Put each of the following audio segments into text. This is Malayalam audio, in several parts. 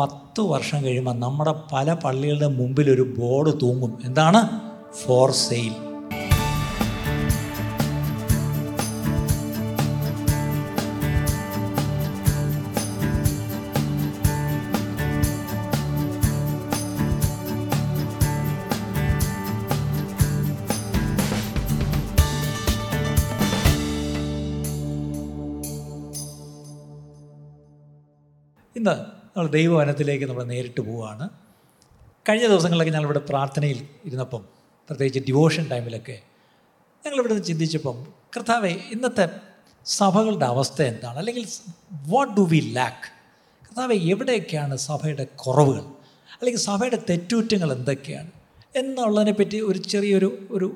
പത്ത് വർഷം കഴിയുമ്പോൾ നമ്മുടെ പല പള്ളികളുടെ മുമ്പിൽ ഒരു ബോർഡ് തൂങ്ങും. എന്താണ്? ഫോർ സെയിൽ ദൈവവനത്തിലേക്ക് നമ്മൾ നേരിട്ട് പോവുകയാണ്. കഴിഞ്ഞ ദിവസങ്ങളിലൊക്കെ ഞങ്ങളിവിടെ പ്രാർത്ഥനയിൽ ഇരുന്നപ്പം പ്രത്യേകിച്ച് ഡിവോഷൻ ടൈമിലൊക്കെ ഞങ്ങളിവിടെ നിന്ന് ചിന്തിച്ചപ്പം കർത്താവെ ഇന്നത്തെ സഭകളുടെ അവസ്ഥ എന്താണ്? അല്ലെങ്കിൽ വാട്ട് ഡു വി ലാക്ക് കർത്താവെ എവിടെയൊക്കെയാണ് സഭയുടെ കുറവുകൾ? അല്ലെങ്കിൽ സഭയുടെ തെറ്റുറ്റങ്ങൾ എന്തൊക്കെയാണ്? എന്നുള്ളതിനെപ്പറ്റി ഒരു ചെറിയൊരു ഒരു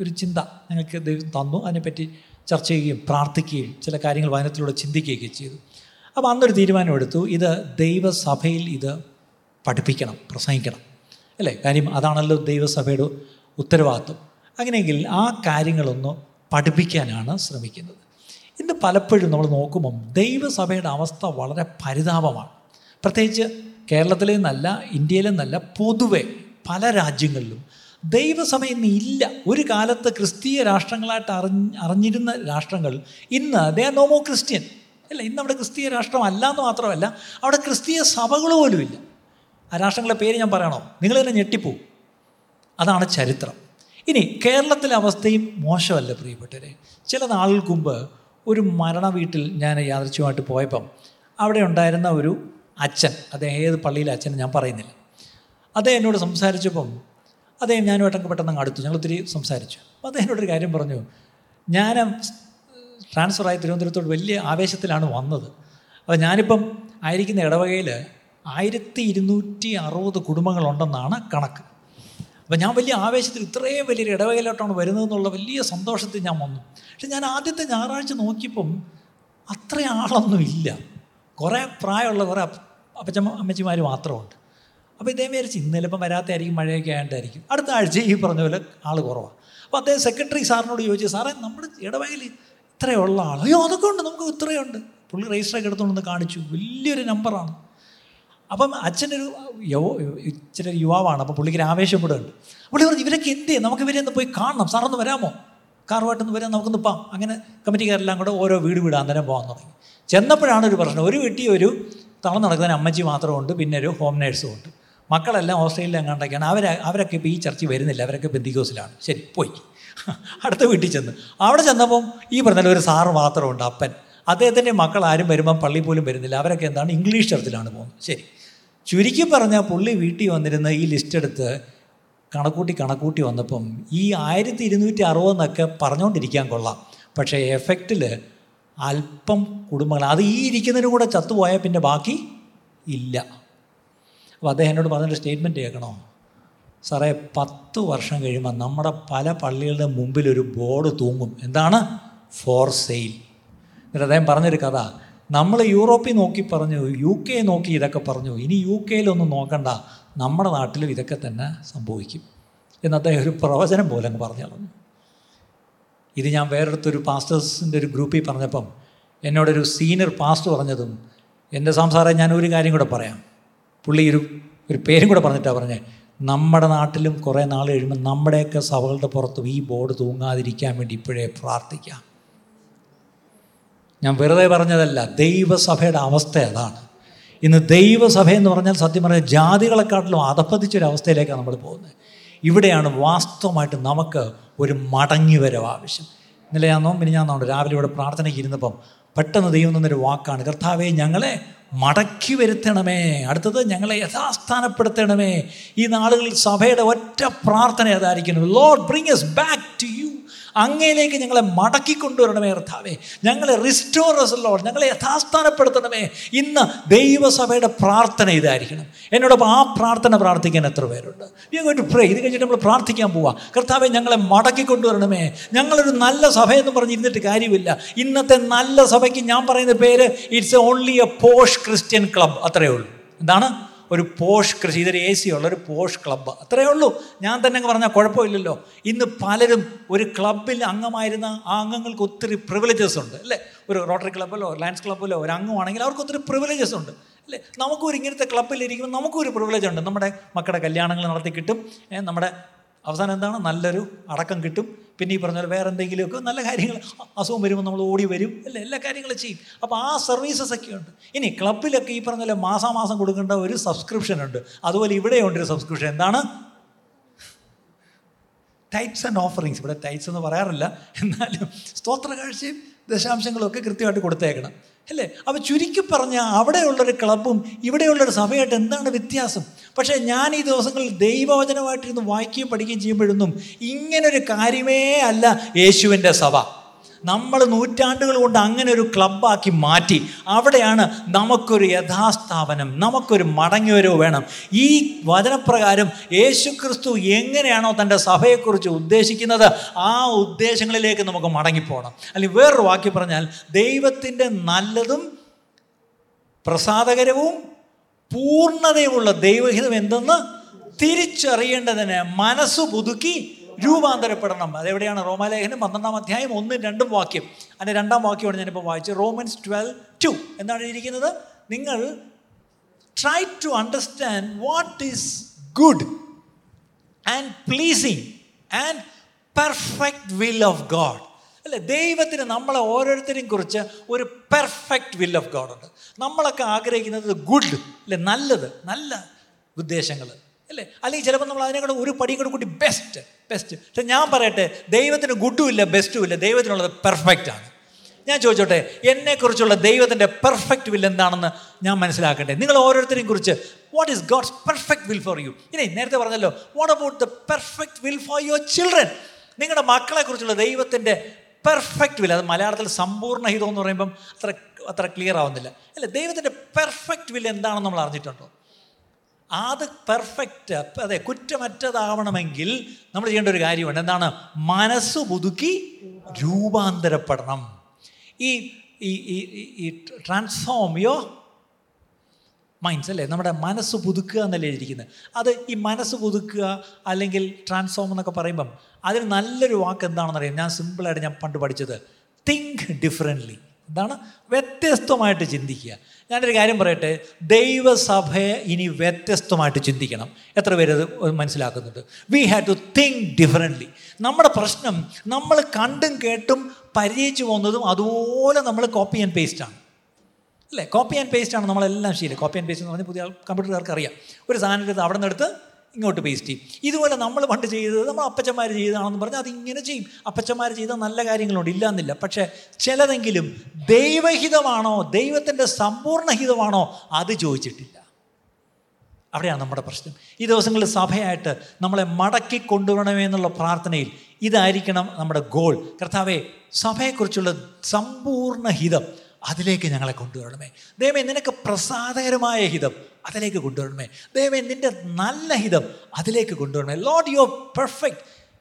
ഒരു ചിന്ത ഞങ്ങൾക്ക് ദൈവം തന്നു. അതിനെപ്പറ്റി ചർച്ച ചെയ്യുകയും പ്രാർത്ഥിക്കുകയും ചില കാര്യങ്ങൾ വചനത്തിലൂടെ ചിന്തിക്കുകയൊക്കെ ചെയ്തു. അപ്പോൾ അന്നൊരു തീരുമാനമെടുത്തു ഇത് ദൈവസഭയിൽ ഇത് പഠിപ്പിക്കണം പ്രസംഗിക്കണം. അല്ലേ? കാര്യം അതാണല്ലോ ദൈവസഭയുടെ ഉത്തരവാദിത്വം. അങ്ങനെയെങ്കിൽ ആ കാര്യങ്ങളൊന്ന് പഠിപ്പിക്കാനാണ് ശ്രമിക്കുന്നത്. ഇന്ന് പലപ്പോഴും നമ്മൾ നോക്കുമ്പം ദൈവസഭയുടെ അവസ്ഥ വളരെ പരിതാപമാണ്. പ്രത്യേകിച്ച് കേരളത്തിലെ നിന്നല്ല ഇന്ത്യയിലെ നിന്നല്ല പൊതുവെ പല രാജ്യങ്ങളിലും ദൈവസഭ ഇന്ന് ഇല്ല. ഒരു കാലത്ത് ക്രിസ്തീയ രാഷ്ട്രങ്ങളായിട്ട് അറിഞ്ഞ് അറിഞ്ഞിരുന്ന രാഷ്ട്രങ്ങൾ ഇന്ന് ദേ നോ ക്രിസ്ത്യൻ. അല്ല ഇന്ന് അവിടെ ക്രിസ്തീയ രാഷ്ട്രം അല്ല എന്ന് മാത്രമല്ല അവിടെ ക്രിസ്തീയ സഭകൾ പോലും ഇല്ല. ആ രാഷ്ട്രങ്ങളെ പേര് ഞാൻ പറയണോ? നിങ്ങൾ തന്നെ ഞെട്ടിപ്പോവും അതാണ് ചരിത്രം. ഇനി കേരളത്തിലെ അവസ്ഥയും മോശമല്ല പ്രിയപ്പെട്ടവരെ. ചില നാളുകൾക്ക് മുമ്പ് ഒരു മരണ വീട്ടിൽ ഞാൻ യാദർച്ഛമായിട്ട് പോയപ്പം അവിടെ ഉണ്ടായിരുന്ന ഒരു അച്ഛൻ അദ്ദേഹം ഏത് പള്ളിയിലെ അച്ഛൻ ഞാൻ പറയുന്നില്ല. അദ്ദേഹം എന്നോട് സംസാരിച്ചപ്പം അദ്ദേഹം ഞാനുമായിട്ടൊക്കെ പെട്ടെന്ന് അടുത്തു. ഞങ്ങൾ ഒത്തിരി സംസാരിച്ചു. അപ്പോൾ അദ്ദേഹം എന്നോടൊരു കാര്യം പറഞ്ഞു ഞാൻ ട്രാൻസ്ഫറായി തിരുവനന്തപുരത്തോട് വലിയ ആവേശത്തിലാണ് വന്നത്. അപ്പോൾ ഞാനിപ്പം ആയിരിക്കുന്ന ഇടവകയിൽ ആയിരത്തി ഇരുന്നൂറ്റി അറുപത് കുടുംബങ്ങളുണ്ടെന്നാണ് കണക്ക്. അപ്പോൾ ഞാൻ വലിയ ആവേശത്തിൽ ഇത്രയും വലിയൊരു ഇടവകയിലോട്ടാണ് വരുന്നതെന്നുള്ള വലിയ സന്തോഷത്തിൽ ഞാൻ വന്നു. പക്ഷെ ഞാൻ ആദ്യത്തെ ഞായറാഴ്ച നോക്കിയപ്പം അത്ര ആളൊന്നുമില്ല കുറേ പ്രായമുള്ള കുറേ അപ്പച്ചമ്മ അമ്മച്ചിമാർ മാത്രമുണ്ട്. അപ്പോൾ ഇതേ വിചാരിച്ച് ഇന്നലെ ഇപ്പം വരാത്തായിരിക്കും മഴയൊക്കെ ആയിട്ടായിരിക്കും അടുത്ത ആഴ്ച ഈ പറഞ്ഞ പോലെ ആൾ കുറവാണ് അപ്പോൾ അദ്ദേഹം സെക്രട്ടറി സാറിനോട് ചോദിച്ചു സാറേ നമ്മുടെ ഇടവകയിൽ ഇത്രയുള്ള ആൾ അയ്യോ അതൊക്കെ ഉണ്ട് നമുക്ക് ഇത്രയുണ്ട്. പുള്ളി രജിസ്റ്ററൊക്കെ എടുത്തുകൊണ്ടെന്ന് കാണിച്ചു. വലിയൊരു നമ്പറാണ് അപ്പം അച്ഛനൊരു യോ ഇച്ചിരി യുവാവാണ്. അപ്പം പുള്ളിക്ക് ആവേശപ്പെടുന്നുണ്ട്. പുള്ളി പറഞ്ഞു ഇവരൊക്കെ എന്ത് ചെയ്യും നമുക്ക് ഇവരെ ഒന്ന് പോയി കാണണം. സാറൊന്ന് വരാമോ? കാറുമായിട്ടൊന്ന് വരാം നമുക്ക് നിൽപ്പാം അങ്ങനെ കമ്മിറ്റിക്കാരെല്ലാം കൂടെ ഓരോ വീട് വീട് അന്നേരം പോകാൻ തുടങ്ങി. ചെന്നപ്പോഴാണ് ഒരു പ്രശ്നം. ഒരു വീട്ടിൽ ഒരു തളം നടക്കുന്ന അമ്മച്ചി മാത്രമുണ്ട്. പിന്നെ ഒരു ഹോം നേഴ്സും ഉണ്ട്. മക്കളെല്ലാം ഓസ്ട്രേലിയ എങ്ങാണ്ടൊക്കെയാണ്? അവർ അവരൊക്കെ ഇപ്പോൾ ഈ ചർച്ച വരുന്നില്ല. അവരൊക്കെ ബന്ധിക്കോസിലാണ് ശരി പോയി. അടുത്ത വീട്ടിൽ ചെന്ന്. അവിടെ ചെന്നപ്പം ഈ പറഞ്ഞ ഒരു സാറ് മാത്രമുണ്ട് അപ്പൻ. അദ്ദേഹത്തിന്റെ മക്കൾ ആരും വരുമ്പം പള്ളി പോലും വരുന്നില്ല. അവരൊക്കെ എന്താണ്? ഇംഗ്ലീഷ് ചർച്ചിലാണ് പോകുന്നത്. ശരി. ചുരുക്കി പറഞ്ഞാൽ പുള്ളി വീട്ടിൽ വന്നിരുന്ന ഈ ലിസ്റ്റ് എടുത്ത് കണക്കൂട്ടി കണക്കൂട്ടി വന്നപ്പം ഈ ആയിരത്തി ഇരുന്നൂറ്റി അറുപതെന്നൊക്കെ പറഞ്ഞുകൊണ്ടിരിക്കാൻ കൊള്ളാം. പക്ഷേ എഫക്റ്റിൽ അല്പം കുടുംബങ്ങൾ അത് ഈ ഇരിക്കുന്നതിനും കൂടെ ചത്തുപോയാൽ പിന്നെ ബാക്കി ഇല്ല. അപ്പോൾ അദ്ദേഹം എന്നോട് പറഞ്ഞൊരു സ്റ്റേറ്റ്മെന്റ് കേൾക്കണോ? സാറേ പത്ത് വർഷം കഴിയുമ്പോൾ നമ്മുടെ പല പള്ളികളുടെ മുമ്പിൽ ഒരു ബോർഡ് തൂങ്ങും. എന്താണ്? For sale. എന്നിട്ട് അദ്ദേഹം പറഞ്ഞൊരു കഥ. നമ്മൾ യൂറോപ്പിൽ നോക്കി പറഞ്ഞു യു കെ നോക്കി ഇതൊക്കെ പറഞ്ഞു. ഇനി യു കെയിലൊന്നും നോക്കണ്ട. നമ്മുടെ നാട്ടിലും ഇതൊക്കെ തന്നെ സംഭവിക്കും. എന്ന് അദ്ദേഹം ഒരു പ്രവചനം പോലെ അങ്ങ് പറഞ്ഞു കളഞ്ഞു ഇത് ഞാൻ വേറെടുത്തൊരു പാസ്റ്റേഴ്സിന്റെ ഒരു ഗ്രൂപ്പിൽ പറഞ്ഞപ്പം എന്നോടൊരു സീനിയർ പാസ്റ്റ് പറഞ്ഞതും എന്റെ സംസാരം ഞാൻ ഒരു കാര്യം കൂടെ പറയാം. പുള്ളി ഒരു ഒരു പേരും കൂടെ പറഞ്ഞിട്ടാണ് പറഞ്ഞത് നമ്മുടെ നാട്ടിലും കുറേ നാൾ കഴിയുമ്പോൾ നമ്മുടെയൊക്കെ സഭകളുടെ പുറത്തും ഈ ബോർഡ് തൂങ്ങാതിരിക്കാൻ വേണ്ടി ഇപ്പോഴേ പ്രാർത്ഥിക്കാം. ഞാൻ വെറുതെ പറഞ്ഞതല്ല ദൈവസഭയുടെ അവസ്ഥ അതാണ്. ഇന്ന് ദൈവസഭ എന്ന് പറഞ്ഞാൽ സത്യം പറഞ്ഞാൽ ജാതികളെക്കാട്ടിലും അധപ്പതിച്ചൊരവസ്ഥയിലേക്കാണ് നമ്മൾ പോകുന്നത്. ഇവിടെയാണ് വാസ്തവമായിട്ട് നമുക്ക് ഒരു മടങ്ങി വരവ് ആവശ്യം. ഇന്നലെ ഞാൻ നോമ്പിന് ഞാൻ നോണ്ട് രാവിലെ ഇവിടെ പ്രാർത്ഥനയ്ക്ക് ഇരുന്നപ്പം പെട്ടെന്ന് ദൈവം തന്നൊരു വാക്കാണ്. കർത്താവെ ഞങ്ങളെ മടക്കി വരുത്തണമേ. അടുത്തത് ഞങ്ങളെ യഥാസ്ഥാനപ്പെടുത്തണമേ. ഈ നാളുകളിൽ സഭയുടെ ഒറ്റ പ്രാർത്ഥന അതായിരിക്കണം lord bring us back to you അങ്ങയിലേക്ക് ഞങ്ങളെ മടക്കി കൊണ്ടുവരണമേ കർത്താവേ. ഞങ്ങളെ റിസ്റ്റോറസ് ലോഡ് ഞങ്ങളെ യഥാസ്ഥാനപ്പെടുത്തണമേ. ഇന്ന് ദൈവസഭയുടെ പ്രാർത്ഥന ഇതായിരിക്കണം. എന്നോടൊപ്പം ആ പ്രാർത്ഥന പ്രാർത്ഥിക്കാൻ എത്ര പേരുണ്ട്? pray. ഇത് കഴിഞ്ഞിട്ട് നമ്മൾ പ്രാർത്ഥിക്കാൻ പോവാം. കർത്താവെ ഞങ്ങളെ മടക്കി കൊണ്ടുവരണമേ ഞങ്ങളൊരു നല്ല സഭയെന്ന് പറഞ്ഞിരുന്നിട്ട് കാര്യമില്ല. ഇന്നത്തെ നല്ല സഭയ്ക്ക് ഞാൻ പറയുന്ന പേര് it's only a posh Christian club അത്രയേ ഉള്ളൂ. എന്താണ്? ഒരു പോഷ് കൃഷി ഇതൊരു എ സി ഉള്ള ഒരു പോഷ് ക്ലബ്ബ് അത്രയേ ഉള്ളൂ. ഞാൻ തന്നെ പറഞ്ഞാൽ കുഴപ്പമില്ലല്ലോ. ഇന്ന് പലരും ഒരു ക്ലബിൽ അംഗമായിരുന്ന ആ അംഗങ്ങൾക്ക് ഒത്തിരി പ്രിവിലേജസ് ഉണ്ട് അല്ലേ? ഒരു റോട്ടറി ക്ലബ്ബിലോ ലയൻസ് ക്ലബ്ബിലോ ഒരു അംഗമാണെങ്കിൽ അവർക്ക് ഒത്തിരി പ്രിവിലേജസ് ഉണ്ട് അല്ലേ? നമുക്കൊരു ഇങ്ങനത്തെ ക്ലബ്ബിലിരിക്കുമ്പോൾ നമുക്കൊരു പ്രിവിലേജ് ഉണ്ട്. നമ്മുടെ മക്കളുടെ കല്യാണങ്ങൾ നടത്തി കിട്ടും. നമ്മുടെ അവസാനം എന്താണ്? നല്ലൊരു അടക്കം കിട്ടും. പിന്നെ ഈ പറഞ്ഞ പോലെ വേറെ എന്തെങ്കിലുമൊക്കെ നല്ല കാര്യങ്ങൾ അസുഖം വരുമ്പോൾ നമ്മൾ ഓടി വരും. അല്ല? എല്ലാ കാര്യങ്ങളും ചെയ്യും. അപ്പോൾ ആ സർവീസസ് ഒക്കെ ഉണ്ട്. ഇനി ക്ലബിലൊക്കെ ഈ പറഞ്ഞ പോലെ മാസാമാസം കൊടുക്കേണ്ട ഒരു സബ്സ്ക്രിപ്ഷൻ ഉണ്ട്. അതുപോലെ ഇവിടെയുണ്ട് ഒരു സബ്സ്ക്രിപ്ഷൻ എന്താണ്? ടൈറ്റ്സ് ആൻഡ് ഓഫറിങ്സ് ഇവിടെ ടൈറ്റ്സ് എന്ന് പറയാറില്ല. എന്നാലും സ്തോത്ര കാഴ്ചയും ദശാംശങ്ങളും ഒക്കെ കൃത്യമായിട്ട് കൊടുത്തേക്കണം. അല്ലേ? അപ്പോൾ ചുരുക്കി പറഞ്ഞാൽ അവിടെയുള്ളൊരു ക്ലബും ഇവിടെയുള്ളൊരു സഭയായിട്ട് എന്താണ് വ്യത്യാസം? പക്ഷേ ഞാൻ ഈ ദിവസങ്ങളിൽ ദൈവവചനമായിട്ടിരുന്ന് വായിക്കുകയും പഠിക്കുകയും ചെയ്യുമ്പോഴൊന്നും ഇങ്ങനൊരു കാര്യമേ അല്ല യേശുവിന്റെ സഭ. നമ്മൾ നൂറ്റാണ്ടുകൾ കൊണ്ട് അങ്ങനെ ഒരു ക്ലബ്ബാക്കി മാറ്റി അവിടെയാണ് നമുക്കൊരു യഥാസ്ഥാപനം നമുക്കൊരു മടങ്ങിവരവ് വേണം. ഈ വചനപ്രകാരം യേശു ക്രിസ്തു എങ്ങനെയാണോ തന്റെ സഭയെക്കുറിച്ച് ഉദ്ദേശിക്കുന്നത് ആ ഉദ്ദേശങ്ങളിലേക്ക് നമുക്ക് മടങ്ങിപ്പോകണം അല്ലെങ്കിൽ വേറൊരു വാക്യം പറഞ്ഞാൽ ദൈവത്തിന്റെ നല്ലതും പ്രസാദകരവും പൂർണതയുമുള്ള ദൈവഹിതം എന്തെന്ന് തിരിച്ചറിയേണ്ടതിന് മനസ്സ് പുതുക്കി രൂപാന്തരപ്പെടണം. അതെവിടെയാണ്? റോമാലേഖനം പന്ത്രണ്ടാം അധ്യായം ഒന്നും രണ്ടും വാക്യം. അതിന്റെ രണ്ടാം വാക്യമാണ് ഞാനിപ്പോൾ വായിച്ചത് റോമൻസ് ട്വൽവ് ടു. എന്താണ് ഇരിക്കുന്നത് നിങ്ങൾ try to understand what is good and pleasing and perfect will of God അല്ലെ? ദൈവത്തിന് നമ്മളെ ഓരോരുത്തരെയും കുറിച്ച് ഒരു പെർഫെക്റ്റ് വിൽ ഓഫ് ഗോഡ് ഉണ്ട്. നമ്മളൊക്കെ ആഗ്രഹിക്കുന്നത് ഗുഡ് അല്ലെ? നല്ലത്. നല്ല ഉദ്ദേശങ്ങൾ അല്ലേ? അല്ലെങ്കിൽ ചിലപ്പോൾ നമ്മൾ അതിനെക്കൂടെ ഒരു പടിയും കൂടി കൂട്ടി ബെസ്റ്റ് ബെസ്റ്റ് പക്ഷെ ഞാൻ പറയട്ടെ ദൈവത്തിന് ഗുഡും ഇല്ല ബെസ്റ്റും ഇല്ല ദൈവത്തിനുള്ളത് പെർഫെക്റ്റ് ആണ്. ഞാൻ ചോദിച്ചോട്ടെ എന്നെക്കുറിച്ചുള്ള ദൈവത്തിന്റെ പെർഫെക്റ്റ് വിൽ എന്താണെന്ന് ഞാൻ മനസ്സിലാക്കട്ടെ. നിങ്ങൾ ഓരോരുത്തരെയും കുറിച്ച് what is God's perfect will for you ഇനി നേരത്തെ പറഞ്ഞല്ലോ what about the perfect will for your children നിങ്ങളുടെ മക്കളെക്കുറിച്ചുള്ള ദൈവത്തിന്റെ പെർഫെക്റ്റ് വിൽ അത് മലയാളത്തിൽ സമ്പൂർണ ഹിതം എന്ന് പറയുമ്പം അത്ര അത്ര ക്ലിയർ ആവുന്നില്ല. അല്ല ദൈവത്തിന്റെ പെർഫെക്റ്റ് വിൽ എന്താണെന്ന് നമ്മൾ അറിഞ്ഞിട്ടുണ്ടോ? അത് പെർഫെക്റ്റ് അതെ കുറ്റമറ്റതാവണമെങ്കിൽ നമ്മൾ ചെയ്യേണ്ട ഒരു കാര്യമുണ്ട്. എന്താണ്? മനസ്സ് പുതുക്കി രൂപാന്തരപ്പെടണം. ഈ ഈ ട്രാൻസ്ഫോം യോ മൈൻഡ്സ് അല്ലേ? നമ്മുടെ മനസ്സ് പുതുക്കുക എന്നല്ലേ ഇരിക്കുന്നത്. അത് ഈ മനസ്സ് പുതുക്കുക അല്ലെങ്കിൽ ട്രാൻസ്ഫോം എന്നൊക്കെ പറയുമ്പം അതിന് നല്ലൊരു വാക്ക് എന്താണെന്ന് അറിയാം? ഞാൻ സിമ്പിളായിട്ട് ഞാൻ പണ്ട് പഠിച്ചത്. തിങ്ക് ഡിഫറെന്റ്ലി എന്താണ്? വ്യത്യസ്തമായിട്ട് ചിന്തിക്കുക. ഞാനൊരു കാര്യം പറയട്ടെ? ദൈവസഭയെ ഇനി വ്യത്യസ്തമായിട്ട് ചിന്തിക്കണം. എത്ര പേര് അത് മനസ്സിലാക്കുന്നുണ്ട്? We have to think differently നമ്മുടെ പ്രശ്നം നമ്മൾ കണ്ടും കേട്ടും പരിചയിച്ചു പോകുന്നതും അതുപോലെ നമ്മൾ കോപ്പി ആൻഡ് പേസ്റ്റാണ് അല്ലേ? കോപ്പി ആൻഡ് പേസ്റ്റാണ് നമ്മളെല്ലാം ശീലം. കോപ്പി ആൻഡ് പേസ്റ്റ് എന്ന് പറഞ്ഞാൽ പുതിയ കമ്പ്യൂട്ടറുകാർക്ക് അറിയാം. ഒരു സാധനം എടുത്ത് അവിടെ നിന്ന് എടുത്ത് ഇങ്ങോട്ട് പേസ്റ്റ് ചെയ്യും. ഇതുപോലെ നമ്മൾ പണ്ട് ചെയ്തത് നമ്മൾ അപ്പച്ചന്മാർ ചെയ്തതാണെന്ന് പറഞ്ഞാൽ അതിങ്ങനെ ചെയ്യും. അപ്പച്ചന്മാർ ചെയ്ത നല്ല കാര്യങ്ങളുണ്ട് ഇല്ല എന്നില്ല പക്ഷേ ചിലതെങ്കിലും ദൈവഹിതമാണോ ദൈവത്തിന്റെ സമ്പൂർണ ഹിതമാണോ അത് ചോദിച്ചിട്ടില്ല. അവിടെയാണ് നമ്മുടെ പ്രശ്നം. ഈ ദിവസങ്ങളിൽ സഭയായിട്ട് നമ്മളെ മടക്കി കൊണ്ടുവരണമേ എന്നുള്ള പ്രാർത്ഥനയിൽ ഇതായിരിക്കണം നമ്മുടെ ഗോൾ കർത്താവെ സഭയെക്കുറിച്ചുള്ള സമ്പൂർണ ഹിതം അതിലേക്ക് ഞങ്ങളെ കൊണ്ടുവരണമേ. ദൈവമേ നിനക്ക് പ്രസാദകരമായ ഹിതം അതിലേക്ക് കൊണ്ടുവരണമേ. ദൈവമേ നിന്റെ നല്ല ഹിതം അതിലേക്ക് കൊണ്ടുവരണമേ. Lord your perfect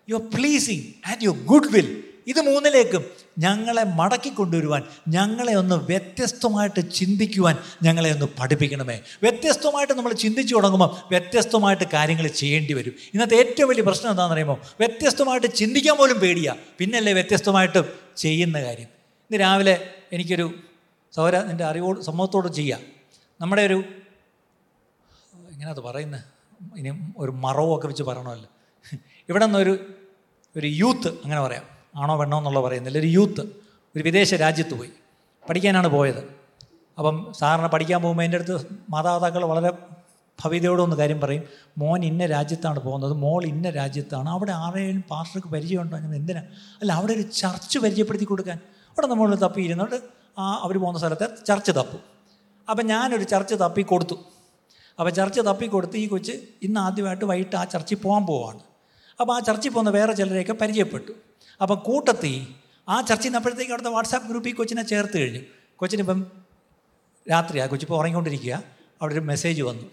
your pleasing and your good will ഇത് മൂന്നിലേക്കും ഞങ്ങളെ മടക്കി കൊണ്ടുവരുവാൻ ഞങ്ങളെ ഒന്ന് വ്യത്യസ്തമായിട്ട് ചിന്തിക്കുവാൻ ഞങ്ങളെ ഒന്ന് പഠിപ്പിക്കണമേ. വ്യത്യസ്തമായിട്ട് നമ്മൾ ചിന്തിച്ചു തുടങ്ങുമ്പോൾ വ്യത്യസ്തമായിട്ട് കാര്യങ്ങൾ ചെയ്യേണ്ടി വരും. ഇന്നത്തെ ഏറ്റവും വലിയ പ്രശ്നം എന്താണെന്ന് പറയുമ്പോൾ വ്യത്യസ്തമായിട്ട് ചിന്തിക്കാൻ പോലും പേടിയാ. പിന്നല്ലേ വ്യത്യസ്തമായിട്ട് ചെയ്യുന്ന കാര്യം. ഇന്ന് രാവിലെ എനിക്കൊരു സൗര നിന്റെ അറിവോട് സമൂഹത്തോട് ചെയ്യാം. നമ്മുടെ ഒരു എങ്ങനെ അത് പറയുന്നത് ഇനി ഒരു മറവൊക്കെ വെച്ച് പറയണമല്ലോ. ഇവിടെ നിന്നൊരു ഒരു യൂത്ത് അങ്ങനെ പറയാം. ആണോ പെണ്ണോ എന്നുള്ള പറയുന്നില്ല. ഒരു യൂത്ത് ഒരു വിദേശ രാജ്യത്ത് പോയി. പഠിക്കാനാണ് പോയത്. അപ്പം സാറിന് പഠിക്കാൻ പോകുമ്പോൾ എന്റെ അടുത്ത് മാതാപിതാക്കൾ വളരെ ഭവ്യതയോടൊന്ന് കാര്യം പറയും. മോൻ ഇന്ന രാജ്യത്താണ് പോകുന്നത്. മോൾ ഇന്ന രാജ്യത്താണ്. അവിടെ ആരെയും പാസ്റ്റർക്ക് പരിചയമുണ്ടോ? ഞാൻ എന്തിനാ? അല്ല അവിടെ ഒരു ചർച്ച് പരിചയപ്പെടുത്തി കൊടുക്കാൻ. അവിടെ നമ്മൾ തപ്പി ഇരുന്നോട്ട് ആ അവർ പോകുന്ന സ്ഥലത്തെ ചർച്ച് തപ്പും. അപ്പം ഞാനൊരു ചർച്ച് തപ്പി കൊടുത്തു. അപ്പോൾ ചർച്ച് തപ്പി കൊടുത്ത് ഈ കൊച്ച് ഇന്ന് ആദ്യമായിട്ട് വൈകിട്ട് ആ ചർച്ചിൽ പോകാൻ പോവാണ്. അപ്പോൾ ആ ചർച്ചിൽ പോകുന്ന വേറെ ചിലരെയൊക്കെ പരിചയപ്പെട്ടു. അപ്പം കൂട്ടത്തിൽ ആ ചർച്ചിൽ നിന്നപ്പോഴത്തേക്ക് അവിടുത്തെ വാട്സാപ്പ് ഗ്രൂപ്പിൽ കൊച്ചിനെ ചേർത്ത് കഴിഞ്ഞു. കൊച്ചിനിപ്പം രാത്രിയാണ് കൊച്ചിപ്പോൾ ഉറങ്ങിക്കൊണ്ടിരിക്കുക. അവിടെ ഒരു മെസ്സേജ് വന്നു.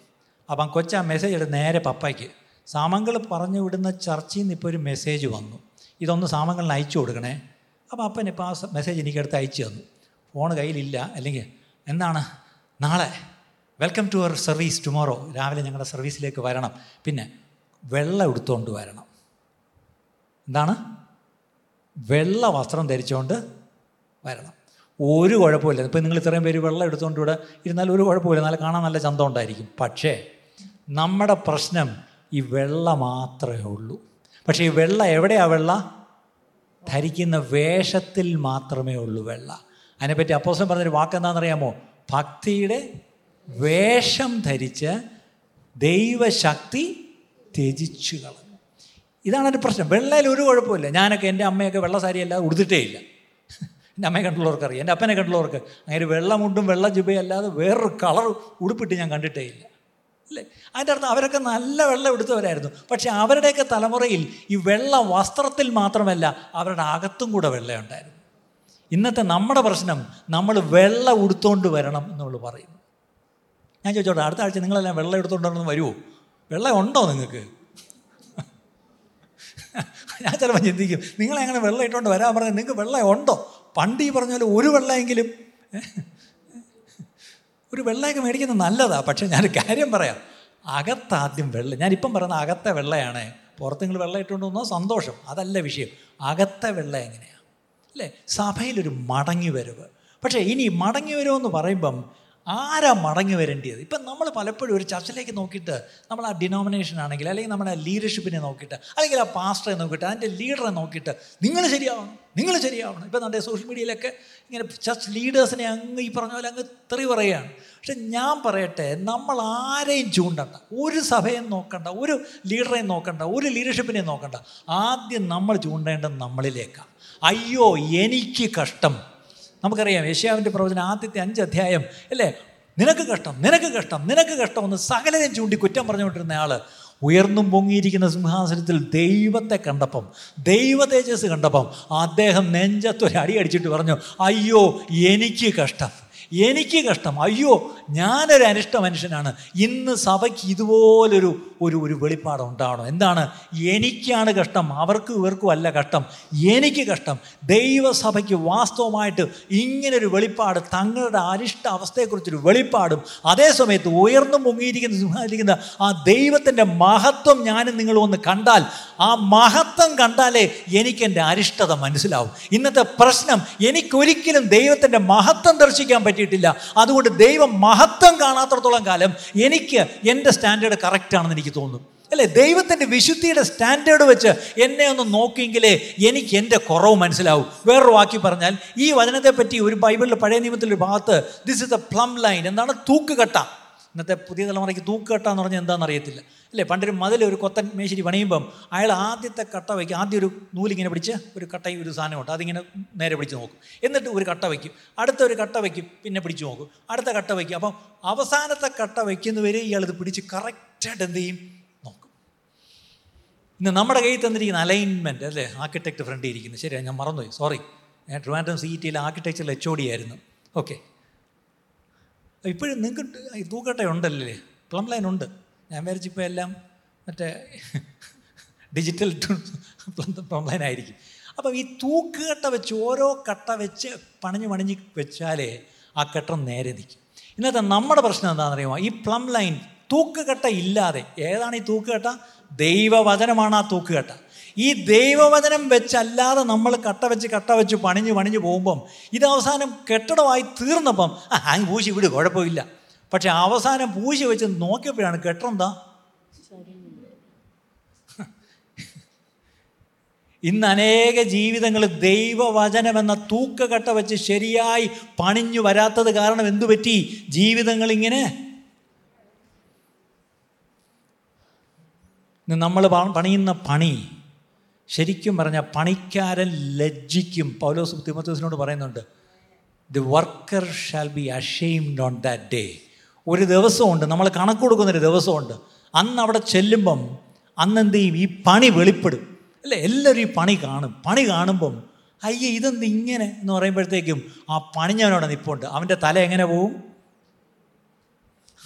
അപ്പം കൊച്ച ആ മെസ്സേജ് എടുത്ത് നേരെ പപ്പയ്ക്ക്. സാമങ്കൾ പറഞ്ഞു വിടുന്ന ചർച്ചയിൽ നിന്ന് ഇപ്പോൾ ഒരു മെസ്സേജ് വന്നു. ഇതൊന്ന് സാമങ്ങളിന് അയച്ചു കൊടുക്കണേ. അപ്പോൾ അപ്പൻ ഇപ്പോൾ ആ മെസ്സേജ് എനിക്കടുത്ത് അയച്ചു തന്നു. ഫോൺ കയ്യിലില്ല. അല്ലെങ്കിൽ എന്താണ്? നാളെ welcome to our service tomorrow രാവിലെ ഞങ്ങളുടെ സർവീസിലേക്ക് വരണം. പിന്നെ വെള്ളം എടുത്തുകൊണ്ട് വരണം. എന്താണ്? വെള്ള വസ്ത്രം ധരിച്ചുകൊണ്ട് വരണം. ഒരു കുഴപ്പമില്ല. ഇപ്പം നിങ്ങൾ ഇത്രയും പേര് വെള്ളം എടുത്തുകൊണ്ട് ഇവിടെ ഇരുന്നാൽ ഒരു കുഴപ്പമില്ല. നല്ല കാണാൻ നല്ല ചന്തം ഉണ്ടായിരിക്കും. പക്ഷേ നമ്മുടെ പ്രശ്നം ഈ വെള്ള മാത്രമേ ഉള്ളൂ. പക്ഷേ ഈ വെള്ള എവിടെയാണ് വെള്ള? ധരിക്കുന്ന വേഷത്തിൽ മാത്രമേ ഉള്ളൂ വെള്ള. അതിനെപ്പറ്റി അപ്പോസം പറഞ്ഞൊരു വാക്ക് എന്താണെന്നറിയാമോ ഭക്തിയുടെ വേഷം ധരിച്ച് ദൈവശക്തി ത്യജിച്ചു കളഞ്ഞു. ഇതാണ് എന്റെ പ്രശ്നം. വെള്ളയിൽ ഒരു കുഴപ്പമില്ല ഞാനൊക്കെ എന്റെ അമ്മയൊക്കെ വെള്ള സാരി അല്ലാതെ ഉടുത്തിട്ടേ ഇല്ല. എന്റെ അമ്മയെ കണ്ടുള്ളവർക്ക് അറിയാം എന്റെ അപ്പനെ കണ്ടുള്ളവർക്ക് അങ്ങനെ വെള്ളമുണ്ടും വെള്ള ജുബയല്ലാതെ വേറൊരു കളർ ഉടുപ്പിട്ട് ഞാൻ കണ്ടിട്ടേ ഇല്ല. അല്ലേ? അതിന്റെ അർത്ഥം അവരൊക്കെ നല്ല വെള്ളം എടുത്തവരായിരുന്നു പക്ഷേ അവരുടെയൊക്കെ തലമുറയിൽ ഈ വെള്ള വസ്ത്രത്തിൽ മാത്രമല്ല അവരുടെ അകത്തും കൂടെ വെള്ളയുണ്ടായിരുന്നു. ഇന്നത്തെ നമ്മുടെ പ്രശ്നം നമ്മൾ വെള്ള ഉടുത്തോണ്ട് വരണം എന്നുള്ളത് പറയും ഞാൻ ചോദിച്ചോട്ടെ അടുത്ത ആഴ്ച നിങ്ങളെല്ലാം വെള്ളം എടുത്തോണ്ട് വരണം വരുമോ വെള്ളം ഉണ്ടോ നിങ്ങൾക്ക്? ഞാൻ ചിലപ്പോൾ ചിന്തിക്കും നിങ്ങളെങ്ങനെ വെള്ളം ഇട്ടുകൊണ്ട് വരാൻ പറഞ്ഞാൽ നിങ്ങൾക്ക് വെള്ളം ഉണ്ടോ? പണ്ട് ഈ പറഞ്ഞ പോലെ ഒരു വെള്ളമെങ്കിലും ഒരു വെള്ളമൊക്കെ മേടിക്കുന്നത് നല്ലതാണ് പക്ഷേ ഞാൻ കാര്യം പറയാം. അകത്താദ്യം വെള്ളം ഞാനിപ്പം പറയുന്ന അകത്തെ വെള്ളയാണ് പുറത്ത് നിങ്ങൾ വെള്ളം ഇട്ടുകൊണ്ട് വന്നാൽ സന്തോഷം അതല്ല വിഷയം. അകത്തെ വെള്ളം എങ്ങനെയാണ് അല്ലേ? സഭയിലൊരു മടങ്ങി വരവ് പക്ഷേ ഇനി മടങ്ങി വരുമെന്ന് പറയുമ്പം ആരാ മടങ്ങി വരേണ്ടത് ഇപ്പം നമ്മൾ പലപ്പോഴും ഒരു ചർച്ചിലേക്ക് നോക്കിയിട്ട് നമ്മൾ ആ ഡിനോമിനേഷൻ ആണെങ്കിൽ അല്ലെങ്കിൽ നമ്മുടെ ലീഡർഷിപ്പിനെ നോക്കിയിട്ട് അല്ലെങ്കിൽ ആ പാസ്റ്ററെ നോക്കിയിട്ട് അതിന്റെ ലീഡറെ നോക്കിയിട്ട് നിങ്ങൾ ശരിയാവണം നിങ്ങൾ ശരിയാവണം. ഇപ്പം നമ്മുടെ സോഷ്യൽ മീഡിയയിലൊക്കെ ഇങ്ങനെ ചർച്ച് ലീഡേഴ്സിനെ അങ്ങ് ഈ പറഞ്ഞ പോലെ അങ്ങ് തെറി പറയുകയാണ്. പക്ഷെ ഞാൻ പറയട്ടെ നമ്മൾ ആരെയും ചൂണ്ടണ്ട. ഒരു സഭയും നോക്കണ്ട ഒരു ലീഡറെയും നോക്കണ്ട ഒരു ലീഡർഷിപ്പിനെയും നോക്കണ്ട. ആദ്യം നമ്മൾ ചൂണ്ടേണ്ടത് നമ്മളിലേക്കാണ്. അയ്യോ എനിക്ക് കഷ്ടം. നമുക്കറിയാം യേശാവിന്റെ പ്രവചനം ആദ്യത്തെ അഞ്ച് അധ്യായം അല്ലേ? നിനക്ക് കഷ്ടം നിനക്ക് കഷ്ടം നിനക്ക് കഷ്ടം എന്ന് സകലതയും ചൂണ്ടി കുറ്റം പറഞ്ഞുകൊണ്ടിരുന്ന ആൾ ഉയർന്നും പൊങ്ങിയിരിക്കുന്ന സിംഹാസനത്തിൽ ദൈവത്തെ കണ്ടപ്പം ദൈവ തേജസ് കണ്ടപ്പം അദ്ദേഹം നെഞ്ചത്തൊരു അടി അടിച്ചിട്ട് പറഞ്ഞു അയ്യോ എനിക്ക് കഷ്ടം എനിക്ക് കഷ്ടം. അയ്യോ ഞാനൊരു അനിഷ്ട മനുഷ്യനാണ്. ഇന്ന് സഭയ്ക്ക് ഇതുപോലൊരു ഒരു ഒരു വെളിപ്പാട് ഉണ്ടാവണം. എന്താണ്? എനിക്കാണ് കഷ്ടം അവർക്കും ഇവർക്കും അല്ല കഷ്ടം എനിക്ക് കഷ്ടം. ദൈവസഭയ്ക്ക് വാസ്തവമായിട്ട് ഇങ്ങനൊരു വെളിപ്പാട് തങ്ങളുടെ അരിഷ്ട അവസ്ഥയെക്കുറിച്ചൊരു വെളിപ്പാടും അതേസമയത്ത് ഉയർന്നു മുങ്ങിയിരിക്കുന്ന സിംഹായിരിക്കുന്ന ആ ദൈവത്തിന്റെ മഹത്വം ഞാനും നിങ്ങളും ഒന്ന് കണ്ടാൽ ആ മഹത്വം കണ്ടാലേ എനിക്ക് എന്റെ അരിഷ്ടത മനസ്സിലാവും. ഇന്നത്തെ പ്രശ്നം എനിക്കൊരിക്കലും ദൈവത്തിന്റെ മഹത്വം ദർശിക്കാൻ പറ്റിയിട്ടില്ല. അതുകൊണ്ട് ദൈവം മഹത്വം കാണാത്തടത്തോളം കാലം എനിക്ക് എന്റെ സ്റ്റാൻഡേർഡ് കറക്റ്റാണെന്ന് എനിക്ക് തോന്നുന്നു. അല്ലേ? ദൈവത്തിന്റെ വിശുദ്ധിയുടെ സ്റ്റാൻഡേർഡ് വെച്ച് എന്നെ ഒന്ന് നോക്കിയെങ്കിലേ എനിക്ക് എന്റെ കുറവ് മനസ്സിലാവും. വേറൊരു വാക്കി പറഞ്ഞാൽ ഈ വചനത്തെപ്പറ്റി ഒരു ബൈബിളിൽ പഴയ നിയമത്തിലൊരു ഭാഗത്ത് this is a plumb line എന്താണ്? തൂക്കുകട്ട. ഇന്നത്തെ പുതിയ തലമുറയ്ക്ക് തൂക്കുകെട്ടാന്ന് പറഞ്ഞാൽ എന്താണെന്ന് അറിയത്തില്ല അല്ലേ? പണ്ടൊരു മതിൽ ഒരു കൊത്തൻ മേശിരി പണിയുമ്പം അയാൾ ആദ്യത്തെ കട്ട വയ്ക്കും. ആദ്യം ഒരു നൂലിങ്ങനെ പിടിച്ച് ഒരു കട്ടയും ഒരു സാധനമുണ്ട് അതിങ്ങനെ നേരെ പിടിച്ച് നോക്കും. എന്നിട്ട് ഒരു കട്ട വയ്ക്കും. അടുത്ത ഒരു കട്ട വയ്ക്കും. പിന്നെ പിടിച്ച് നോക്കും. അടുത്ത കട്ട വയ്ക്കും. അപ്പം അവസാനത്തെ കട്ട വയ്ക്കുന്നവരെ ഇയാളിത് പിടിച്ച് കറക്റ്റായിട്ട് എന്ത് ചെയ്യും? നോക്കും. ഇന്ന് നമ്മുടെ കയ്യിൽ തന്നിരിക്കുന്ന അലൈൻമെന്റ് അല്ലേ? ആർക്കിടെക്ട് ഫ്രണ്ട് ശരിയാണ് ഞാൻ മറന്നുപോയി. സോറി. ഞാൻ ട്രിവാൻഡ്രം സി ടിയിലെ ആർക്കിടെക്ചറിൽ എച്ച് ഡി ആയിരുന്നു. ഓക്കെ. ഇപ്പോഴും നിങ്ങൾക്ക് തൂക്കട്ട ഉണ്ടല്ലേ? പ്ലം ലൈൻ ഉണ്ട്. ഞാൻ വിചാരിച്ചിപ്പോൾ എല്ലാം മറ്റേ ഡിജിറ്റൽ പ്ലം ലൈൻ ആയിരിക്കും. അപ്പം ഈ തൂക്കുകട്ട വെച്ച് ഓരോ കട്ട വെച്ച് പണിഞ്ഞ് പണിഞ്ഞ് വെച്ചാലേ ആ കെട്ടം നേരെ നിൽക്കും. ഇന്നത്തെ നമ്മുടെ പ്രശ്നം എന്താണെന്ന് അറിയുമോ ഈ പ്ലം ലൈൻ തൂക്കുകട്ട ഇല്ലാതെ ഏതാണ് ഈ തൂക്കുകട്ട? ദൈവവചനമാണ് ആ തൂക്കുകട്ട. ഈ ദൈവവചനം വെച്ചല്ലാതെ നമ്മൾ കട്ട വെച്ച് കട്ട വെച്ച് പണിഞ്ഞ് പണിഞ്ഞ് പോകുമ്പം ഇത് അവസാനം കെട്ടിടമായി തീർന്നപ്പം ആ പൂശി വിട് കുഴപ്പമില്ല. പക്ഷെ അവസാനം പൂശി വെച്ച് നോക്കിയപ്പോഴാണ് കെട്ടിടം ഇന്ന് അനേക ജീവിതങ്ങൾ ദൈവവചനം എന്ന തൂക്കുകട്ട വെച്ച് ശരിയായി പണിഞ്ഞു വരാത്തത് കാരണം എന്തു പറ്റി? ജീവിതങ്ങൾ ഇങ്ങനെ നമ്മൾ പണിയുന്ന പണി ശരിക്കും പറഞ്ഞാൽ പണിക്കാരൻ ലജ്ജിക്കും. പൗലോസ് തിമത്തോസിനോട് പറയുന്നുണ്ട് the worker shall be ashamed on that day ഒരു ദിവസമുണ്ട് നമ്മൾ കണക്ക് കൊടുക്കുന്നൊരു ദിവസമുണ്ട്. അന്ന് അവിടെ ചെല്ലുമ്പം അന്ന് എന്ത് ചെയ്യും ഈ പണി വെളിപ്പെടും. അല്ലേ? എല്ലാവരും ഈ പണി കാണും. പണി കാണുമ്പം അയ്യേ ഇതെന്ത് ഇങ്ങനെ? എന്ന് പറയുമ്പോഴത്തേക്കും ആ പണിഞ്ഞവനോടെ നിപ്പുണ്ട്. അവന്റെ തല എങ്ങനെ പോവും?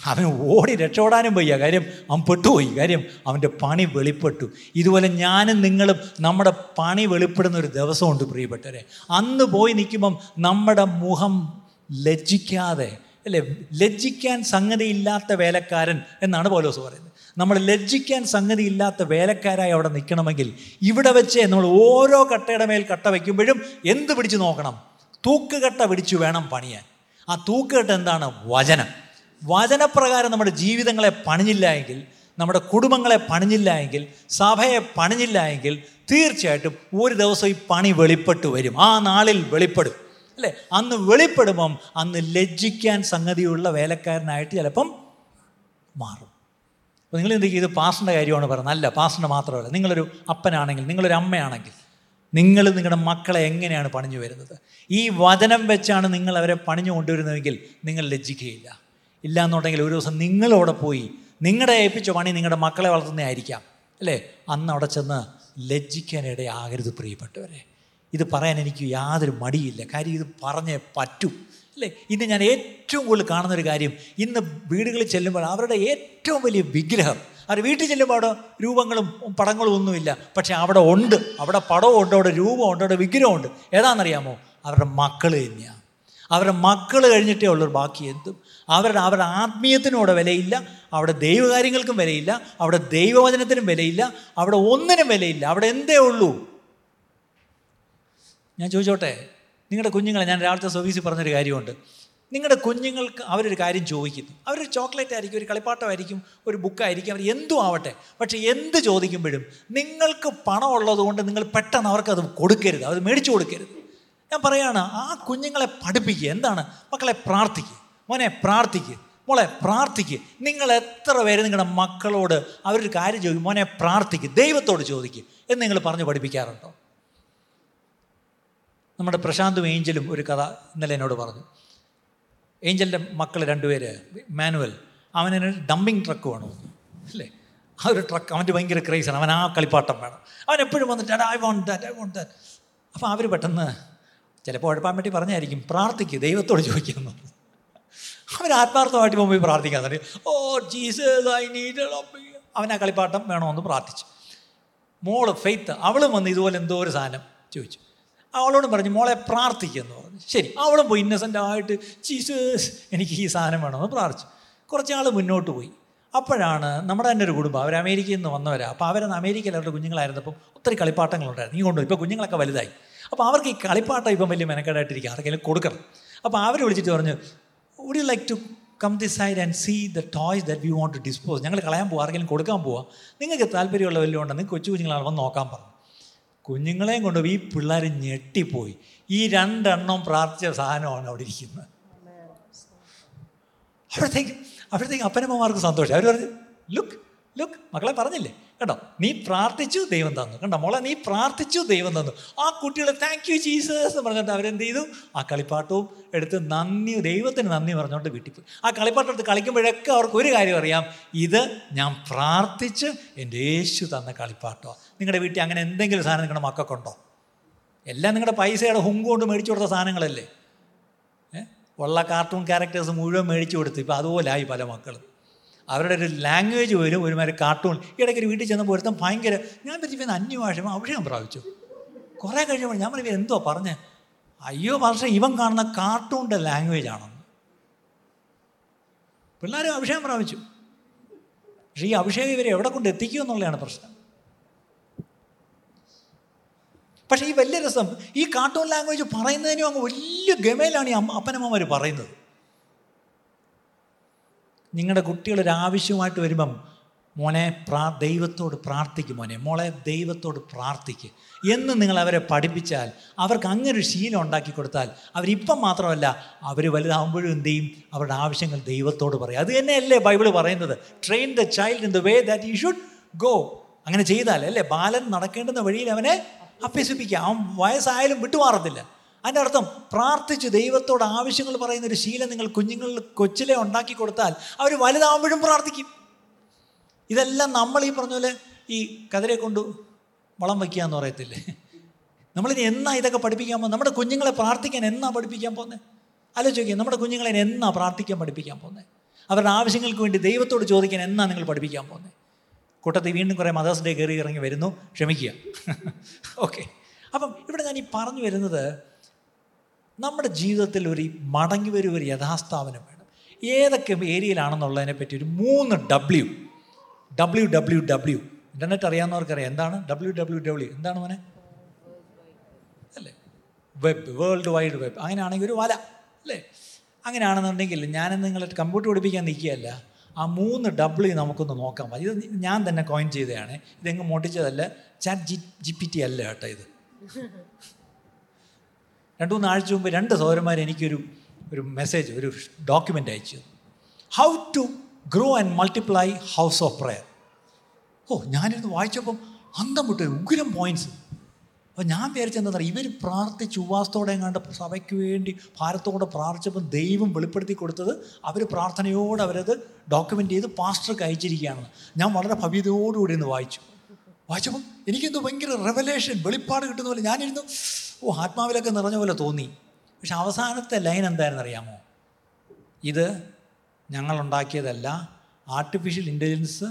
അവൻ ഓടി രക്ഷപ്പെടാനും വയ്യ. കാര്യം അവൻ പെട്ടുപോയി. കാര്യം അവന്റെ പണി വെളിപ്പെട്ടു. ഇതുപോലെ ഞാനും നിങ്ങളും നമ്മുടെ പണി വെളിപ്പെടുന്ന ഒരു ദിവസമുണ്ട് പ്രിയപ്പെട്ടവരെ. അന്ന് പോയി നിൽക്കുമ്പം നമ്മുടെ മുഖം ലജ്ജിക്കാതെ അല്ലേ? ലജ്ജിക്കാൻ സംഗതിയില്ലാത്ത വേലക്കാരൻ എന്നാണ് പോലോസ് പറയുന്നത്. നമ്മൾ ലജ്ജിക്കാൻ സംഗതിയില്ലാത്ത വേലക്കാരായി അവിടെ നിൽക്കണമെങ്കിൽ ഇവിടെ വെച്ച് നമ്മൾ ഓരോ കട്ടയുടെ മേൽ കട്ട വയ്ക്കുമ്പോഴും എന്ത് പിടിച്ച് നോക്കണം? തൂക്കുകട്ട പിടിച്ചു വേണം പണിയാൻ. ആ തൂക്കുകട്ട എന്താണ്? വചനം. വചനപ്രകാരം നമ്മുടെ ജീവിതങ്ങളെ പണിഞ്ഞില്ല എങ്കിൽ നമ്മുടെ കുടുംബങ്ങളെ പണിഞ്ഞില്ല എങ്കിൽ സഭയെ പണിഞ്ഞില്ല എങ്കിൽ തീർച്ചയായിട്ടും ഒരു ദിവസം ഈ പണി വെളിപ്പെട്ട് വരും. ആ നാളിൽ വെളിപ്പെടും. അല്ലേ? അന്ന് വെളിപ്പെടുമ്പം അന്ന് ലജ്ജിക്കാൻ സംഗതിയുള്ള വേലക്കാരനായിട്ട് ചിലപ്പം മാറും. അപ്പോൾ നിങ്ങൾ എന്തൊക്കെ ഇത് പാസ്റ്റിന്റെ കാര്യമാണ് പറയുന്നത്. അല്ല പാസ്റ്റിന്റെ മാത്രമല്ല. നിങ്ങളൊരു അപ്പനാണെങ്കിൽ നിങ്ങളൊരു അമ്മയാണെങ്കിൽ നിങ്ങൾ നിങ്ങളുടെ മക്കളെ എങ്ങനെയാണ് പണിഞ്ഞു വരുന്നത്? ഈ വചനം വെച്ചാണ് നിങ്ങൾ അവരെ പണിഞ്ഞു കൊണ്ടുവരുന്നതെങ്കിൽ നിങ്ങൾ ലജ്ജിക്കുകയില്ല. ഇല്ല എന്നുണ്ടെങ്കിൽ ഒരു ദിവസം നിങ്ങളവിടെ പോയി നിങ്ങളുടെ ഏൽപ്പിച്ച പണി നിങ്ങളുടെ മക്കളെ വളർത്തുന്നതായിരിക്കാം അല്ലേ? അന്ന് അവിടെ ചെന്ന് ലജ്ജിക്കാനിടയാകരുത് പ്രിയപ്പെട്ടവരെ. ഇത് പറയാൻ എനിക്ക് യാതൊരു മടിയില്ല. കാര്യം ഇത് പറഞ്ഞേ പറ്റൂ അല്ലേ? ഇന്ന് ഞാൻ ഏറ്റവും കൂടുതൽ കാണുന്നൊരു കാര്യം ഇന്ന് വീടുകളിൽ ചെല്ലുമ്പോൾ അവരുടെ ഏറ്റവും വലിയ വിഗ്രഹം അവർ വീട്ടിൽ ചെല്ലുമ്പോൾ അവിടെ രൂപങ്ങളും പടങ്ങളും ഒന്നുമില്ല. പക്ഷേ അവിടെ ഉണ്ട് അവിടെ പടവും ഉണ്ട് അവിടെ രൂപമുണ്ട് അവിടെ വിഗ്രഹമുണ്ട് ഏതാണെന്നറിയാമോ? അവരുടെ മക്കൾ തന്നെയാണ്. അവരുടെ മക്കൾ കഴിഞ്ഞിട്ടേ ഉള്ളൂ ബാക്കി എന്തും. അവരുടെ അവരുടെ ആത്മീയത്തിനും അവിടെ വിലയില്ല അവിടെ ദൈവകാര്യങ്ങൾക്കും വിലയില്ല അവിടെ ദൈവവചനത്തിനും വിലയില്ല അവിടെ ഒന്നിനും വിലയില്ല അവിടെ എന്തേ ഉള്ളൂ? ഞാൻ ചോദിച്ചോട്ടെ നിങ്ങളുടെ കുഞ്ഞുങ്ങളെ ഞാൻ രാവിലത്തെ സർവീസിൽ പറഞ്ഞൊരു കാര്യമുണ്ട്. നിങ്ങളുടെ കുഞ്ഞുങ്ങൾക്ക് അവരൊരു കാര്യം ചോദിക്കുന്നു. അവരൊരു ചോക്ലേറ്റ് ആയിരിക്കും ഒരു കളിപ്പാട്ടമായിരിക്കും ഒരു ബുക്കായിരിക്കും അവർ എന്തും ആവട്ടെ പക്ഷേ എന്ത് ചോദിക്കുമ്പോഴും നിങ്ങൾക്ക് പണം ഉള്ളതുകൊണ്ട് നിങ്ങൾ പെട്ടെന്ന് അവർക്ക് അത് കൊടുക്കരുത് അത് മേടിച്ചു കൊടുക്കരുത്. ഞാൻ പറയാണ് ആ കുഞ്ഞുങ്ങളെ പഠിപ്പിക്കുക എന്താണ്? മക്കളെ പ്രാർത്ഥിക്കുക. മോനെ പ്രാർത്ഥിക്കുക മോളെ പ്രാർത്ഥിക്കുക നിങ്ങൾ എത്ര പേര് നിങ്ങളുടെ മക്കളോട് അവരൊരു കാര്യം ചോദിക്കും മോനെ പ്രാർത്ഥിക്കുക ദൈവത്തോട് ചോദിക്കുക എന്ന് നിങ്ങൾ പറഞ്ഞു പഠിപ്പിക്കാറുണ്ടോ? നമ്മുടെ പ്രശാന്തും ഏഞ്ചലും ഒരു കഥ ഇന്നലെ എന്നോട് പറഞ്ഞു. ഏഞ്ചലിന്റെ മക്കൾ രണ്ടുപേര് മാനുവൽ അവനൊരു ഡംപിങ് ട്രക്ക് വേണമെന്ന് അല്ലേ? ആ ഒരു ട്രക്ക് അവന്റെ ഭയങ്കര ക്രൈസാണ് അവൻ ആ കളിപ്പാട്ടം വേണം. അവൻ എപ്പോഴും വന്നിട്ട് I want that I want that അപ്പോൾ അവർ പെട്ടെന്ന് ചിലപ്പോൾ ഉഴപ്പാൻ വേണ്ടി പറഞ്ഞായിരിക്കും. പ്രാർത്ഥിക്കുക ദൈവത്തോട് ചോദിക്കുന്നു അവൻ ആത്മാർത്ഥമായിട്ട് മുമ്പിൽ പ്രാർത്ഥിക്കാൻ തുടങ്ങി. ഓ ജീസസ് ഐ നീഡ് അവൻ ആ കളിപ്പാട്ടം വേണമെന്ന് പ്രാർത്ഥിച്ചു. മോൾ ഫെയ്ത്ത് അവളും വന്ന് ഇതുപോലെ എന്തോ ഒരു സാധനം ചോദിച്ചു. അവളോടും പറഞ്ഞു മോളെ പ്രാർത്ഥിക്കുമെന്ന് പറഞ്ഞു ശരി അവളും പോയി ഇന്നസെന്റ് ആയിട്ട് ജീസസ് എനിക്ക് ഈ സാധനം വേണമെന്ന് പ്രാർത്ഥിച്ചു. കുറച്ച് ആൾ മുന്നോട്ട് പോയി. അപ്പോഴാണ് നമ്മുടെ തന്നെ ഒരു കുടുംബം അവർ അമേരിക്കയിൽ നിന്ന് വന്നവരാ. അപ്പോൾ അവരന്ന് അമേരിക്കയിൽ അവരുടെ കുഞ്ഞുങ്ങളായിരുന്നപ്പം ഒത്തിരി കളിപ്പാട്ടങ്ങളുണ്ടായിരുന്നു. ഈ കൊണ്ടുപോയി. ഇപ്പോൾ കുഞ്ഞുങ്ങളൊക്കെ വലുതായി. അപ്പോൾ അവർക്ക് ഈ കളിപ്പാട്ടം ഇപ്പം വലിയ മെനക്കേടായിട്ടിരിക്കുക ആർക്കെങ്കിലും കൊടുക്കണം. അപ്പോൾ അവർ വിളിച്ചിട്ട് പറഞ്ഞു would you like to come this side and see the toys that we want to dispose ഞങ്ങൾ കളയാൻ പോകുക ആർക്കെങ്കിലും കൊടുക്കാൻ പോവുക നിങ്ങൾക്ക് താല്പര്യമുള്ള വല്ലതും ഉണ്ടെന്ന് കൊച്ചു കുഞ്ഞുങ്ങളാണ് വന്ന് നോക്കാൻ പറഞ്ഞു കുഞ്ഞുങ്ങളെയും കൊണ്ട് ഈ പിള്ളേർ ഞെട്ടിപ്പോയി. ഈ രണ്ടെണ്ണം പ്രാർത്ഥിച്ച സാധനമാണ് അവിടെ ഇരിക്കുന്നത്. അപ്പോഴത്തേക്ക് അപ്പോഴത്തേക്ക് അപ്പനമ്മമാർക്ക് സന്തോഷം. അവർ പറഞ്ഞു ലുക്ക് ലുക്ക് മക്കളെ പറഞ്ഞില്ലേ? കേട്ടോ നീ പ്രാർത്ഥിച്ചു ദൈവം തന്നു. കണ്ടോ മോളെ നീ പ്രാർത്ഥിച്ചു ദൈവം തന്നു. ആ കുട്ടികളെ താങ്ക് യു ജീസസ് എന്ന് പറഞ്ഞിട്ട് അവരെന്ത് ചെയ്തു? ആ കളിപ്പാട്ടവും എടുത്ത് നന്ദി ദൈവത്തിന് നന്ദി പറഞ്ഞുകൊണ്ട് വീട്ടിൽ പോയി. ആ കളിപ്പാട്ടം എടുത്ത് കളിക്കുമ്പോഴൊക്കെ അവർക്ക് ഒരു കാര്യം അറിയാം. ഇത് ഞാൻ പ്രാർത്ഥിച്ച് എന്റെ യേശു തന്ന കളിപ്പാട്ടോ നിങ്ങളുടെ വീട്ടിൽ അങ്ങനെ എന്തെങ്കിലും സാധനം നിങ്ങളുടെ മക്കൾക്കുണ്ടോ എല്ലാം നിങ്ങളുടെ പൈസയുടെ ഹുങ്ക് കൊണ്ട് മേടിച്ചു കൊടുത്ത സാധനങ്ങളല്ലേ? ഉള്ള കാർട്ടൂൺ ക്യാരക്ടേഴ്സ് മുഴുവൻ മേടിച്ചു കൊടുത്തു ഇപ്പോൾ അതുപോലായി പല മക്കളും. അവരുടെ ഒരു ലാംഗ്വേജ് വരും ഒരുമാതിരി കാർട്ടൂൺ ഇടയ്ക്ക് ഒരു വീട്ടിൽ ചെന്നപ്പോൾ ഒരുത്തം ഭയങ്കര ഞാൻ പറ്റി അന്യഭാഷ അഭിഷേകം പ്രാപിച്ചു. കുറേ കഴിയുമ്പോൾ ഞാൻ പറഞ്ഞു എന്തോ പറഞ്ഞ്? അയ്യോ പക്ഷേ ഇവൻ കാണുന്ന കാർട്ടൂണിന്റെ ലാംഗ്വേജ് ആണെന്ന്. പിള്ളേരും അഭിഷേകം പ്രാപിച്ചു. പക്ഷേ ഈ അഭിഷേകം ഇവരെ എവിടെ കൊണ്ട് എത്തിക്കും എന്നുള്ളതാണ് പ്രശ്നം. പക്ഷേ ഈ വലിയ രസം ഈ കാർട്ടൂൺ ലാംഗ്വേജ് പറയുന്നതിനും അങ്ങ് വലിയ ഗമയിലാണ് ഈ അപ്പനമ്മമാർ പറയുന്നത്. നിങ്ങളുടെ കുട്ടികൾ ഒരു ആവശ്യമായിട്ട് വരുമ്പം മോനെ പ്രാ ദൈവത്തോട് പ്രാർത്ഥിക്കും മോനെ. മോളെ ദൈവത്തോട് പ്രാർത്ഥിക്ക്. എന്ന് നിങ്ങൾ അവരെ പഠിപ്പിച്ചാൽ അവർക്ക് അങ്ങനെ ഒരു ശീലം ഉണ്ടാക്കി കൊടുത്താൽ അവരിപ്പം മാത്രമല്ല അവർ വലുതാകുമ്പോഴും എന്ത് ചെയ്യും? അവരുടെ ആവശ്യങ്ങൾ ദൈവത്തോട് പറയും. അത് തന്നെയല്ലേ ബൈബിൾ പറയുന്നത്? Train the child in the way that you should go അങ്ങനെ ചെയ്താൽ അല്ലേ? ബാലൻ നടക്കേണ്ടുന്ന വഴിയിൽ അവനെ അഭ്യസിപ്പിക്കുക. അവൻ വയസ്സായാലും വിട്ടുമാറത്തില്ല അതിന്റെ അർത്ഥം പ്രാർത്ഥിച്ച് ദൈവത്തോട് ആവശ്യങ്ങൾ പറയുന്ന ഒരു ശീലം നിങ്ങൾ കുഞ്ഞുങ്ങളിൽ കൊച്ചിലെ ഉണ്ടാക്കി കൊടുത്താൽ അവർ വലുതാവുമ്പോഴും പ്രാർത്ഥിക്കും. ഇതെല്ലാം നമ്മൾ ഈ പറഞ്ഞ പോലെ ഈ കതിരെ കൊണ്ട് വളം വയ്ക്കുക എന്ന് പറയത്തില്ലേ? നമ്മളിനി എന്നാ ഇതൊക്കെ പഠിപ്പിക്കാൻ പോകുന്നത് നമ്മുടെ കുഞ്ഞുങ്ങളെ പ്രാർത്ഥിക്കാൻ എന്നാ പഠിപ്പിക്കാൻ പോകുന്നത് ആലോചിക്കുക നമ്മുടെ കുഞ്ഞുങ്ങളെ എന്നാ പ്രാർത്ഥിക്കാൻ പഠിപ്പിക്കാൻ പോകുന്നത് അവരുടെ ആവശ്യങ്ങൾക്ക് വേണ്ടി ദൈവത്തോട് ചോദിക്കാൻ എന്നാ നിങ്ങൾ പഠിപ്പിക്കാൻ പോകുന്നത് കൂട്ടത്തിൽ വീണ്ടും കുറേ മദേഴ്സ് ഡേ കയറി ഇറങ്ങി വരുന്നു. ക്ഷമിക്കുക. ഓക്കെ അപ്പം ഇവിടെ ഞാൻ ഈ പറഞ്ഞു വരുന്നത് നമ്മുടെ ജീവിതത്തിൽ ഒരു മടങ്ങി വരും ഒരു യഥാസ്ഥാപനം വേണം. ഏതൊക്കെ ഏരിയയിലാണെന്നുള്ളതിനെ പറ്റി ഒരു മൂന്ന് W W W W internet അറിയാവുന്നവർക്കറിയാം. എന്താണ്? ഡബ്ല്യു ഡബ്ല്യു ഡബ്ല്യു എന്താണ് മോനെ? അല്ലേ? വെബ് വേൾഡ് വൈഡ് വെബ് അങ്ങനെയാണെങ്കിൽ ഒരു വല. അല്ലേ? അങ്ങനെയാണെന്നുണ്ടെങ്കിൽ ഞാൻ നിങ്ങളെ കമ്പ്യൂട്ടർ പഠിപ്പിക്കാൻ നിൽക്കുകയല്ല. ആ മൂന്ന് ഡബ്ല്യു നമുക്കൊന്ന് നോക്കാം. ഇത് ഞാൻ തന്നെ കോയിൻ ചെയ്തതാണ്. ഇതെങ്ങ് മോട്ടിച്ചതല്ല chat G G P T അല്ല കേട്ടോ ഇത്. രണ്ട് മൂന്ന് ആഴ്ച മുമ്പ് രണ്ട് സഹോദരന്മാർ എനിക്കൊരു ഒരു മെസ്സേജ് ഒരു ഡോക്യുമെന്റ് അയച്ചു. How to grow and multiply house of prayer ഓ ഞാനിരുന്ന് വായിച്ചപ്പം അന്തം വിട്ട് ഉഗ്രം പോയിന്റ്സ് അപ്പോൾ ഞാൻ വിചാരിച്ചെന്താ ഇവർ പ്രാർത്ഥിച്ച് ഉവാസത്തോടെ എങ്ങാണ്ട് സഭയ്ക്ക് വേണ്ടി ഭാരത്തോടെ പ്രാർത്ഥിച്ചപ്പോൾ ദൈവം വെളിപ്പെടുത്തി കൊടുത്തത് അവർ പ്രാർത്ഥനയോടെ അവരത് ഡോക്യുമെന്റ് ചെയ്ത് പാസ്റ്റർക്ക് അയച്ചിരിക്കുകയാണ് ഞാൻ വളരെ ഭവ്യതയോടുകൂടി ഇന്ന് വായിച്ചു. വായിച്ചപ്പം എനിക്കെന്തോ ഭയങ്കര റെവലേഷൻ വെളിപ്പാട് കിട്ടുന്ന പോലെ ഞാനിരുന്നു ഓ ആത്മാവിലൊക്കെ നിറഞ്ഞ പോലെ തോന്നി. പക്ഷെ അവസാനത്തെ ലൈൻ എന്തായിരുന്നു അറിയാമോ ഇത് ഞങ്ങളുണ്ടാക്കിയതല്ല ആർട്ടിഫിഷ്യൽ ഇന്റലിജൻസ്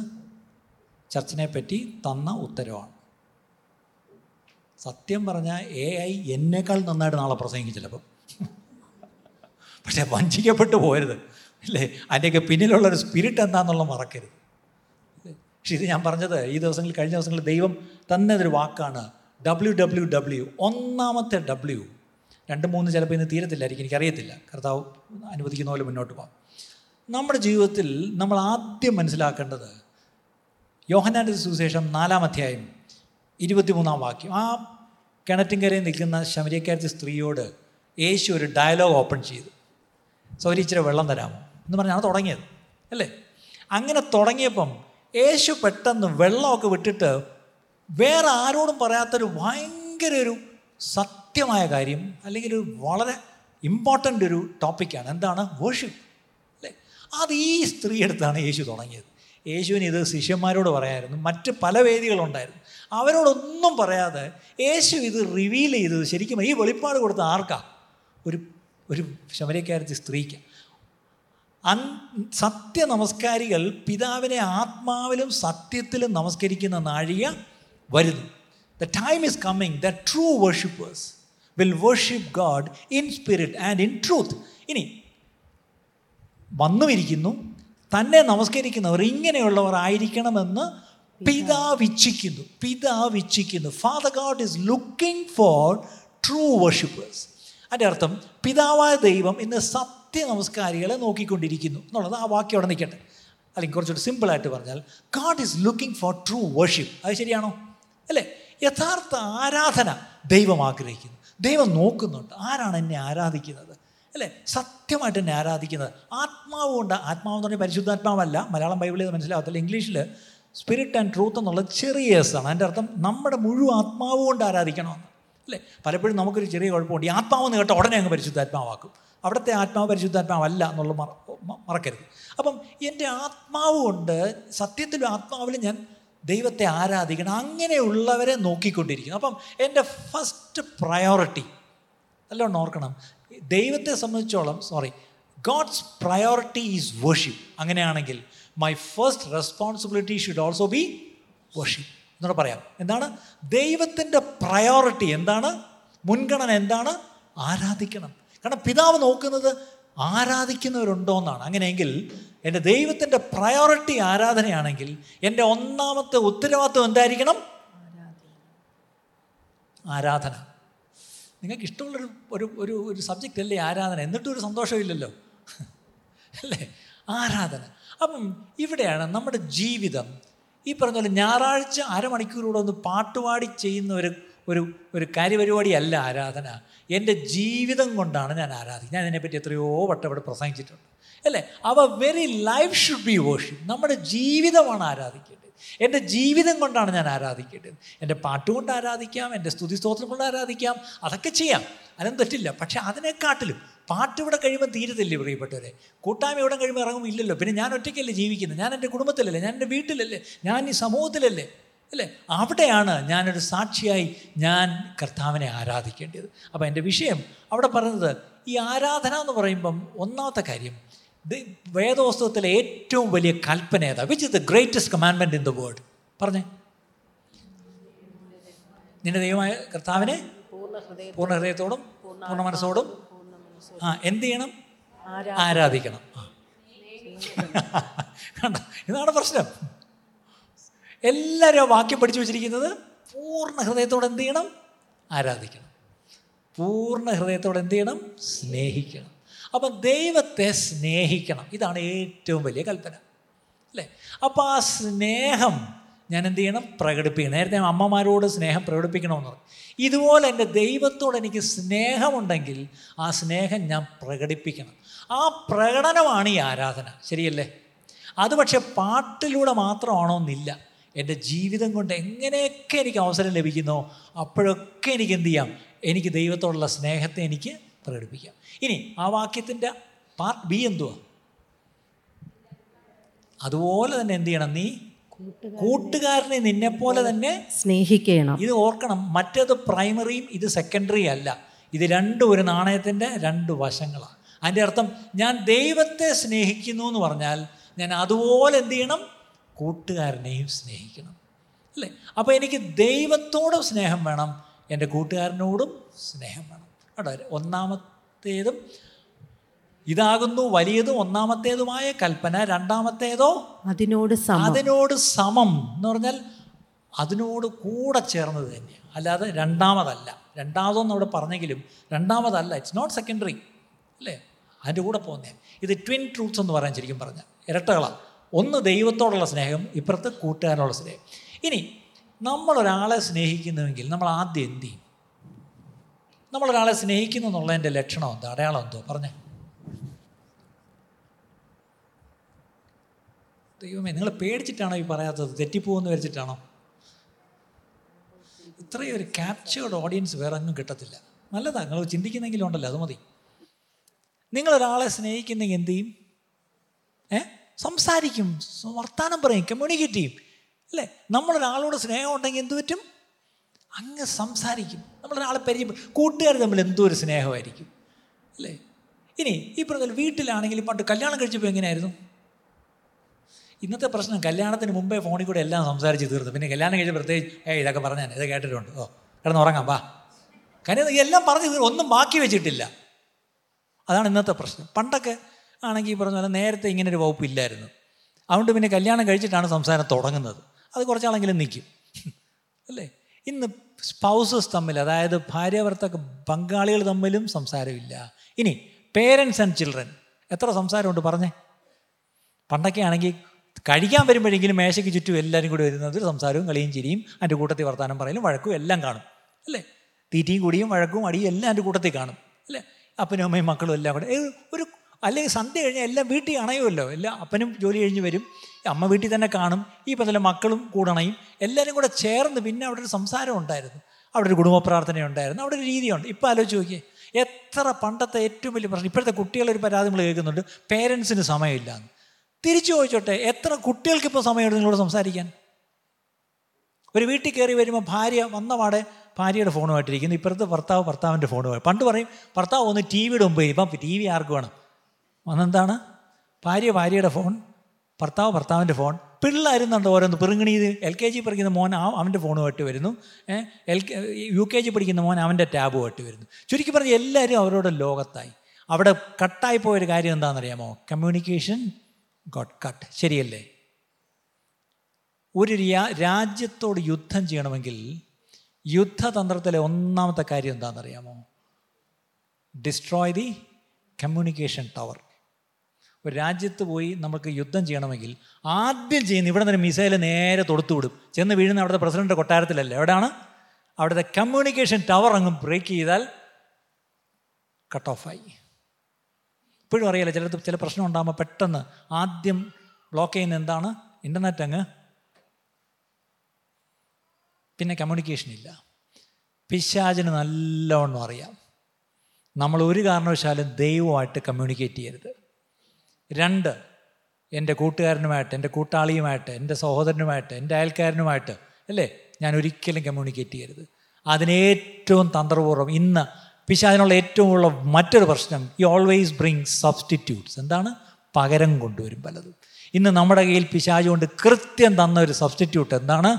ചർച്ചിനെ പറ്റി തന്ന ഉത്തരവാണ്. സത്യം പറഞ്ഞാൽ എ ഐ എന്നേക്കാൾ നന്നായിട്ട് നാളെ പ്രസംഗിക്കും ചിലപ്പം പക്ഷേ വഞ്ചിക്കപ്പെട്ടു പോരുത് അല്ലേ? അതിന്റെയൊക്കെ പിന്നിലുള്ളൊരു സ്പിരിറ്റ് എന്താണെന്നുള്ള മറക്കരുത്. പക്ഷേ ഇത് ഞാൻ പറഞ്ഞത് ഈ ദിവസങ്ങളിൽ കഴിഞ്ഞ ദിവസങ്ങളിൽ ദൈവം തന്നതൊരു വാക്കാണ് ഡബ്ല്യു ഡബ്ല്യു ഡബ്ല്യു ഒന്നാമത്തെ ഡബ്ല്യു രണ്ട് മൂന്ന് ചിലപ്പോൾ ഇന്ന് തീരത്തില്ലായിരിക്കും എനിക്കറിയത്തില്ല. കർത്താവ് അനുവദിക്കുന്ന പോലെ മുന്നോട്ട് പോകാം. നമ്മുടെ ജീവിതത്തിൽ നമ്മൾ ആദ്യം മനസ്സിലാക്കേണ്ടത് യോഹനാന്റെ സുവിശേഷം നാലാം അധ്യായം ഇരുപത്തിമൂന്നാം വാക്യം. ആ കിണറ്റിൻകരയിൽ നിൽക്കുന്ന ശമരിയക്കാരത്തെ സ്ത്രീയോട് യേശു ഒരു ഡയലോഗ് ഓപ്പൺ ചെയ്തു. സൗരി ഇച്ചിരി വെള്ളം തരാമോ? എന്ന് പറഞ്ഞാണ് തുടങ്ങിയത്. അല്ലേ? അങ്ങനെ തുടങ്ങിയപ്പം യേശു പെട്ടെന്ന് വെള്ളമൊക്കെ വിട്ടിട്ട് വേറെ ആരോടും പറയാത്തൊരു ഭയങ്കര ഒരു സത്യമായ കാര്യം അല്ലെങ്കിൽ ഒരു വളരെ ഇമ്പോർട്ടന്റ് ഒരു ടോപ്പിക്കാണ് എന്താണ്? വേർഷിപ്പ് അല്ലേ? അത് ഈ സ്ത്രീ അടുത്താണ് യേശു തുടങ്ങിയത്. യേശുവിന് ഇത് ശിഷ്യന്മാരോട് പറയായിരുന്നു. മറ്റ് പല വേദികളുണ്ടായിരുന്നു. അവരോടൊന്നും പറയാതെ യേശു ഇത് റിവീൽ ചെയ്തത് ശരിക്കും ഈ വെളിപ്പാട് കൊടുത്ത ആർക്കാ? ഒരു ഒരു ശമരക്കാരത്തി സ്ത്രീക്ക്. അൻ സത്യ നമസ്കാരികൾ പിതാവിനെ ആത്മാവിലും സത്യത്തിലും നമസ്കരിക്കുന്ന നാഴിക വരുന്നു. The time is coming the true worshippers will worship God in spirit and in truth ഇനി വന്നുമിരിക്കുന്നു തന്നെ നമസ്കരിക്കുന്നവർ ഇങ്ങനെയുള്ളവർ ആയിരിക്കണമെന്ന് പിതാവ് ഇച്ഛിക്കുന്നു. പിതാവ് ഇച്ഛിക്കുന്നു. Father God is looking for true worshippers അതിന്റെ അർത്ഥം പിതാവായ ദൈവം ഇന്ന് സത്യ നമസ്കാരികളെ നോക്കിക്കൊണ്ടിരിക്കുന്നു. എന്നുള്ളത് ആ വാക്യം അവിടെ നിൽക്കട്ടെ. അല്ലെങ്കിൽ കുറച്ചുകൂടി സിമ്പിളായിട്ട് പറഞ്ഞാൽ God is looking for true worship അത് ശരിയാണോ? അല്ലേ? യഥാർത്ഥ ആരാധന ദൈവം ആഗ്രഹിക്കുന്നു. ദൈവം നോക്കുന്നുണ്ട്. ആരാണ് എന്നെ ആരാധിക്കുന്നത്? അല്ലേ? സത്യമായിട്ട് എന്നെ ആരാധിക്കുന്നത്. ആത്മാവ് കൊണ്ട് ആത്മാവ് എന്ന് പറഞ്ഞാൽ പരിശുദ്ധാത്മാവല്ല. മലയാളം ബൈബിളിൽ മനസ്സിലാവത്തില്ല ഇംഗ്ലീഷിൽ സ്പിരിറ്റ് ആൻഡ് ട്രൂത്ത് എന്നുള്ള ചെറിയ എസ് ആണ്. അതിന്റെ അർത്ഥം നമ്മുടെ മുഴുവൻ ആത്മാവ് കൊണ്ട് ആരാധിക്കണമെന്ന്. അല്ലേ? പലപ്പോഴും നമുക്കൊരു ചെറിയ കുഴപ്പമുണ്ട്. ഈ ആത്മാവെന്ന് കേട്ട ഉടനെ അങ്ങ് പരിശുദ്ധാത്മാവാക്കും. അവിടുത്തെ ആത്മാവ് പരിശുദ്ധാത്മാവല്ല എന്നുള്ള മറ മറക്കരുത്. അപ്പം എന്റെ ആത്മാവ് കൊണ്ട് സത്യത്തിലും ആത്മാവിലും ഞാൻ ദൈവത്തെ ആരാധിക്കണം അങ്ങനെയുള്ളവരെ നോക്കിക്കൊണ്ടിരിക്കുന്നു. അപ്പം എന്റെ ഫസ്റ്റ് പ്രയോറിറ്റി നല്ലോണം ഓർക്കണം. ദൈവത്തെ സംബന്ധിച്ചോളം sorry God's priority is worship അങ്ങനെയാണെങ്കിൽ my first responsibility should also be worship എന്നോട് പറയാം. എന്താണ്? ദൈവത്തിന്റെ പ്രയോറിറ്റി എന്താണ്? മുൻഗണന എന്താണ്? ആരാധിക്കണം. കാരണം പിതാവ് നോക്കുന്നത് ആരാധിക്കുന്നവരുണ്ടോ എന്നാണ് അങ്ങനെയെങ്കിൽ എന്റെ ദൈവത്തിന്റെ പ്രയോറിറ്റി ആരാധനയാണെങ്കിൽ എന്റെ ഒന്നാമത്തെ ഉത്തരവാദിത്വം എന്തായിരിക്കണം? ആരാധന. നിങ്ങൾക്ക് ഇഷ്ടമുള്ളൊരു ഒരു ഒരു ഒരു സബ്ജക്റ്റ് അല്ലേ ആരാധന? എന്നിട്ടും ഒരു സന്തോഷമില്ലല്ലോ. അല്ലേ? ആരാധന. അപ്പം ഇവിടെയാണ് നമ്മുടെ ജീവിതം ഈ പറഞ്ഞ പോലെ ഞായറാഴ്ച അരമണിക്കൂറൂടെ ഒന്ന് പാട്ടുപാടി ചെയ്യുന്ന ഒരു ഒരു ഒരു കാര്യപരിപാടിയല്ല ആരാധന. എന്റെ ജീവിതം കൊണ്ടാണ് ഞാൻ ആരാധിക്കുന്നത്. ഞാൻ ഇതിനെപ്പറ്റി എത്രയോ വട്ടം ഇവിടെ പ്രസംഗിച്ചിട്ടുണ്ട്. അല്ലേ? Every life should be worship നമ്മുടെ ജീവിതമാണ് ആരാധിക്കേണ്ടത്. എന്റെ ജീവിതം കൊണ്ടാണ് ഞാൻ ആരാധിക്കേണ്ടത്. എന്റെ പാട്ടുകൊണ്ട് ആരാധിക്കാം എന്റെ സ്തുതി സ്തോത്രം കൊണ്ട് ആരാധിക്കാം അതൊക്കെ ചെയ്യാം. അതിനും തെറ്റില്ല. പക്ഷേ അതിനെക്കാട്ടിലും പാട്ട് ഇവിടെ കഴിയുമ്പോൾ തീരത്തില്ലേ പ്രിയപ്പെട്ടവരെ? കൂട്ടായ്മ ഇവിടെ കഴിയുമ്പോൾ ഇറങ്ങും ഇല്ലല്ലോ. പിന്നെ ഞാൻ ഒറ്റയ്ക്കല്ലേ ജീവിക്കുന്നത് ഞാൻ എന്റെ കുടുംബത്തിലല്ലേ? ഞാൻ എന്റെ വീട്ടിലല്ലേ? ഞാൻ ഈ സമൂഹത്തിലല്ലേ? അല്ലേ? അവിടെയാണ് ഞാനൊരു സാക്ഷിയായി ഞാൻ കർത്താവിനെ ആരാധിക്കേണ്ടത്. അപ്പോൾ എന്റെ വിഷയം അവിടെ പറഞ്ഞത് ഈ ആരാധന എന്ന് പറയുമ്പം ഒന്നാമത്തെ കാര്യം വേദോസ്തവത്തിലെ ഏറ്റവും വലിയ കൽപ്പന ഏതാ? Which is the greatest commandment in the world പറഞ്ഞേ. നിന്റെ ദൈവമായ കർത്താവിനെ പൂർണ ഹൃദയത്തോടും പൂർണ മനസ്സോടും ആ എന്ത് ചെയ്യണം? ആരാധിക്കണം. കണ്ട? ഇതാണ് പ്രശ്നം. എല്ലാവരും വാക്യം പഠിച്ചു വെച്ചിരിക്കുന്നത് പൂർണ ഹൃദയത്തോടെ എന്ത് ചെയ്യണം? ആരാധിക്കണം. പൂർണ ഹൃദയത്തോടെ എന്ത് ചെയ്യണം? സ്നേഹിക്കണം. അപ്പം ദൈവത്തെ സ്നേഹിക്കണം. ഇതാണ് ഏറ്റവും വലിയ കൽപ്പന. അല്ലേ? അപ്പോൾ ആ സ്നേഹം ഞാൻ എന്ത് ചെയ്യണം പ്രകടിപ്പിക്കണം. നേരത്തെ അമ്മമാരോട് സ്നേഹം പ്രകടിപ്പിക്കണമെന്ന് ഇതുപോലെ എന്റെ ദൈവത്തോട് എനിക്ക് സ്നേഹമുണ്ടെങ്കിൽ ആ സ്നേഹം ഞാൻ പ്രകടിപ്പിക്കണം. ആ പ്രകടനമാണ് ഈ ആരാധന. ശരിയല്ലേ? അത് പക്ഷേ പാട്ടിലൂടെ മാത്രമാണോ എന്നില്ല. എന്റെ ജീവിതം കൊണ്ട് എങ്ങനെയൊക്കെ എനിക്ക് അവസരം ലഭിക്കുന്നോ അപ്പോഴൊക്കെ എനിക്ക് എന്ത് ചെയ്യാം? എനിക്ക് ദൈവത്തോടുള്ള സ്നേഹത്തെ എനിക്ക് പ്രകടിപ്പിക്കാം. ഇനി ആ വാക്യത്തിന്റെ പാർട്ട് ബി എന്തുവാ? അതുപോലെ തന്നെ എന്ത് ചെയ്യണം? നീ കൂട്ടുകാരനെ നിന്നെ പോലെ തന്നെ സ്നേഹിക്കണം. ഇത് ഓർക്കണം. മറ്റേത് പ്രൈമറിയും ഇത് സെക്കൻഡറിയും അല്ല. ഇത് രണ്ടും ഒരു നാണയത്തിന്റെ രണ്ട് വശങ്ങളാണ്. അതിന്റെ അർത്ഥം ഞാൻ ദൈവത്തെ സ്നേഹിക്കുന്നു എന്ന് പറഞ്ഞാൽ ഞാൻ അതുപോലെ എന്ത് ചെയ്യണം? കൂട്ടുകാരനെയും സ്നേഹിക്കണം. അല്ലേ? അപ്പോൾ എനിക്ക് ദൈവത്തോടും സ്നേഹം വേണം. എന്റെ കൂട്ടുകാരനോടും സ്നേഹം വേണം. കേട്ടോ? ഒന്നാമത്തേതും ഇതാകുന്നു വലിയതും ഒന്നാമത്തേതുമായ കൽപ്പന രണ്ടാമത്തേതോ അതിനോട് സമം. അതിനോട് സമം എന്ന് പറഞ്ഞാൽ അതിനോട് കൂടെ ചേർന്നത് തന്നെയാണ് അല്ലാതെ രണ്ടാമതല്ല. രണ്ടാമതെന്ന് അവിടെ പറഞ്ഞെങ്കിലും രണ്ടാമതല്ല. ഇറ്റ്സ് നോട്ട് സെക്കൻഡറി അല്ലേ? അതിന്റെ കൂടെ പോകുന്നേ. ഇത് ട്വിൻ ട്രൂത്ത്സ് എന്ന് പറയാൻ ശരിക്കും പറഞ്ഞാൽ. ഇരട്ടകളാണ് ഒന്ന് ദൈവത്തോടുള്ള സ്നേഹം ഇപ്പുറത്ത് കൂട്ടുകാരനുള്ള സ്നേഹം. ഇനി നമ്മളൊരാളെ സ്നേഹിക്കുന്നുവെങ്കിൽ നമ്മൾ ആദ്യം എന്ത് ചെയ്യും? നമ്മളൊരാളെ സ്നേഹിക്കുന്നു എന്നുള്ളതിന്റെ ലക്ഷണം എന്തോ? അടയാളം എന്തോ? പറഞ്ഞേ. ദൈവമേ നിങ്ങൾ പേടിച്ചിട്ടാണോ ഈ പറയാത്തത്? തെറ്റിപ്പോകുമെന്ന് വിചാരിച്ചിട്ടാണോ? ഇത്രയും ഒരു ക്യാപ്ചേർഡ് ഓഡിയൻസ് വേറെ ഒന്നും കിട്ടത്തില്ല. നല്ലതാണ് നിങ്ങൾ ചിന്തിക്കുന്നെങ്കിലും ഉണ്ടല്ലോ അത് മതി. നിങ്ങളൊരാളെ സ്നേഹിക്കുന്നെങ്കിൽ എന്ത് ചെയ്യും? ഏ? സംസാരിക്കും വർത്താനം പറയും കമ്മ്യൂണിക്കേറ്റ് ചെയ്യും. അല്ലേ? നമ്മളൊരാളോട് സ്നേഹം ഉണ്ടെങ്കിൽ എന്ത് പറ്റും? അങ്ങ് സംസാരിക്കും. നമ്മളൊരാളെ പരിചയം കൂട്ടുകാർ തമ്മിൽ എന്തോ ഒരു സ്നേഹമായിരിക്കും. അല്ലേ? ഇനി ഈ പറഞ്ഞ വീട്ടിലാണെങ്കിലും പണ്ട് കല്യാണം കഴിച്ചപ്പോൾ എങ്ങനെയായിരുന്നു? ഇന്നത്തെ പ്രശ്നം കല്യാണത്തിന് മുമ്പേ ഫോണിൽ കൂടെ എല്ലാം സംസാരിച്ച് തീർന്നു. പിന്നെ കല്യാണം കഴിച്ച പ്രത്യേകിച്ച് ഏ ഇതൊക്കെ പറഞ്ഞാൽ ഇത് കേട്ടിട്ടുണ്ട്. ഓ കിടന്ന് ഉറങ്ങാം വാ. കാര്യം എല്ലാം പറഞ്ഞു തീർന്നു. ഒന്നും ബാക്കി വെച്ചിട്ടില്ല. അതാണ് ഇന്നത്തെ പ്രശ്നം. പണ്ടൊക്കെ ആണെങ്കിൽ പറഞ്ഞ ഇങ്ങനെ ഒരു വകുപ്പില്ലായിരുന്നു അതുകൊണ്ട് പിന്നെ കല്യാണം കഴിച്ചിട്ടാണ് സംസാരം തുടങ്ങുന്നത്. അത് കുറച്ചാളെങ്കിലും നിൽക്കും. അല്ലേ? ഇന്ന് സ്പൗസസ് തമ്മിൽ അതായത് ഭാര്യ ഭർത്തക പങ്കാളികൾ തമ്മിലും സംസാരമില്ല. ഇനി പേരൻസ് ആൻഡ് ചിൽഡ്രൻ. എത്ര സംസാരമുണ്ട് പറഞ്ഞേ? പണ്ടൊക്കെ ആണെങ്കിൽ കഴിക്കാൻ വരുമ്പോഴെങ്കിലും മേശയ്ക്ക് ചുറ്റും എല്ലാവരും കൂടി വരുന്നത് സംസാരവും കളിയും ചിരിയും അതിന്റെ കൂട്ടത്തിൽ വർത്താനം പറയലും വഴക്കും എല്ലാം കാണും. അല്ലേ? തീറ്റയും കുടിയും വഴക്കും അടിയും എല്ലാം അതിന്റെ കൂട്ടത്തിൽ കാണും. അല്ലേ? അപ്പനും അമ്മയും മക്കളും എല്ലാം കൂടെ. ഒരു അല്ലെങ്കിൽ സന്ധ്യ കഴിഞ്ഞാൽ എല്ലാം വീട്ടിൽ അണയുമല്ലോ. എല്ലാം അപ്പനും ജോലി കഴിഞ്ഞ് വരും. അമ്മ വീട്ടിൽ തന്നെ കാണും. ഈ പറഞ്ഞ മക്കളും കൂടണയും എല്ലാവരും കൂടെ ചേർന്ന് പിന്നെ അവിടെ ഒരു സംസാരം ഉണ്ടായിരുന്നു. അവിടെ ഒരു കുടുംബ പ്രാർത്ഥന ഉണ്ടായിരുന്നു. അവിടെ ഒരു രീതിയുണ്ട്. ഇപ്പോൾ ആലോചിച്ച് നോക്കിയേ. എത്ര പണ്ടത്തെ ഏറ്റവും വലിയ പ്രശ്നം. ഇപ്പോഴത്തെ കുട്ടികളൊരു പരാതി നമ്മൾ കേൾക്കുന്നുണ്ട്. പേരൻസിന് സമയമില്ല തിരിച്ചു ചോദിച്ചോട്ടെ എത്ര കുട്ടികൾക്ക് ഇപ്പോൾ സമയമുണ്ട് നിങ്ങളോട് സംസാരിക്കാൻ? ഒരു വീട്ടിൽ കയറി വരുമ്പോൾ ഭാര്യ വന്ന പാടെ ഭാര്യയുടെ ഫോണുമായിട്ടിരിക്കുന്നു ഇപ്പുറത്ത് ഭർത്താവ് ഭർത്താവിന്റെ ഫോണുമായി പണ്ട് പറയും ഭർത്താവ് ഒന്ന് ടി വിയുടെ മുമ്പ് ഇപ്പം ടി വി ആർക്ക് വേണം? അന്നെന്താണ് ഭാര്യ ഭാര്യയുടെ ഫോൺ ഭർത്താവ് ഭർത്താവിന്റെ ഫോൺ. പിള്ളേരുന്നുണ്ട് ഓരോന്ന് പിറുങ്ങണി എൽ കെ ജി പഠിക്കുന്ന മോൻ അവന്റെ ഫോണുമായിട്ട് വരുന്നു. എൽ യു കെ ജി പഠിക്കുന്ന മോൻ അവന്റെ ടാബുമായിട്ട് വരുന്നു. ചുരുക്കി പറഞ്ഞ് എല്ലാവരും അവരുടെ ലോകത്തായി. അവിടെ കട്ടായി പോയൊരു കാര്യം എന്താണെന്നറിയാമോ? കമ്മ്യൂണിക്കേഷൻ ഗോട്ട് കട്ട് ശരിയല്ലേ? ഒരു രാജ്യത്തോട് യുദ്ധം ചെയ്യണമെങ്കിൽ യുദ്ധതന്ത്രത്തിലെ ഒന്നാമത്തെ കാര്യം എന്താണെന്നറിയാമോ? ഡിസ്ട്രോയ് ദി കമ്മ്യൂണിക്കേഷൻ ടവർ ഒരു രാജ്യത്ത് പോയി നമുക്ക് യുദ്ധം ചെയ്യണമെങ്കിൽ ആദ്യം ചെയ്യുന്ന ഇവിടെ നിന്ന് മിസൈൽ നേരെ തൊടുത്തു വിടും ചെന്ന് വീഴുന്ന അവിടുത്തെ പ്രസിഡന്റ് കൊട്ടാരത്തിലല്ല? എവിടെയാണ്? അവിടുത്തെ കമ്മ്യൂണിക്കേഷൻ ടവർ അങ്ങ് ബ്രേക്ക് ചെയ്താൽ കട്ട് ഓഫായി ഇപ്പോഴും അറിയില്ല ചിലത് ചില പ്രശ്നം ഉണ്ടാകുമ്പോൾ പെട്ടെന്ന് ആദ്യം ബ്ലോക്ക് ചെയ്യുന്ന എന്താണ്? ഇന്റർനെറ്റ് അങ്ങ് പിന്നെ കമ്മ്യൂണിക്കേഷൻ ഇല്ല. പിശാചിന് നല്ലവണ്ണം അറിയാം. നമ്മൾ ഒരു കാരണവശാലും ദൈവമായിട്ട് കമ്മ്യൂണിക്കേറ്റ് ചെയ്യരുത്. രണ്ട് എന്റെ കൂട്ടുകാരനുമായിട്ട് എന്റെ കൂട്ടാളിയുമായിട്ട് എന്റെ സഹോദരനുമായിട്ട് എന്റെ അയൽക്കാരനുമായിട്ട് അല്ലേ? ഞാൻ ഒരിക്കലും കമ്മ്യൂണിക്കേറ്റ് ചെയ്യരുത്. അതിനേറ്റവും തന്ത്രപൂർവം ഇന്ന് പിശാചിനുള്ള ഏറ്റവും ഉള്ള മറ്റൊരു പ്രശ്നം ഈ ഓൾവേസ് ബ്രിങ് സബ്സ്റ്റിറ്റ്യൂട്ട്സ് എന്താണ്? പകരം കൊണ്ടുവരും പലതും. ഇന്ന് നമ്മുടെ കയ്യിൽ പിശാജ് കൊണ്ട് കൃത്യം തന്ന ഒരു സബ്സ്റ്റിറ്റ്യൂട്ട് എന്താണ്?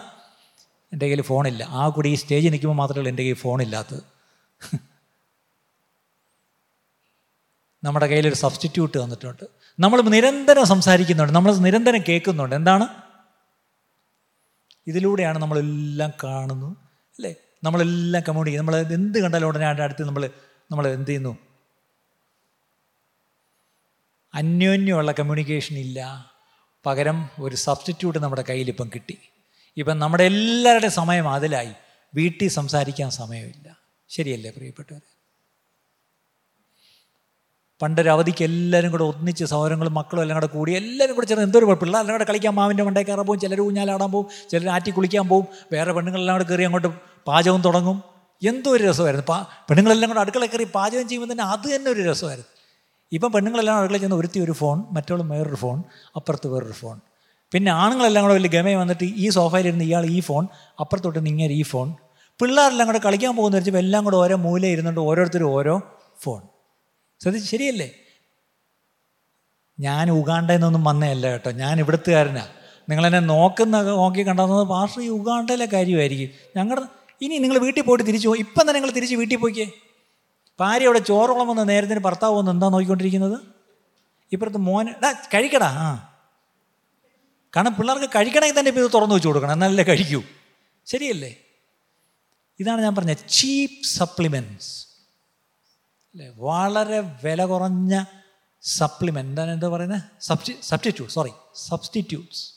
എന്റെ കയ്യിൽ ഫോണില്ല. ആ കൂടി ഈ സ്റ്റേജിൽ നിൽക്കുമ്പോൾ മാത്രമേ എന്റെ കയ്യിൽ ഫോണില്ലാത്തത്. നമ്മുടെ കയ്യിലൊരു സബ്സ്റ്റിറ്റ്യൂട്ട് തന്നിട്ടുണ്ട്. നമ്മൾ നിരന്തരം സംസാരിക്കുന്നുണ്ട്. നമ്മൾ നിരന്തരം കേൾക്കുന്നുണ്ട്. എന്താണ്? ഇതിലൂടെയാണ് നമ്മളെല്ലാം കാണുന്നത് നമ്മളെല്ലാം കമ്മ്യൂണിക്കേറ്റ് നമ്മൾ എന്ത് കണ്ടാലും ഉടനെ അടുത്ത് നമ്മൾ നമ്മൾ എന്ത് ചെയ്യുന്നു? അന്യോന്യമുള്ള കമ്മ്യൂണിക്കേഷൻ ഇല്ല. പകരം ഒരു സബ്സ്റ്റിറ്റ്യൂട്ട് നമ്മുടെ കയ്യിൽ ഇപ്പം കിട്ടി. ഇപ്പം നമ്മുടെ എല്ലാവരുടെയും സമയം അതിലായി. വീട്ടിൽ സംസാരിക്കാൻ സമയമില്ല. ശരിയല്ലേ പ്രിയപ്പെട്ടവർ പണ്ടൊരു അവധിക്ക് എല്ലാവരും കൂടെ ഒന്നിച്ച് സൗരങ്ങളും മക്കളും എല്ലാം കൂടെ കൂടി എല്ലാവരും കൂടെ ചേർന്ന് എന്തൊരു കുഴപ്പമില്ല. എല്ലാം കൂടെ കളിക്കാൻ മാവിന്റെ മണ്ടേ കയറാൻ പോകും ചിലർ ഊഞ്ഞാലാടാൻ പോകും ചിലർ ആറ്റി കുളിക്കാൻ പോകും വേറെ പെണ്ണുങ്ങളെല്ലാം കൂടെ കയറി അങ്ങോട്ട് പാചകം തുടങ്ങും. എന്തോ ഒരു രസമായിരുന്നു. പാ പെണ്ണുങ്ങളെല്ലാം കൂടെ അടുക്കള കയറി പാചകം ചെയ്യുമ്പോൾ തന്നെ അത് തന്നെ ഒരു രസമായിരുന്നു. ഇപ്പം പെണ്ണുങ്ങളെല്ലാം അടുക്കള ചെന്ന് ഒരുത്തി ഒരു ഫോൺ മറ്റുള്ള വേറൊരു ഫോൺ അപ്പുറത്ത് വേറൊരു ഫോൺ. പിന്നെ ആണുങ്ങളെല്ലാം കൂടെ വലിയ ഗമയം വന്നിട്ട് ഈ സോഫയിലിരുന്ന് ഇയാൾ ഈ ഫോൺ അപ്പുറത്തോട്ട് നിങ്ങൾ ഈ ഫോൺ. പിള്ളേരെല്ലാം കൂടെ കളിക്കാൻ പോകുന്ന വെച്ചപ്പോൾ എല്ലാം കൂടെ ഓരോ മൂല ഇരുന്നുകൊണ്ട് ഓരോരുത്തരും ഓരോ ഫോൺ. ശ്രദ്ധിച്ച് ശരിയല്ലേ? ഞാൻ ഉഗാണ്ടയിൽ നിന്നൊന്നും വന്നതല്ല കേട്ടോ. ഞാൻ ഇവിടുത്തുകാരനാണ് നിങ്ങളെന്നെ നോക്കുന്ന നോക്കി കണ്ടെന്നത് പാർട്ടി ഉഗാണ്ടയിലെ കാര്യമായിരിക്കും. ഞങ്ങളുടെ ഇനി നിങ്ങൾ വീട്ടിൽ പോയിട്ട് തിരിച്ചു പോകും ഇപ്പം തന്നെ നിങ്ങൾ തിരിച്ച് വീട്ടിൽ പോയിക്കേ. ഭാര്യ അവിടെ ചോറോളം വന്ന് നേരത്തിന് ഭർത്താവ് വന്ന് എന്താ നോക്കിക്കൊണ്ടിരിക്കുന്നത്? ഇപ്പുറത്ത് എടാ കഴിക്കടാ. ആ. കാരണം പിള്ളേർക്ക് കഴിക്കണമെങ്കിൽ തന്നെ ഇപ്പോൾ ഇത് തുറന്നു വെച്ച് കൊടുക്കണം. എന്നാലല്ലേ കഴിക്കൂ. ശരിയല്ലേ? ഇതാണ് ഞാൻ പറഞ്ഞത് ചീപ്പ് സപ്ലിമെന്റ്സ് അല്ലേ? വളരെ വില കുറഞ്ഞ സപ്ലിമെന്റ് എന്താണ് എന്താ പറയുന്നത്? സബ്സ്റ്റി സബ്സ്റ്റിറ്റ്യൂട്ട് സോറി സബ്സ്റ്റിറ്റ്യൂട്ട്സ്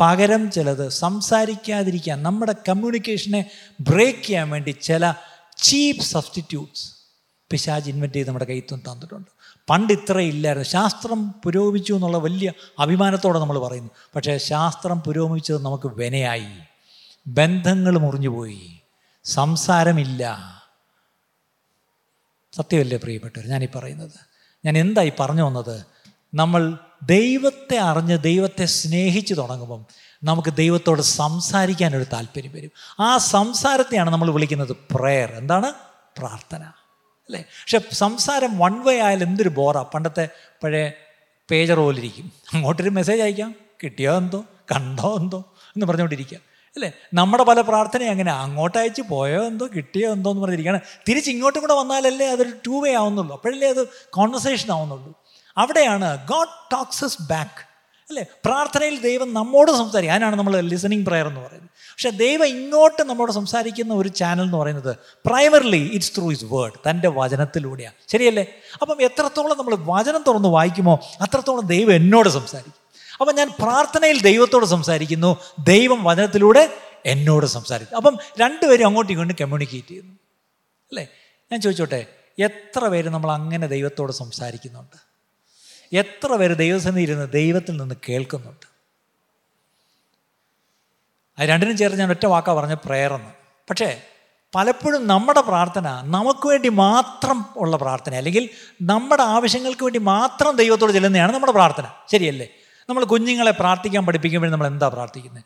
പകരം ചിലത് സംസാരിക്കാതിരിക്കാൻ നമ്മുടെ കമ്മ്യൂണിക്കേഷനെ ബ്രേക്ക് ചെയ്യാൻ വേണ്ടി ചില ചീപ്പ് സബ്സ്റ്റിറ്റ്യൂട്ട്സ് പിശാജ് ഇൻവെന്റ് ചെയ്ത് നമ്മുടെ കയ്യിൽ തന്നിട്ടുണ്ട്. പണ്ട് ഇത്ര ഇല്ലായിരുന്നു. ശാസ്ത്രം പുരോഗമിച്ചു എന്നുള്ള വലിയ അഭിമാനത്തോടെ നമ്മൾ പറയുന്നു. പക്ഷേ ശാസ്ത്രം പുരോഗമിച്ചത് നമുക്ക് വിനയായി. ബന്ധങ്ങൾ മുറിഞ്ഞുപോയി സംസാരമില്ല. സത്യമല്ലേ പ്രിയപ്പെട്ടവർ? ഞാനീ പറയുന്നത്. ഞാൻ എന്തായി പറഞ്ഞു വന്നത്? നമ്മൾ ദൈവത്തെ അറിഞ്ഞ് ദൈവത്തെ സ്നേഹിച്ച് തുടങ്ങുമ്പം നമുക്ക് ദൈവത്തോട് സംസാരിക്കാനൊരു താല്പര്യം വരും. ആ സംസാരത്തെയാണ് നമ്മൾ വിളിക്കുന്നത് പ്രെയർ എന്താണ്? പ്രാർത്ഥന. അല്ലേ? പക്ഷെ സംസാരം വൺ വേ ആയാലും എന്തൊരു ബോറാ പണ്ടത്തെ പഴയ പേജർ പോലിരിക്കും അങ്ങോട്ടൊരു മെസ്സേജ് അയക്കാം. കിട്ടിയോ എന്തോ? കണ്ടോ എന്തോ? എന്ന് പറഞ്ഞുകൊണ്ടിരിക്കുക. അല്ലേ? നമ്മുടെ പല പ്രാർത്ഥന അങ്ങനെ. അങ്ങോട്ട് അയച്ച് പോയോ എന്തോ? കിട്ടിയോ എന്തോ എന്ന് പറഞ്ഞിരിക്കുകയാണ്. തിരിച്ച് ഇങ്ങോട്ടും കൂടെ വന്നാലല്ലേ അതൊരു ടൂ വേ ആവുന്നുള്ളൂ. അപ്പോഴല്ലേ അത് കോൺവെർസേഷൻ ആവുന്നുള്ളൂ. അവിടെയാണ് ഗോഡ് ടോക്സസ് ബാക്ക് അല്ലേ? പ്രാർത്ഥനയിൽ ദൈവം നമ്മോട് സംസാരിക്കും. അതിനാണ് നമ്മൾ ലിസണിങ് പ്രെയർ എന്ന് പറയുന്നത്. പക്ഷേ ദൈവം ഇങ്ങോട്ട് നമ്മോട് സംസാരിക്കുന്ന ഒരു ചാനൽ എന്ന് പറയുന്നത് primarily it's through his word തന്റെ വചനത്തിലൂടെയാണ്. ശരിയല്ലേ? അപ്പം എത്രത്തോളം നമ്മൾ വചനം തുറന്ന് വായിക്കുമോ അത്രത്തോളം ദൈവം എന്നോട് സംസാരിക്കും. അപ്പം ഞാൻ പ്രാർത്ഥനയിൽ ദൈവത്തോട് സംസാരിക്കുന്നു ദൈവം വചനത്തിലൂടെ എന്നോട് സംസാരിക്കും അപ്പം രണ്ടുപേരും അങ്ങോട്ടും ഇങ്ങോട്ടും കമ്മ്യൂണിക്കേറ്റ് ചെയ്യുന്നു. അല്ലേ? ഞാൻ ചോദിച്ചോട്ടെ എത്ര പേര് നമ്മൾ അങ്ങനെ ദൈവത്തോട് സംസാരിക്കുന്നുണ്ട്? എത്ര പേര് ദൈവസന്നിധി ഇരുന്ന് ദൈവത്തിൽ നിന്ന് കേൾക്കുന്നുണ്ട്? അത് രണ്ടിനും ചേർത്ത് ഞാൻ ഒറ്റ വാക്കാ പറഞ്ഞ പ്രേയറെന്ന് പക്ഷേ പലപ്പോഴും നമ്മുടെ പ്രാർത്ഥന നമുക്ക് വേണ്ടി മാത്രം ഉള്ള പ്രാർത്ഥന അല്ലെങ്കിൽ നമ്മുടെ ആവശ്യങ്ങൾക്ക് വേണ്ടി മാത്രം ദൈവത്തോട് ചെല്ലുന്നതാണ് നമ്മുടെ പ്രാർത്ഥന. ശരിയല്ലേ? നമ്മൾ കുഞ്ഞുങ്ങളെ പ്രാർത്ഥിക്കാൻ പഠിപ്പിക്കുമ്പോൾ നമ്മൾ എന്താ പ്രാർത്ഥിക്കുന്നത്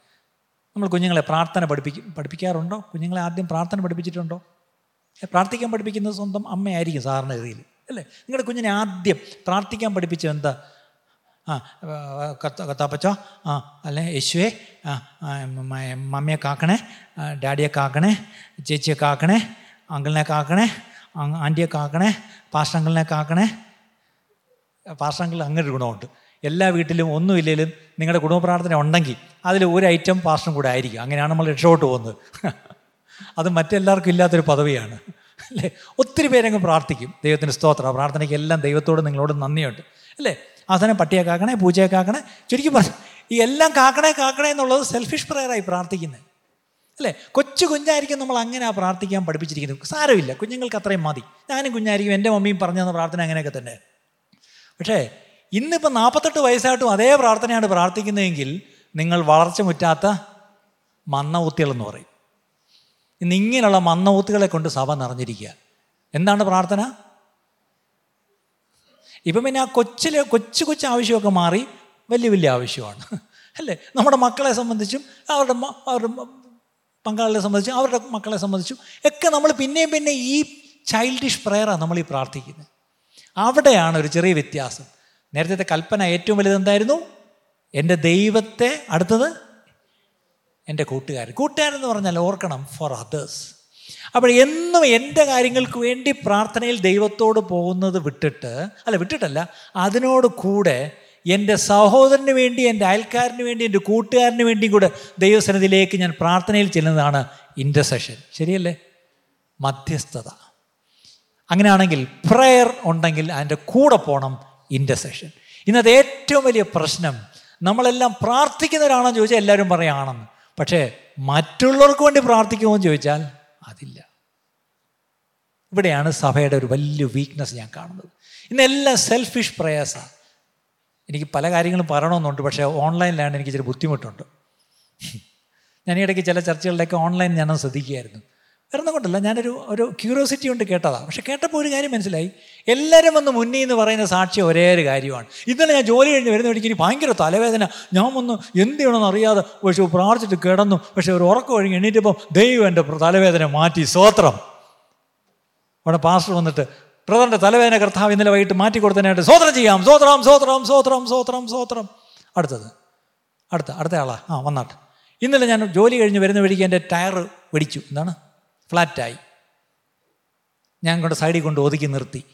നമ്മൾ കുഞ്ഞുങ്ങളെ പ്രാർത്ഥന പഠിപ്പിക്കും പഠിപ്പിക്കാറുണ്ടോ? കുഞ്ഞുങ്ങളെ ആദ്യം പ്രാർത്ഥന പഠിപ്പിച്ചിട്ടുണ്ടോ? പ്രാർത്ഥിക്കാൻ പഠിപ്പിക്കുന്നത് സ്വന്തം അമ്മയായിരിക്കും സാറിന്റെ അല്ലേ? നിങ്ങളുടെ കുഞ്ഞിനെ ആദ്യം പ്രാർത്ഥിക്കാൻ പഠിപ്പിച്ചത് എന്താ? ആ കത്ത കത്താപ്പച്ചോ ആ അല്ലെ യേശുവേ ആ മമ്മിയെ കാക്കണേ ഡാഡിയെ കാക്കണേ ചേച്ചിയെ കാക്കണേ അങ്കിളിനെ കാക്കണേ ആന്റിയെ കാക്കണേ പാസ്റ്റർ കാക്കണേ. പാസ്റ്റർ അങ്കിൾ അങ്ങനെ ഒരു ഗുണമുണ്ട്. എല്ലാ വീട്ടിലും ഒന്നുമില്ലെങ്കിലും നിങ്ങളുടെ കുടുംബ പ്രാർത്ഥന ഉണ്ടെങ്കിൽ അതിൽ ഒരു ഐറ്റം പാസ്റ്ററും കൂടെ ആയിരിക്കും. അങ്ങനെയാണ് നമ്മൾ രക്ഷപ്പെട്ടു പോകുന്നത്. അത് മറ്റെല്ലാവർക്കും ഇല്ലാത്തൊരു പദവിയാണ്. അല്ലേ? ഒത്തിരി പേരങ്ങ് പ്രാർത്ഥിക്കും. ദൈവത്തിന് സ്തോത്ര. പ്രാർത്ഥനയ്ക്ക് എല്ലാം ദൈവത്തോട് നിങ്ങളോട് നന്ദിയുണ്ട്. അല്ലേ? അവസാനം പട്ടിയെ കാക്കണേ പൂച്ചയെ കാക്കണേ ചുരുക്കി പറഞ്ഞു ഈ എല്ലാം കാക്കണേ കാക്കണേ എന്നുള്ളത് സെൽഫിഷ് പ്രെയറായി പ്രാർത്ഥിക്കുന്നത് അല്ലേ? കൊച്ചു കുഞ്ഞായിരിക്കും നമ്മൾ അങ്ങനെ ആ പ്രാർത്ഥിക്കാൻ പഠിപ്പിച്ചിരിക്കുന്നത്. സാരമില്ല. കുഞ്ഞുങ്ങൾക്ക് അത്രയും മതി. ഞാനും കുഞ്ഞായിരിക്കും എന്റെ മമ്മിയും പറഞ്ഞു തന്ന പ്രാർത്ഥന അങ്ങനെയൊക്കെ തന്നെ. പക്ഷേ ഇന്നിപ്പോൾ നാൽപ്പത്തെട്ട് വയസ്സായിട്ടും അതേ പ്രാർത്ഥനയാണ് പ്രാർത്ഥിക്കുന്നതെങ്കിൽ നിങ്ങൾ വളർച്ച മുറ്റാത്ത മന്ന ഊത്തികളെന്ന് പറയും. ഇന്ന് ഇങ്ങനെയുള്ള മന്നോത്തുകളെ കൊണ്ട് സഭ നിറഞ്ഞിരിക്കുക. എന്താണ് പ്രാർത്ഥന? ഇപ്പം പിന്നെ ആ കൊച്ചിലെ കൊച്ചു കൊച്ചു ആവശ്യമൊക്കെ മാറി വലിയ വലിയ ആവശ്യമാണ്. അല്ലേ? നമ്മുടെ മക്കളെ സംബന്ധിച്ചും അവരുടെ അവരുടെ പങ്കാളികളെ സംബന്ധിച്ചും അവരുടെ മക്കളെ സംബന്ധിച്ചും ഒക്കെ നമ്മൾ പിന്നെയും പിന്നെ ഈ ചൈൽഡിഷ് പ്രെയറാണ് നമ്മൾ ഈ പ്രാർത്ഥിക്കുന്നത്. അവിടെയാണ് ഒരു ചെറിയ വ്യത്യാസം. നേരത്തെ കൽപ്പന ഏറ്റവും വലുത് എന്തായിരുന്നു? എന്റെ ദൈവത്തെ അടുത്തത്? എന്റെ കൂട്ടുകാരൻ കൂട്ടുകാരെന്ന് പറഞ്ഞാൽ ഓർക്കണം ഫോർ അതേഴ്സ് അപ്പോൾ എന്നും എന്റെ കാര്യങ്ങൾക്ക് വേണ്ടി പ്രാർത്ഥനയിൽ ദൈവത്തോട് പോകുന്നത് വിട്ടിട്ട് അല്ല വിട്ടിട്ടല്ല അതിനോട് കൂടെ എന്റെ സഹോദരന് വേണ്ടി എന്റെ അയൽക്കാരന് വേണ്ടി എന്റെ കൂട്ടുകാരന് വേണ്ടിയും കൂടെ ദൈവസന്നിധിയിലേക്ക് ഞാൻ പ്രാർത്ഥനയിൽ ചെല്ലുന്നതാണ് ഇന്റർസെഷൻ ശരിയല്ലേ? മധ്യസ്ഥത. അങ്ങനെയാണെങ്കിൽ പ്രയർ ഉണ്ടെങ്കിൽ അതിന്റെ കൂടെ പോകണം ഇന്റർസെഷൻ ഇന്നത്തെ ഏറ്റവും വലിയ പ്രശ്നം നമ്മളെല്ലാം പ്രാർത്ഥിക്കുന്നവരാണെന്ന് ചോദിച്ചാൽ എല്ലാവരും പറയാണെന്ന് പക്ഷേ മറ്റുള്ളവർക്ക് വേണ്ടി പ്രാർത്ഥിക്കുമോ എന്ന് ചോദിച്ചാൽ അതില്ല. ഇവിടെയാണ് സഭയുടെ ഒരു വലിയ വീക്ക്നെസ് ഞാൻ കാണുന്നത്. ഇന്നെല്ലാം സെൽഫിഷ് പ്രയാസമാണ് എനിക്ക് പല കാര്യങ്ങളും പറയണമെന്നുണ്ട് പക്ഷേ ഓൺലൈനിലാണ് എനിക്ക് ഇച്ചിരി ബുദ്ധിമുട്ടുണ്ട്. ഞാൻ ഇടയ്ക്ക് ചില ചർച്ചകളിലൊക്കെ ഓൺലൈൻ ഞാനത് ശ്രദ്ധിക്കുകയായിരുന്നു. വേറെ കൊണ്ടല്ല ഞാനൊരു ഒരു ക്യൂരിയോസിറ്റി കൊണ്ട് കേട്ടതാണ് പക്ഷെ കേട്ടപ്പോൾ ഒരു കാര്യം മനസ്സിലായി. എല്ലാവരും വന്ന് മുന്നിൽ എന്ന് പറയുന്ന സാക്ഷി ഒരേ ഒരു കാര്യമാണ്. ഇന്നലെ ഞാൻ ജോലി കഴിഞ്ഞ് വരുന്ന വഴിക്ക് എനിക്ക് ഭയങ്കര തലവേദന. ഞാൻ ഒന്ന് എന്ത് ചെയ്യണമെന്ന് അറിയാതെ പക്ഷേ പ്രാർത്ഥിച്ചിട്ട് കിടന്നു. പക്ഷേ ഒരു ഉറക്കം ഒഴുകി എണീറ്റപ്പോൾ ദൈവം എന്റെ തലവേദന മാറ്റി. സ്വോത്രം. അവിടെ പാസ്റ്റർ വന്നിട്ട് ബ്രദറിന്റെ തലവേദന കർത്താവ് ഇന്നലെ വൈകിട്ട് മാറ്റി കൊടുത്തതിനായിട്ട് സ്വോത്രം ചെയ്യാം. സ്വോത്രം സ്വോത്രം സ്വോത്രം സ്വോത്രം സ്വോത്രം. അടുത്തത്. അടുത്ത അടുത്ത ആളാ. ആ വന്നാട്ട്. ഇന്നലെ ഞാൻ ജോലി കഴിഞ്ഞ് വരുന്ന വഴിക്ക് എന്റെ ടയർ വെടിച്ചു. എന്താണ്? ഫ്ലാറ്റായി. ഞാൻ കൊണ്ട് സൈഡിൽ കൊണ്ട് ഒതുക്കി നിർത്തി.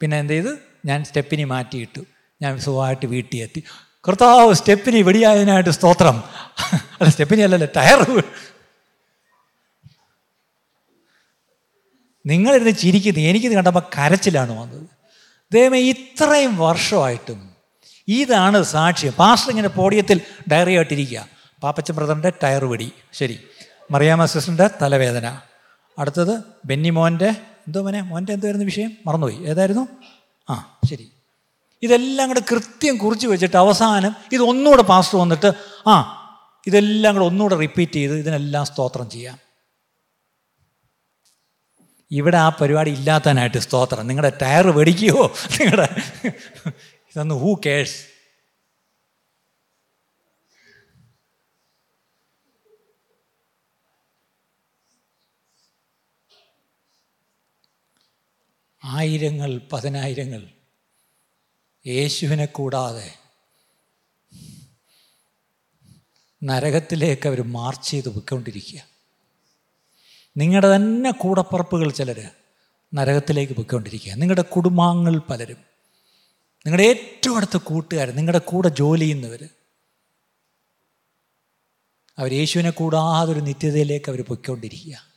പിന്നെ എന്ത് ചെയ്ത്? ഞാൻ സ്റ്റെപ്പിനി മാറ്റിയിട്ടു. ഞാൻ സുഖമായിട്ട് വീട്ടിൽ എത്തി. കർത്താവ് സ്റ്റെപ്പിനി വെടിയായതിനായിട്ട് സ്തോത്രം. അല്ല സ്റ്റെപ്പിനി അല്ലല്ലോ ടയർ. നിങ്ങളിരുന്ന് ചിരിക്കുന്നു. എനിക്കിത് കണ്ടപ്പോൾ കരച്ചിലാണ് വന്നത്. ദൈവമേ ഇത്രയും വർഷമായിട്ടും ഇതാണ് സാക്ഷ്യം. പാസ്റ്റർ ഇങ്ങനെ പോഡിയത്തിൽ ഡയറി ആയിട്ടിരിക്കുക. പാപ്പച്ചൻ ബ്രദറിന്റെ ടയർ വെടി. ശരി. മറിയാമ സിസ്റ്ററിന്റെ തലവേദന. അടുത്തത് ബെന്നി മോന്റെ എന്തോ മോനെ? മോന്റെ എന്തായിരുന്നു വിഷയം? മറന്നുപോയി. ഏതായിരുന്നു? ആ ശരി. ഇതെല്ലാം കൂടെ കൃത്യം കുറിച്ച് വെച്ചിട്ട് അവസാനം ഇതൊന്നുകൂടെ പാസ്റ്റർ വന്നിട്ട് ആ ഇതെല്ലാം കൂടെ ഒന്നുകൂടെ റിപ്പീറ്റ് ചെയ്ത് ഇതിനെല്ലാം സ്തോത്രം ചെയ്യാം. ഇവിടെ ആ പരിപാടി ഇല്ലാത്തതിനായിട്ട് സ്തോത്രം. നിങ്ങളുടെ ടയർ വെടിക്കുകയോ നിങ്ങളുടെ ഇതൊന്ന് ഹൂ കേഴ്സ് ആയിരങ്ങൾ പതിനായിരങ്ങൾ. യേശുവിനെ കൂടാതെ നരകത്തിലേക്ക് അവർ മാർച്ച് ചെയ്ത് പൊയ്ക്കൊണ്ടിരിക്കുക. നിങ്ങളുടെ തന്നെ കൂടപ്പറപ്പുകൾ ചിലർ നരകത്തിലേക്ക് പൊയ്ക്കൊണ്ടിരിക്കുക. നിങ്ങളുടെ കുടുംബാംഗങ്ങൾ പലരും. നിങ്ങളുടെ ഏറ്റവും അടുത്ത കൂട്ടുകാർ നിങ്ങളുടെ കൂടെ ജോലി ചെയ്യുന്നവർ അവർ യേശുവിനെ കൂടാതെ ഒരു നിത്യതയിലേക്ക് അവർ പൊയ്ക്കൊണ്ടിരിക്കുക.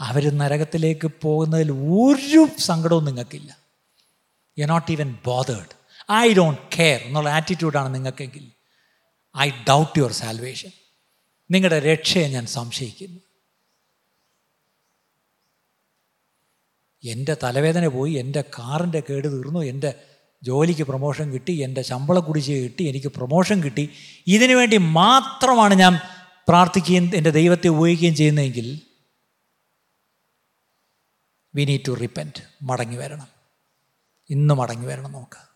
അവർ നരകത്തിലേക്ക് പോകുന്നതിൽ ഒരു സങ്കടവും നിങ്ങൾക്കില്ല. You not even bothered I don't care എന്നുള്ള ആറ്റിറ്റ്യൂഡാണ് നിങ്ങൾക്കെങ്കിൽ. ഐ ഡൗട്ട് യുവർ സാൽവേഷൻ നിങ്ങളുടെ രക്ഷയെ ഞാൻ സംശയിക്കുന്നു. എന്റെ തലവേദന പോയി എന്റെ കാറിന്റെ കേട് തീർന്നു എന്റെ ജോലിക്ക് പ്രൊമോഷൻ കിട്ടി എന്റെ ശമ്പള കുടിശ്ശിക കിട്ടി എനിക്ക് പ്രൊമോഷൻ കിട്ടി. ഇതിനു വേണ്ടി മാത്രമാണ് ഞാൻ പ്രാർത്ഥിക്കുകയും എന്റെ ദൈവത്തെ ഉപയോഗിക്കുകയും ചെയ്യുന്നതെങ്കിൽ വി നീഡ് ടു റിപ്പന്റ് മടങ്ങി വരണം. ഇന്ന് മടങ്ങി വരണം നമുക്ക്.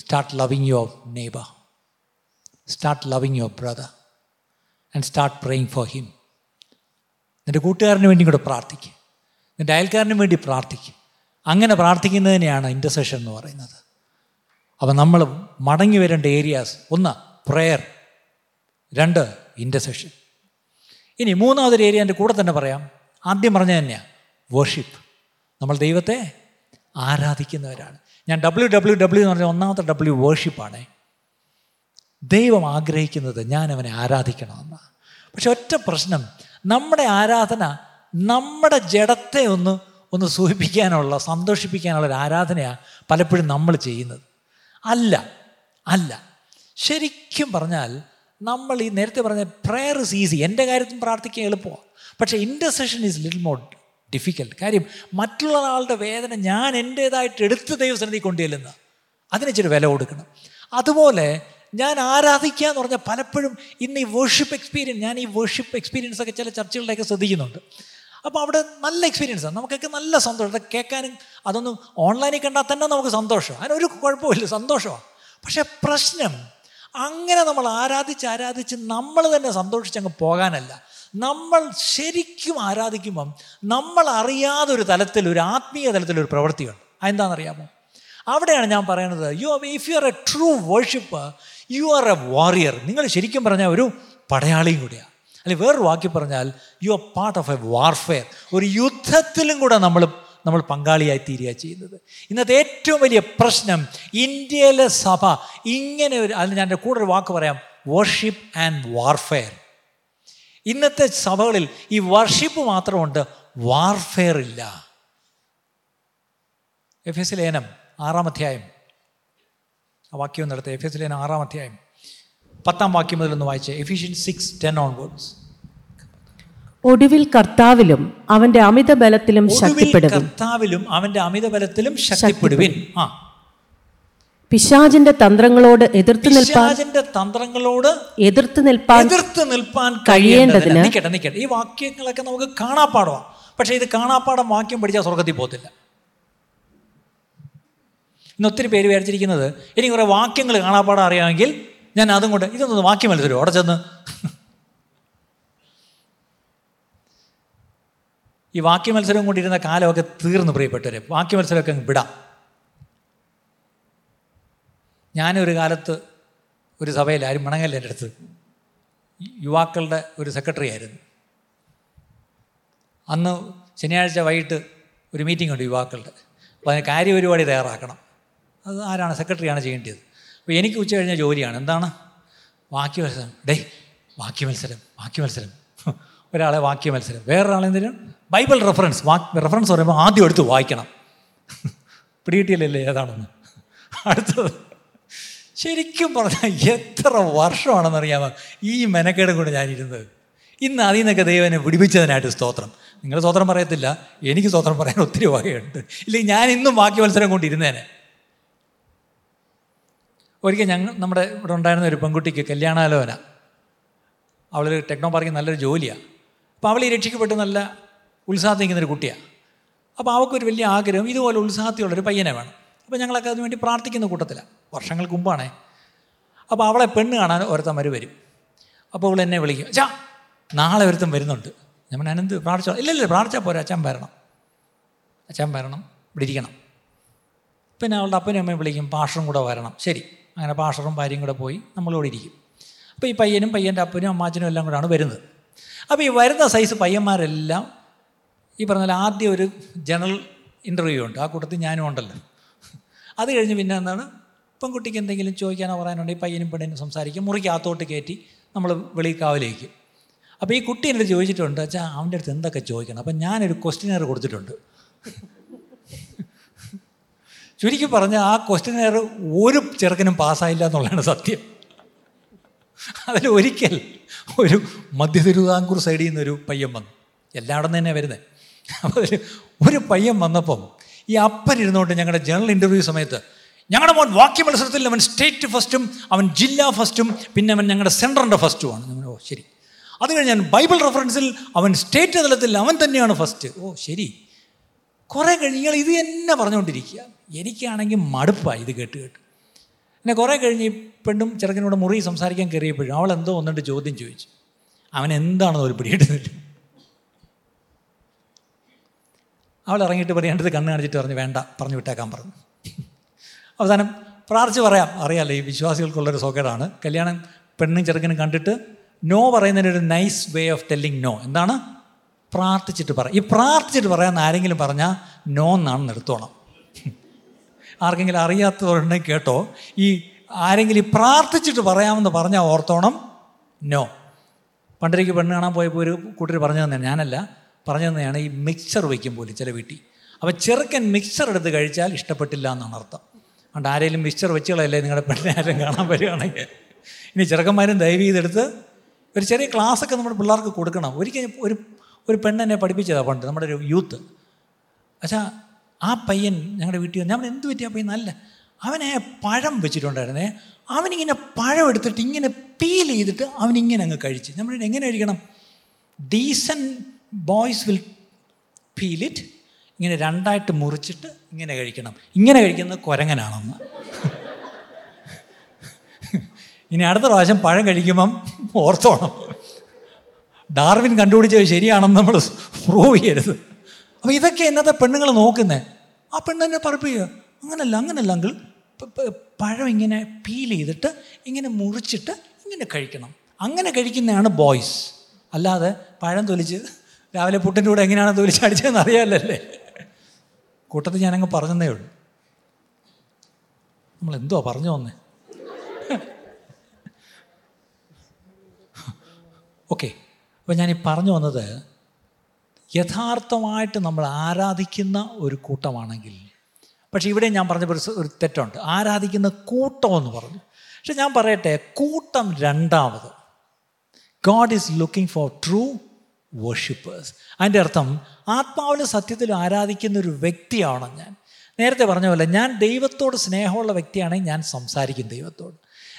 Start loving your neighbour start loving your brother and start praying for him നിന്റെ കൂട്ടുകാരന് വേണ്ടി കൂടെ പ്രാർത്ഥിക്കും. നിന്റെ അയൽക്കാരന് വേണ്ടി പ്രാർത്ഥിക്കും. അങ്ങനെ പ്രാർത്ഥിക്കുന്നതിനെയാണ് ഇന്റർസെഷൻ എന്ന് പറയുന്നത്. അപ്പം നമ്മൾ മടങ്ങി വരേണ്ട ഏരിയാസ് ഒന്ന് പ്രെയർ രണ്ട് ഇന്റർസെഷൻ ഇനി മൂന്നാമതൊരു ഏരിയ എന്റെ കൂടെ തന്നെ പറയാം. ആദ്യം പറഞ്ഞത് തന്നെയാണ് വർഷിപ്പ് നമ്മൾ ദൈവത്തെ ആരാധിക്കുന്നവരാണ്. ഞാൻ ഡബ്ല്യു ഡബ്ല്യു ഡബ്ല്യു എന്ന് പറഞ്ഞ ഒന്നാമത്തെ ഡബ്ല്യു വേർഷിപ്പാണ് ദൈവം ആഗ്രഹിക്കുന്നത് ഞാൻ അവനെ ആരാധിക്കണമെന്നാണ് പക്ഷെ ഒറ്റ പ്രശ്നം നമ്മുടെ ആരാധന നമ്മുടെ ജഡത്തെ ഒന്ന് ഒന്ന് സൂചിപ്പിക്കാനുള്ള സന്തോഷിപ്പിക്കാനുള്ള ഒരു ആരാധനയാണ് പലപ്പോഴും നമ്മൾ ചെയ്യുന്നത്. അല്ല അല്ല. ശരിക്കും പറഞ്ഞാൽ നമ്മൾ ഈ നേരത്തെ പറഞ്ഞ പ്രെയർ ഇസ് ഈസി എന്റെ കാര്യത്തിൽ പ്രാർത്ഥിക്കാൻ എളുപ്പമാണ് പക്ഷേ intercession is little more difficult കാര്യം മറ്റുള്ള ആളുടെ വേദന ഞാൻ എന്റേതായിട്ട് എടുത്ത് ദൈവസന്നിധി കൊണ്ടുചെല്ലുന്ന അതിന് വില കൊടുക്കണം. അതുപോലെ ഞാൻ ആരാധിക്കുക എന്ന് പറഞ്ഞാൽ പലപ്പോഴും ഇന്ന് ഈ വേർഷിപ്പ് എക്സ്പീരിയൻസ് ഞാൻ ഈ വേർഷിപ്പ് എക്സ്പീരിയൻസ് ഒക്കെ ചില ചർച്ചകളിലൊക്കെ ശ്രദ്ധിക്കുന്നുണ്ട്. അപ്പോൾ അവിടെ നല്ല എക്സ്പീരിയൻസാണ് നമുക്കൊക്കെ നല്ല സന്തോഷം. അതൊക്കെ കേൾക്കാനും അതൊന്നും ഓൺലൈനിൽ കണ്ടാൽ തന്നെ നമുക്ക് സന്തോഷം അതിനൊരു കുഴപ്പമില്ല സന്തോഷമാണ്. പക്ഷേ പ്രശ്നം അങ്ങനെ നമ്മൾ ആരാധിച്ച് ആരാധിച്ച് നമ്മൾ തന്നെ സന്തോഷിച്ച് അങ്ങ് പോകാനല്ല. നമ്മൾ ശരിക്കും ആരാധിക്കുമ്പം നമ്മൾ അറിയാതെ ഒരു തലത്തിൽ ഒരു ആത്മീയ തലത്തിൽ ഒരു പ്രവൃത്തിയുണ്ട്. അതെന്താണെന്നറിയാമോ? അവിടെയാണ് ഞാൻ പറയുന്നത് you if you are a true worship you are a warrior നിങ്ങൾ ശരിക്കും പറഞ്ഞാൽ ഒരു പടയാളിയും കൂടിയാണ്. അല്ലെങ്കിൽ വേറൊരു വാക്കി പറഞ്ഞാൽ you are part of a warfare ഒരു യുദ്ധത്തിലും കൂടെ നമ്മൾ നമ്മൾ പങ്കാളിയായി തീരുക ചെയ്യുന്നത്. ഇന്നത്തെ ഏറ്റവും വലിയ പ്രശ്നം ഇന്ത്യയിലെ സഭ ഇങ്ങനെ ഒരു അതിന് ഞാൻ എന്റെ കൂടെ ഒരു വാക്ക് പറയാം വർഷിപ്പ് ആൻഡ് വാർഫെയർ ഇന്നത്തെ സഭകളിൽ ഈ വർഷിപ്പ് മാത്രമുണ്ട് വാർഫെയർ ഇല്ല. എഫ് എസ് ലേനം ആറാം അധ്യായം. ആ വാക്യം നടത്തി എഫ് എസ് ലേനം ആറാം അധ്യായം. പത്താം വാക്യം മുതൽ ഒന്ന് വായിച്ചേ. എഫിഷ്യൻ സിക്സ് ടെൻ ഓൺ വേർഡ്സ് ഒടുവിൽ കർത്താവിലും അവന്റെ അമിത ബലത്തിലും ശക്തിപ്പെടുവിൻ. കർത്താവിലും അവന്റെ അമിത ബലത്തിലും ശക്തിപ്പെടുവിൻ. ആ. പിശാചിന്റെ തന്ത്രങ്ങളോട് എതിർത്ത് നിൽപ്പാൻ തന്ത്രങ്ങളോട് എതിർത്ത് നിൽപ്പാൻ എതിർത്ത് നിൽപ്പാൻ കഴിയേണ്ടതിന് കഴിയേണ്ടതിന്. നിൽക്കട്ടെ നിൽക്കട്ടെ ഈ വാക്യങ്ങളൊക്കെ നമുക്ക് കാണാപ്പാടമാണ് പക്ഷേ ഇത് കാണാപ്പാടം വാക്യം പഠിച്ചാൽ സ്വർഗത്തിൽ പോകത്തില്ല. ഇന്ന് ഒത്തിരി പേര് വിചാരിച്ചിരിക്കുന്നത് എനിക്ക് കുറേ വാക്യങ്ങൾ കാണാപ്പാടം അറിയാമെങ്കിൽ ഞാൻ അതും കൊണ്ട് ഇതൊന്നും വാക്യം മത്സരം അവിടെ ചെന്ന്. ഈ വാക്യ മത്സരം കൊണ്ടിരുന്ന കാലമൊക്കെ തീർന്നു പ്രിയപ്പെട്ടവരെ. വാക്യ മത്സരമൊക്കെ വിടാം. ഞാനൊരു കാലത്ത് ഒരു സഭയിൽ ആരും മണങ്ങല്ല എന്റെ അടുത്ത്. യുവാക്കളുടെ ഒരു സെക്രട്ടറി ആയിരുന്നു അന്ന് ശനിയാഴ്ച വൈകിട്ട് ഒരു മീറ്റിംഗ് ഉണ്ട് യുവാക്കളുടെ. അപ്പോൾ അതിന് കാര്യപരിപാടി തയ്യാറാക്കണം. അത് ആരാണ് സെക്രട്ടറിയാണ് ചെയ്യേണ്ടത്. അപ്പോൾ എനിക്ക് ഉച്ച കഴിഞ്ഞ ജോലിയാണ്. എന്താണ്? വാക്യ മത്സരം ഡേ വാക്യ മത്സരം വാക്യ മത്സരം ഒരാളെ വാക്യ മത്സരം വേറൊരാളെ ബൈബിൾ റെഫറൻസ്. വാക്ക് റെഫറൻസ് പറയുമ്പോൾ ആദ്യം എടുത്ത് വായിക്കണം. പിടികിട്ടിയില്ലല്ലേ ഏതാണെന്ന്. അടുത്തത്. ശരിക്കും പറഞ്ഞാൽ എത്ര വർഷമാണെന്നറിയാമോ ഈ മെനക്കേടും കൊണ്ട് ഞാനിരുന്നത്. ഇന്ന് അതിൽ നിന്നൊക്കെ ദൈവനെ വിടിപ്പിച്ചതിനായിട്ട് സ്തോത്രം. നിങ്ങൾ സ്തോത്രം പറയത്തില്ല എനിക്ക് സ്തോത്രം പറയാൻ ഒത്തിരി വകയുണ്ട്. ഇല്ലെങ്കിൽ ഞാൻ ഇന്നും ബാക്കി മത്സരം കൊണ്ടിരുന്നേനെ. ഒരിക്കൽ ഞങ്ങൾ നമ്മുടെ ഇവിടെ ഉണ്ടായിരുന്ന ഒരു പെൺകുട്ടിക്ക് കല്യാണാലോചന. അവൾ ടെക്നോ പാർക്കിൽ നല്ലൊരു ജോലിയാണ് അപ്പോൾ അവൾ രക്ഷിക്കപ്പെട്ട് നല്ല ഉത്സാഹത്തിൽ നിൽക്കുന്നൊരു കുട്ടിയാണ് അപ്പോൾ അവൾക്കൊരു വലിയ ആഗ്രഹം ഇതുപോലെ ഉത്സാഹത്തിലുള്ളൊരു പയ്യനെ വേണം. അപ്പോൾ ഞങ്ങളൊക്കെ അതിന് വേണ്ടി പ്രാർത്ഥിക്കുന്ന കൂട്ടത്തിലാണ് വർഷങ്ങൾക്ക് മുമ്പാണേ. അപ്പോൾ അവളെ പെണ്ണ് കാണാൻ ഒരുത്തന്മാർ വരും അപ്പോൾ അവൾ എന്നെ വിളിക്കും. അച്ഛാ നാളെ ഒരുത്തൻ വരുന്നുണ്ട്. ഞാൻ അനന്ത് പ്രാർത്ഥിച്ചോ? ഇല്ല ഇല്ല പ്രാർത്ഥിച്ചാൽ പോരാ അച്ഛൻ വരണം. അച്ഛൻ വരണം ഇവിടെ ഇരിക്കണം. പിന്നെ അവളുടെ അപ്പനും അമ്മയും വിളിക്കും പാഷറും കൂടെ വരണം. ശരി. അങ്ങനെ പാഷറും ഭാര്യയും കൂടെ പോയി നമ്മളിവിടെ ഇരിക്കും. അപ്പോൾ ഈ പയ്യനും പയ്യന്റെ അപ്പനും അമ്മാച്ചനും എല്ലാം കൂടെയാണ് വരുന്നത്. അപ്പോൾ ഈ വരുന്ന സൈസ് പയ്യന്മാരെല്ലാം ഈ പറഞ്ഞ ആദ്യം ഒരു ജനറൽ ഇന്റർവ്യൂ ഉണ്ട്. ആ കൂട്ടത്തിൽ ഞാനും ഉണ്ടല്ലോ. അത് കഴിഞ്ഞ് പിന്നെ എന്താണ്? പെൺകുട്ടിക്ക് എന്തെങ്കിലും ചോദിക്കാനോ പറയാനുണ്ടെങ്കിൽ പയ്യനും പെണ്ണിനും സംസാരിക്കും. മുറിക്കകത്തോട്ട് കയറ്റി നമ്മൾ വെളിക്കാവിലേക്ക്. കാവലേക്കും അപ്പോൾ ഈ കുട്ടി എന്നോട് ചോദിച്ചിട്ടുണ്ട് അച്ഛാ അവന്റെ അടുത്ത് എന്തൊക്കെ ചോദിക്കണം? അപ്പം ഞാനൊരു ക്വസ്റ്റിനെയർ കൊടുത്തിട്ടുണ്ട്. ചുരുക്കി പറഞ്ഞ ആ ക്വസ്റ്റിനെയർ ഒരു ചെറുക്കനും പാസ്സായില്ല എന്നുള്ളതാണ് സത്യം. അതിൽ ഒരിക്കൽ ഒരു മധ്യ തിരുവിതാംകൂർ സൈഡിൽ നിന്നൊരു പയ്യൻ വന്നു. എല്ലായിടം തന്നെ വരുന്നത് അപ്പോൾ ഒരു പയ്യൻ വന്നപ്പം ഈ അപ്പൻ ഇരുന്നുകൊണ്ട് ഞങ്ങളുടെ ജനറൽ ഇന്റർവ്യൂ സമയത്ത് ഞങ്ങളുടെ മോൻ വാക്യ മത്സരത്തിൽ അവൻ സ്റ്റേറ്റ് ഫസ്റ്റും അവൻ ജില്ലാ ഫസ്റ്റും പിന്നെ അവൻ ഞങ്ങളുടെ സെന്ററിന്റെ ഫസ്റ്റുമാണ് ഞാൻ ഓ ശരി. അത് കഴിഞ്ഞ് ഞാൻ ബൈബിൾ റെഫറൻസിൽ അവൻ സ്റ്റേറ്റ് തലത്തിൽ അവൻ തന്നെയാണ് ഫസ്റ്റ് ഓ ശരി. കുറേ കഴിഞ്ഞ് ഇത് തന്നെ പറഞ്ഞുകൊണ്ടിരിക്കുക എനിക്കാണെങ്കിൽ മടുപ്പായി ഇത് കേട്ട് കേട്ട്. പിന്നെ കുറേ കഴിഞ്ഞ് ഈ പെണ്ണും ചെറുക്കനോട് മുറി സംസാരിക്കാൻ കയറിയപ്പോഴും അവൾ എന്തോ ഒന്നിട്ട് ചോദ്യം ചോദിച്ചു. അവൻ എന്താണെന്ന് ഒരു പിടിയിടുന്നില്ല അവൾ ഇറങ്ങിയിട്ട് പറയേണ്ടത് കണ്ണ് കാണിച്ചിട്ട് പറഞ്ഞു വേണ്ട പറഞ്ഞു വിട്ടേക്കാൻ പറഞ്ഞു. അവസാനം പ്രാർത്ഥിച്ച് പറയാം അറിയാമല്ലോ ഈ വിശ്വാസികൾക്കുള്ളൊരു സോക്കേടാണ് കല്യാണം പെണ്ണും ചെറുക്കനും കണ്ടിട്ട് no പറയുന്നതിനൊരു nice way of telling no എന്താണ്? പ്രാർത്ഥിച്ചിട്ട് പറയാം. ഈ പ്രാർത്ഥിച്ചിട്ട് പറയാമെന്ന് ആരെങ്കിലും പറഞ്ഞാൽ നോ എന്നാണ് നിർത്തോണം ആർക്കെങ്കിലും അറിയാത്തവരുണ്ടെങ്കിൽ കേട്ടോ ഈ ആരെങ്കിലും പ്രാർത്ഥിച്ചിട്ട് പറയാമെന്ന് പറഞ്ഞാൽ ഓർത്തോണം നോ പണ്ടരയ്ക്ക് പെണ്ണ് കാണാൻ പോയപ്പോൾ ഒരു കൂട്ടർ പറഞ്ഞു തന്നെ ഞാനല്ല. പറഞ്ഞു തന്നെയാണ് ഈ മിക്സർ വയ്ക്കും പോലും ചില വീട്ടിൽ. അപ്പോൾ ചെറുക്കൻ മിക്സർ എടുത്ത് കഴിച്ചാൽ ഇഷ്ടപ്പെട്ടില്ല എന്നാണ് അർത്ഥം. അതുകൊണ്ട് ആരെങ്കിലും മിക്സർ വെച്ചുകളല്ലേ നിങ്ങളുടെ പെണ്ണിനെ കാണാൻ വരികയാണെങ്കിൽ. ഇനി ചെറുക്കന്മാരും ദയവ് ചെയ്തെടുത്ത് ഒരു ചെറിയ ക്ലാസ്സൊക്കെ നമ്മുടെ പിള്ളേർക്ക് കൊടുക്കണം. ഒരിക്കൽ ഒരു ഒരു പെണ്ണെന്നെ പഠിപ്പിച്ചതാണ് പണ്ട് നമ്മുടെ ഒരു യൂത്ത് അച്ഛാ ആ പയ്യൻ ഞങ്ങളുടെ വീട്ടിൽ ഞാൻ എന്ത് പറ്റി ആ പയ്യൻ? നല്ല അവനെ പഴം വെച്ചിട്ടുണ്ടായിരുന്നേ. അവനിങ്ങനെ പഴം എടുത്തിട്ട് ഇങ്ങനെ പീൽ ചെയ്തിട്ട് അവനിങ്ങനെ അങ്ങ് കഴിച്ച്. നമ്മൾ എങ്ങനെ കഴിക്കണം? Decent boys will feel it ഇങ്ങനെ രണ്ടായിട്ട് മുറിച്ചിട്ട് ഇങ്ങനെ കഴിക്കണം. ഇങ്ങനെ കഴിക്കുന്നത് കുരങ്ങനാണെന്ന്. ഇനി അടുത്ത പ്രാവശ്യം പഴം കഴിക്കുമ്പം ഓർത്തോണം. ഡാർവിൻ കണ്ടുപിടിച്ചത് ശരിയാണെന്ന് നമ്മൾ പ്രൂവ് ചെയ്യരുത്. അപ്പോൾ ഇതൊക്കെ ഇന്നത്തെ പെണ്ണുങ്ങൾ നോക്കുന്നത് ആ പെണ്ണെന്നെ പറപ്പിക്കുക. അങ്ങനല്ല അങ്ങനല്ല പഴം ഇങ്ങനെ പീൽ ചെയ്തിട്ട് ഇങ്ങനെ മുറിച്ചിട്ട് ഇങ്ങനെ കഴിക്കണം. അങ്ങനെ കഴിക്കുന്നതാണ് ബോയ്സ് അല്ലാതെ പഴം തൊലിച്ച് രാവിലെ പുട്ടിന്റെ കൂടെ എങ്ങനെയാണ് തൊലിച്ച് ചാടിച്ചതെന്ന് അറിയാമല്ലേ കൂട്ടത്തിൽ ഞാനങ്ങ് പറഞ്ഞതേ ഉള്ളൂ. നമ്മൾ എന്തുവാ പറഞ്ഞു വന്നേ? ഓക്കെ അപ്പോൾ ഞാൻ ഈ പറഞ്ഞു വന്നത് യഥാർത്ഥമായിട്ട് നമ്മൾ ആരാധിക്കുന്ന ഒരു കൂട്ടമാണെങ്കിൽ പക്ഷേ ഇവിടെ ഞാൻ പറഞ്ഞപ്പോൾ ഒരു തെറ്റുണ്ട്. ആരാധിക്കുന്ന കൂട്ടം എന്ന് പറഞ്ഞു. പക്ഷെ ഞാൻ പറയട്ടെ കൂട്ടം രണ്ടാമത്. God is looking for true worshippers അതിന്റെ അർത്ഥം ആത്മാവിലും സത്യത്തിലും ആരാധിക്കുന്ന ഒരു വ്യക്തിയാണ് ഞാൻ. നേരത്തെ പറഞ്ഞ പോലെ ഞാൻ ദൈവത്തോട് സ്നേഹമുള്ള വ്യക്തിയാണെങ്കിൽ ഞാൻ സംസാരിക്കും ദൈവത്തോട്.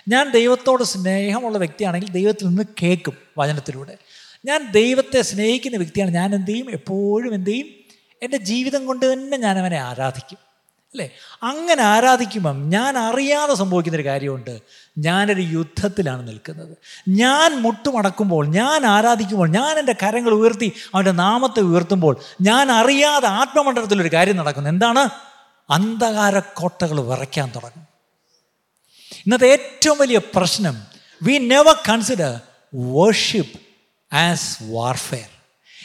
ഞാൻ ദൈവത്തോട് സ്നേഹമുള്ള വ്യക്തിയാണെങ്കിൽ ദൈവത്തിൽ നിന്ന് കേൾക്കും വചനത്തിലൂടെ. ഞാൻ ദൈവത്തെ സ്നേഹിക്കുന്ന വ്യക്തിയാണ് ഞാൻ എന്ത് ചെയ്യും? എപ്പോഴും എന്ത് ചെയ്യും? എന്റെ ജീവിതം കൊണ്ട് തന്നെ ഞാൻ അവനെ ആരാധിക്കും. അല്ലേ? അങ്ങനെ ആരാധിക്കുമ്പം ഞാൻ അറിയാതെ സംഭവിക്കുന്നൊരു കാര്യമുണ്ട്. ഞാനൊരു യുദ്ധത്തിലാണ് നിൽക്കുന്നത്. ഞാൻ മുട്ടുമടക്കുമ്പോൾ ഞാൻ ആരാധിക്കുമ്പോൾ ഞാൻ എന്റെ കരങ്ങൾ ഉയർത്തി അവന്റെ നാമത്തെ ഉയർത്തുമ്പോൾ ഞാൻ അറിയാതെ ആത്മമണ്ഡലത്തിലൊരു കാര്യം നടക്കുന്നു. എന്താണ്? അന്ധകാര കോട്ടകൾ വിറയ്ക്കാൻ തുടങ്ങും. ഇന്നത്തെ ഏറ്റവും വലിയ പ്രശ്നം we never consider worship as warfare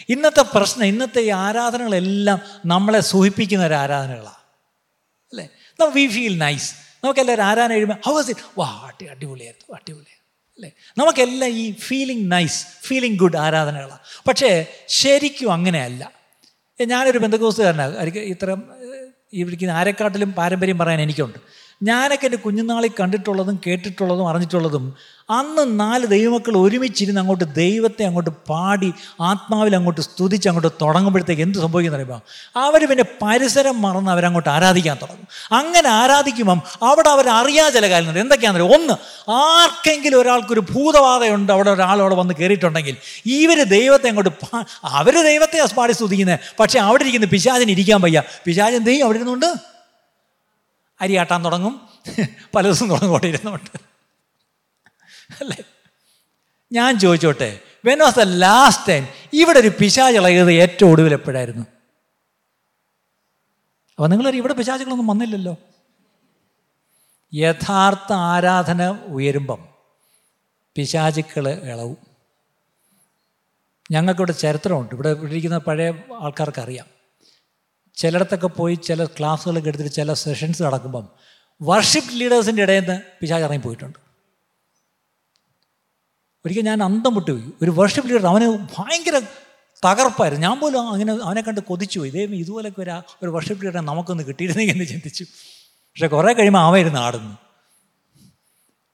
ഇന്നത്തെ പ്രശ്നം ഇന്നത്തെ ഈ ആരാധനകളെല്ലാം നമ്മളെ സൂഹിപ്പിക്കുന്ന ഒരു ആരാധനകളാണ് അല്ലേ? വി ഫീൽ നൈസ് നമുക്കെല്ലാവരും ആരാധന കഴിയുമ്പോൾ ഹൗ വാസ് ഇറ്റ് വാ അടി അടിപൊളിയായിരുന്നു അടിപൊളിയായിരുന്നു. അല്ലേ? നമുക്കെല്ലാം ഈ ഫീലിംഗ് നൈസ് ഫീലിംഗ് ഗുഡ് ആരാധനകളാണ് പക്ഷേ ശരിക്കും അങ്ങനെയല്ല. ഞാനൊരു ബന്ധുക്കോസുകാരനാണ്. എനിക്ക് ഈ വിളിക്കുന്ന ആരെക്കാട്ടിലും പാരമ്പര്യം പറയാൻ എനിക്കുണ്ട്. ഞാനൊക്കെ എന്റെ കുഞ്ഞുനാളിൽ കണ്ടിട്ടുള്ളതും കേട്ടിട്ടുള്ളതും അറിഞ്ഞിട്ടുള്ളതും അന്ന് നാല് ദൈവമക്കൾ ഒരുമിച്ചിരുന്ന് അങ്ങോട്ട് ദൈവത്തെ അങ്ങോട്ട് പാടി ആത്മാവിൽ അങ്ങോട്ട് സ്തുതിച്ച് അങ്ങോട്ട് തുടങ്ങുമ്പോഴത്തേക്ക് എന്ത് സംഭവിക്കുന്ന അറിയുമ്പോൾ അവർ പിന്നെ പരിസരം മറന്ന് അവരങ്ങോട്ട് ആരാധിക്കാൻ തുടങ്ങും. അങ്ങനെ ആരാധിക്കുമ്പം അവിടെ അവർ അറിയാതെ ചില കാര്യങ്ങളുണ്ട്. എന്തൊക്കെയാണെന്ന് അറിയോ? ഒന്ന് ആർക്കെങ്കിലും ഒരാൾക്കൊരു ഭൂതബാധയുണ്ട് അവിടെ ഒരാൾ അവിടെ വന്ന് കയറിയിട്ടുണ്ടെങ്കിൽ ഇവർ ദൈവത്തെ അങ്ങോട്ട് അവർ ദൈവത്തെ പാടി സ്തുതിക്കുന്നത് പക്ഷേ അവിടെ ഇരിക്കുന്ന പിശാചിന് ഇരിക്കാൻ വയ്യ. പിശാചൻ ദൈവം അവിടെ ഇരുന്നുകൊണ്ട് അരിയാട്ടാൻ തുടങ്ങും. പല ദിവസം തുടങ്ങും അവിടെ ഇരുന്നുകൊണ്ട്. അല്ലേ? ഞാൻ ചോദിച്ചോട്ടെ when was the last time ഇവിടെ ഒരു പിശാച് ഇളകിയത് ഏറ്റവും ഒടുവിൽ എപ്പോഴായിരുന്നു? അപ്പോൾ നിങ്ങൾ ഇവിടെ പിശാചുകളൊന്നും വന്നില്ലല്ലോ. യഥാർത്ഥ ആരാധന ഉയരുമ്പം പിശാചുക്കൾ ഇളവും. ഞങ്ങൾക്കിവിടെ ചരിത്രമുണ്ട്. ഇവിടെ ഇരിക്കുന്ന പഴയ ആൾക്കാർക്ക് അറിയാം ചിലയിടത്തൊക്കെ പോയി ചില ക്ലാസ്സുകളൊക്കെ എടുത്തിട്ട് ചില സെഷൻസ് നടക്കുമ്പം വർഷിപ്പ് ലീഡേഴ്സിന്റെ ഇടയിൽ നിന്ന് ഇറങ്ങി പോയിട്ടുണ്ട് ഒരിക്കൽ ഞാൻ അന്തം വിട്ടുപോയി. ഒരു വർഷിപ്പ് ലീഡർ അവന് ഭയങ്കര തകർപ്പായിരുന്നു. ഞാൻ പോലും അങ്ങനെ അവനെ കണ്ട് കൊതിച്ചു പോയി ഇതേ ഇതുപോലൊക്കെ ഒരു ഒരു വർഷിപ്പ് ലീഡറെ നമുക്കൊന്ന് കിട്ടിയിരുന്നെങ്കിൽ എന്ന് ചിന്തിച്ചു. പക്ഷേ കുറേ കഴിയുമ്പോൾ അവൻ ഇരുന്ന് ആടുന്നു.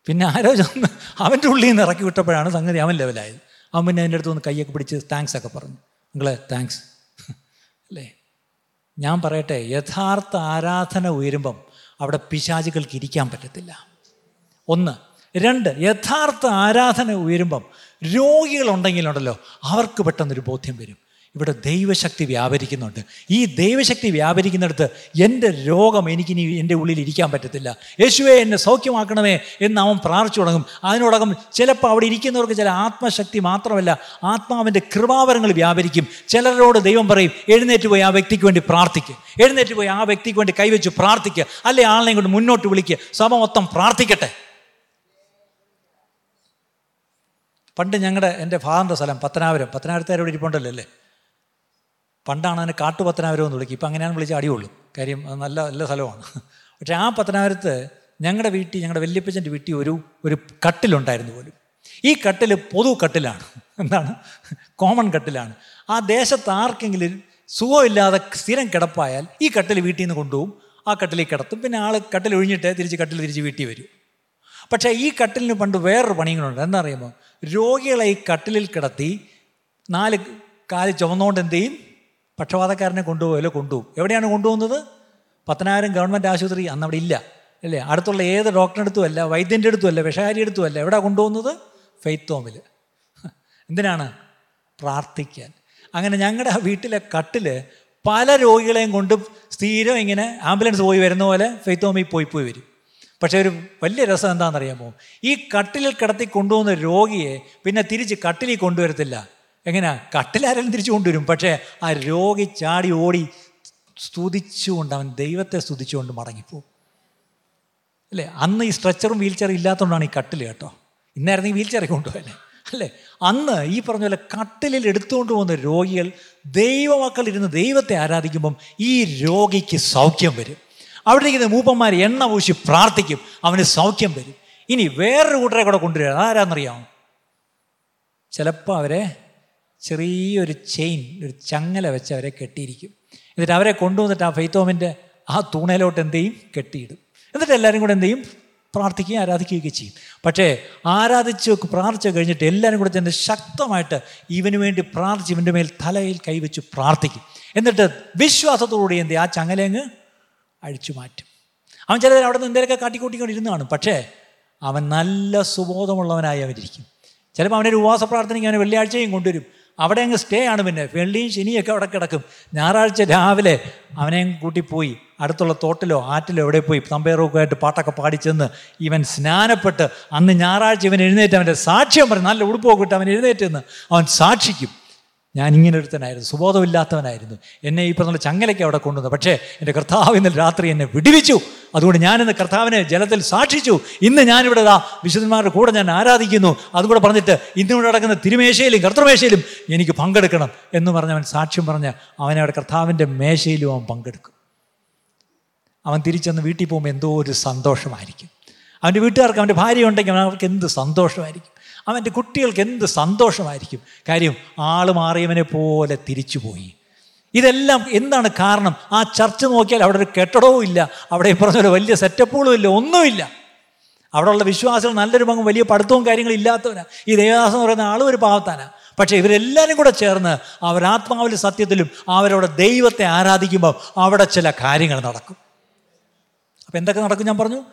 പിന്നെ ആരോ ചെന്ന് അവന്റെ ഉള്ളിൽ നിന്ന് ഇറക്കി വിട്ടപ്പോഴാണ് സംഗതി അവൻ ലെവലായത് അവൻ പിന്നെ എന്റെ അടുത്ത് ഒന്ന് കൈയൊക്കെ പിടിച്ച് താങ്ക്സ് ഒക്കെ പറഞ്ഞു. നിങ്ങളെ താങ്ക്സ് അല്ലേ? ഞാൻ പറയട്ടെ യഥാർത്ഥ ആരാധന ഉയരുമ്പം അവിടെ പിശാചുകൾക്ക് ഇരിക്കാൻ പറ്റത്തില്ല. ഒന്ന് രണ്ട് യഥാർത്ഥ ആരാധന ഉയരുമ്പം രോഗികളുണ്ടെങ്കിലുണ്ടല്ലോ അവർക്ക് പെട്ടെന്നൊരു ബോധ്യം വരും. ഇവിടെ ദൈവശക്തി വ്യാപരിക്കുന്നുണ്ട്. ഈ ദൈവശക്തി വ്യാപരിക്കുന്നിടത്ത് എന്റെ രോഗം എനിക്കിനി എന്റെ ഉള്ളിൽ ഇരിക്കാൻ പറ്റത്തില്ല. യേശുവെ എന്നെ സൗഖ്യമാക്കണമേ എന്ന് അവൻ പ്രാർത്ഥിച്ചു തുടങ്ങും. അതിനോടകം ചിലപ്പോൾ അവിടെ ഇരിക്കുന്നവർക്ക് ചില ആത്മശക്തി മാത്രമല്ല ആത്മാവിന്റെ കൃപാവരങ്ങൾ വ്യാപരിക്കും. ചിലരോട് ദൈവം പറയും എഴുന്നേറ്റ് പോയി ആ വ്യക്തിക്ക് വേണ്ടി പ്രാർത്ഥിക്കുക എഴുന്നേറ്റ് പോയി ആ വ്യക്തിക്ക് വേണ്ടി കൈവച്ച് പ്രാർത്ഥിക്കുക അല്ലെ ആളിനെ കൊണ്ട് മുന്നോട്ട് വിളിക്കുക സഭ മൊത്തം പ്രാർത്ഥിക്കട്ടെ. പണ്ട് ഞങ്ങളുടെ എന്റെ ഫാദറിന്റെ സ്ഥലം പത്തനാപുരം. പത്തനാപുരത്തെ ഇവിടെ ഇരിപ്പുണ്ടല്ലോ അല്ലേ? പണ്ടാണ് അതിനെ കാട്ടുപത്തനാപുരം എന്ന് വിളിക്കുക. ഇപ്പം അങ്ങനെയാണ് വിളിച്ച് അടിയുള്ളൂ. കാര്യം നല്ല നല്ല സ്ഥലമാണ്. പക്ഷേ ആ പത്തനാപുരത്ത് ഞങ്ങളുടെ വീട്ടിൽ ഞങ്ങളുടെ വല്യപ്പച്ചന്റെ വീട്ടിൽ ഒരു ഒരു കട്ടിലുണ്ടായിരുന്നു പോലും. ഈ കട്ടിൽ പൊതു കട്ടിലാണ്. എന്താണ്? കോമൺ കട്ടിലാണ്. ആ ദേശത്ത് ആർക്കെങ്കിലും സുഖമില്ലാതെ സ്ഥിരം കിടപ്പായാൽ ഈ കട്ടിൽ വീട്ടിൽ നിന്ന് കൊണ്ടുപോകും. ആ കട്ടിലിൽ കിടത്തും. പിന്നെ ആൾ കട്ടിൽ ഒഴിഞ്ഞിട്ട് തിരിച്ച് കട്ടിൽ തിരിച്ച് വീട്ടിൽ വരും. പക്ഷേ ഈ കട്ടിലിന് പണ്ട് വേറൊരു പണികളുണ്ട് എന്താ അറിയുമോ രോഗികളെ ഈ കട്ടിലിൽ കിടത്തി നാല് കാൽ ചുമന്നുകൊണ്ട് എന്ത് ചെയ്യും? പക്ഷപാതക്കാരനെ കൊണ്ടുപോകലോ കൊണ്ടുപോകും. എവിടെയാണ് കൊണ്ടുപോകുന്നത്? പത്തനായിരം ഗവൺമെന്റ് ആശുപത്രി അന്ന് അവിടെ ഇല്ല അല്ലേ? അടുത്തുള്ള ഏത് ഡോക്ടറിന്റെ അടുത്തും അല്ല വൈദ്യന്റെ അടുത്തും അല്ല വിഷകാരി അടുത്തും അല്ല. എവിടെ കൊണ്ടുപോകുന്നത്? ഫെയ്ത്ത് ഹോമിൽ എന്തിനാണ്? പ്രാർത്ഥിക്കാൻ. അങ്ങനെ ഞങ്ങളുടെ വീട്ടിലെ കട്ടിൽ പല രോഗികളെയും കൊണ്ട് സ്ഥിരം ഇങ്ങനെ ആംബുലൻസ് പോയി വരുന്ന പോലെ ഫെയ്ത്ത് ഹോമിൽ പോയി പോയി വരും. പക്ഷേ ഒരു വലിയ രസം എന്താണെന്നറിയാമോ? ഈ കട്ടിലിൽ കിടത്തി കൊണ്ടുപോകുന്ന രോഗിയെ പിന്നെ തിരിച്ച് കട്ടിലിൽ കൊണ്ടുവരത്തില്ല. എങ്ങനെയാ കട്ടിലാരെങ്കിലും തിരിച്ചു കൊണ്ടുവരും. പക്ഷേ ആ രോഗി ചാടി ഓടി സ്തുതിച്ചുകൊണ്ട് അവൻ ദൈവത്തെ സ്തുതിച്ചുകൊണ്ട് മടങ്ങിപ്പോവും അല്ലേ? അന്ന് ഈ സ്ട്രെച്ചറും വീൽ ചെയറും ഇല്ലാത്തതുകൊണ്ടാണ് ഈ കട്ടിൽ കേട്ടോ. ഇന്നായിരുന്നു ഈ വീൽ ചെയർ കൊണ്ടുപോകാനെ അല്ലേ? അന്ന് ഈ പറഞ്ഞ പോലെ കട്ടിലിൽ എടുത്തുകൊണ്ട് പോകുന്ന രോഗികൾ ദൈവമക്കൾ ഇരുന്ന് ദൈവത്തെ ആരാധിക്കുമ്പം ഈ രോഗിക്ക് സൗഖ്യം വരും. അവിടെ ഇരിക്കുന്ന മൂപ്പന്മാർ എണ്ണ പൂശി പ്രാർത്ഥിക്കും. അവന് സൗഖ്യം വരും. ഇനി വേറൊരു കൂട്ടരെ കൂടെ കൊണ്ടുവരിക ആരാന്നറിയാമോ ചിലപ്പോൾ അവരെ ചെറിയൊരു ചെയിൻ ഒരു ചങ്ങല വെച്ച് അവരെ കെട്ടിയിരിക്കും. എന്നിട്ട് അവരെ കൊണ്ടുവന്നിട്ട് ആ ഫെയ്ത്തോമിന്റെ ആ തൂണയിലോട്ട് എന്ത് ചെയ്യും? കെട്ടിയിടും. എന്നിട്ട് എല്ലാവരും കൂടെ എന്ത് ചെയ്യും? പ്രാർത്ഥിക്കുകയും ആരാധിക്കുകയൊക്കെ ചെയ്യും. പക്ഷേ ആരാധിച്ച് പ്രാർത്ഥിച്ചു കഴിഞ്ഞിട്ട് എല്ലാവരും കൂടെ ചെന്ന് ശക്തമായിട്ട് ഇവന് വേണ്ടി പ്രാർത്ഥിച്ച് ഇവന്റെ മേൽ തലയിൽ കൈവച്ച് പ്രാർത്ഥിക്കും. എന്നിട്ട് വിശ്വാസത്തോടുകൂടി എന്ത്? ആ ചങ്ങലങ്ങ് അഴിച്ചു മാറ്റും. അവൻ ചിലർ അവിടെ നിന്ന് എന്തെങ്കിലുമൊക്കെ കാട്ടിക്കൂട്ടിക്കൊണ്ടിരുന്ന് കാണും പക്ഷേ അവൻ നല്ല സുബോധമുള്ളവനായി അവരിക്കും ചിലപ്പോൾ അവനൊരു ഉപവാസ പ്രാർത്ഥനയ്ക്ക് അവനെ വെള്ളിയാഴ്ചയും കൊണ്ടുവരും. അവിടെ അങ്ങ് സ്റ്റേ ആണ് പിന്നെ. വെള്ളിയും ശനിയൊക്കെ അവിടെ കിടക്കും. ഞായറാഴ്ച രാവിലെ അവനെ കൂട്ടിപ്പോയി അടുത്തുള്ള തോട്ടിലോ ആറ്റിലോ എവിടെ പോയി? തമ്പേറൊക്കെ ആയിട്ട് പാട്ടൊക്കെ പാടിച്ചെന്ന് ഇവൻ സ്നാനപ്പെട്ട് അന്ന് ഞായറാഴ്ച ഇവൻ എഴുന്നേറ്റ് അവന്റെ സാക്ഷ്യം പറഞ്ഞു നല്ല ഉടുപ്പൊക്കെ ഇട്ട് അവൻ എഴുന്നേറ്റെന്ന് അവൻ സാക്ഷിക്കും. ഞാൻ ഇങ്ങനെ ഒരുത്തനായിരുന്നു സുബോധമില്ലാത്തവനായിരുന്നു. എന്നെ ഈ പറഞ്ഞ ചങ്ങലയ്ക്ക് അവിടെ കൊണ്ടുവന്നു പക്ഷേ എന്റെ കർത്താവ് ഇന്നലെ രാത്രി എന്നെ വിടിവിച്ചു. അതുകൊണ്ട് ഞാനിന്ന് കർത്താവിനെ ജലത്തിൽ സാക്ഷിച്ചു. ഇന്ന് ഞാനിവിടെ ദാ വിശുദ്ധന്മാരുടെ കൂടെ ഞാൻ ആരാധിക്കുന്നു. അതും കൂടെ പറഞ്ഞിട്ട് ഇന്നിവിടെ നടക്കുന്ന തിരുമേശയിലും കർത്തൃമേശയിലും എനിക്ക് പങ്കെടുക്കണം എന്ന് പറഞ്ഞവൻ സാക്ഷ്യം പറഞ്ഞ് അവനെ അവിടെ കർത്താവിന്റെ മേശയിലും അവൻ പങ്കെടുക്കും. അവൻ തിരിച്ചെന്ന് വീട്ടിൽ പോകുമ്പോൾ എന്തോ ഒരു സന്തോഷമായിരിക്കും. അവന്റെ വീട്ടുകാർക്ക് അവന്റെ ഭാര്യ ഉണ്ടെങ്കിൽ അവർക്ക് എന്ത് സന്തോഷമായിരിക്കും? അവന്റെ കുട്ടികൾക്ക് എന്ത് സന്തോഷമായിരിക്കും? കാര്യം ആൾ മാറിയവനെ പോലെ തിരിച്ചുപോയി. ഇതെല്ലാം എന്താണ് കാരണം? ആ ചർച്ച് നോക്കിയാൽ അവിടെ ഒരു കെട്ടിടവും ഇല്ല. അവിടെ ഈ വലിയ സെറ്റപ്പുകളും ഇല്ല. ഒന്നുമില്ല. അവിടെയുള്ള വിശ്വാസികൾ നല്ലൊരു പങ്കും വലിയ പഠിത്തവും കാര്യങ്ങളും ഇല്ലാത്തവനാണ് ഈ ദേവദാസം എന്ന് പറയുന്ന ആളും ഒരു പാവത്താനാണ് പക്ഷേ ഇവരെല്ലാവരും കൂടെ ചേർന്ന് അവരാത്മാവിലെ സത്യത്തിലും അവരവിടെ ദൈവത്തെ ആരാധിക്കുമ്പോൾ അവിടെ ചില കാര്യങ്ങൾ നടക്കും. അപ്പം എന്തൊക്കെ നടക്കും ഞാൻ പറഞ്ഞു?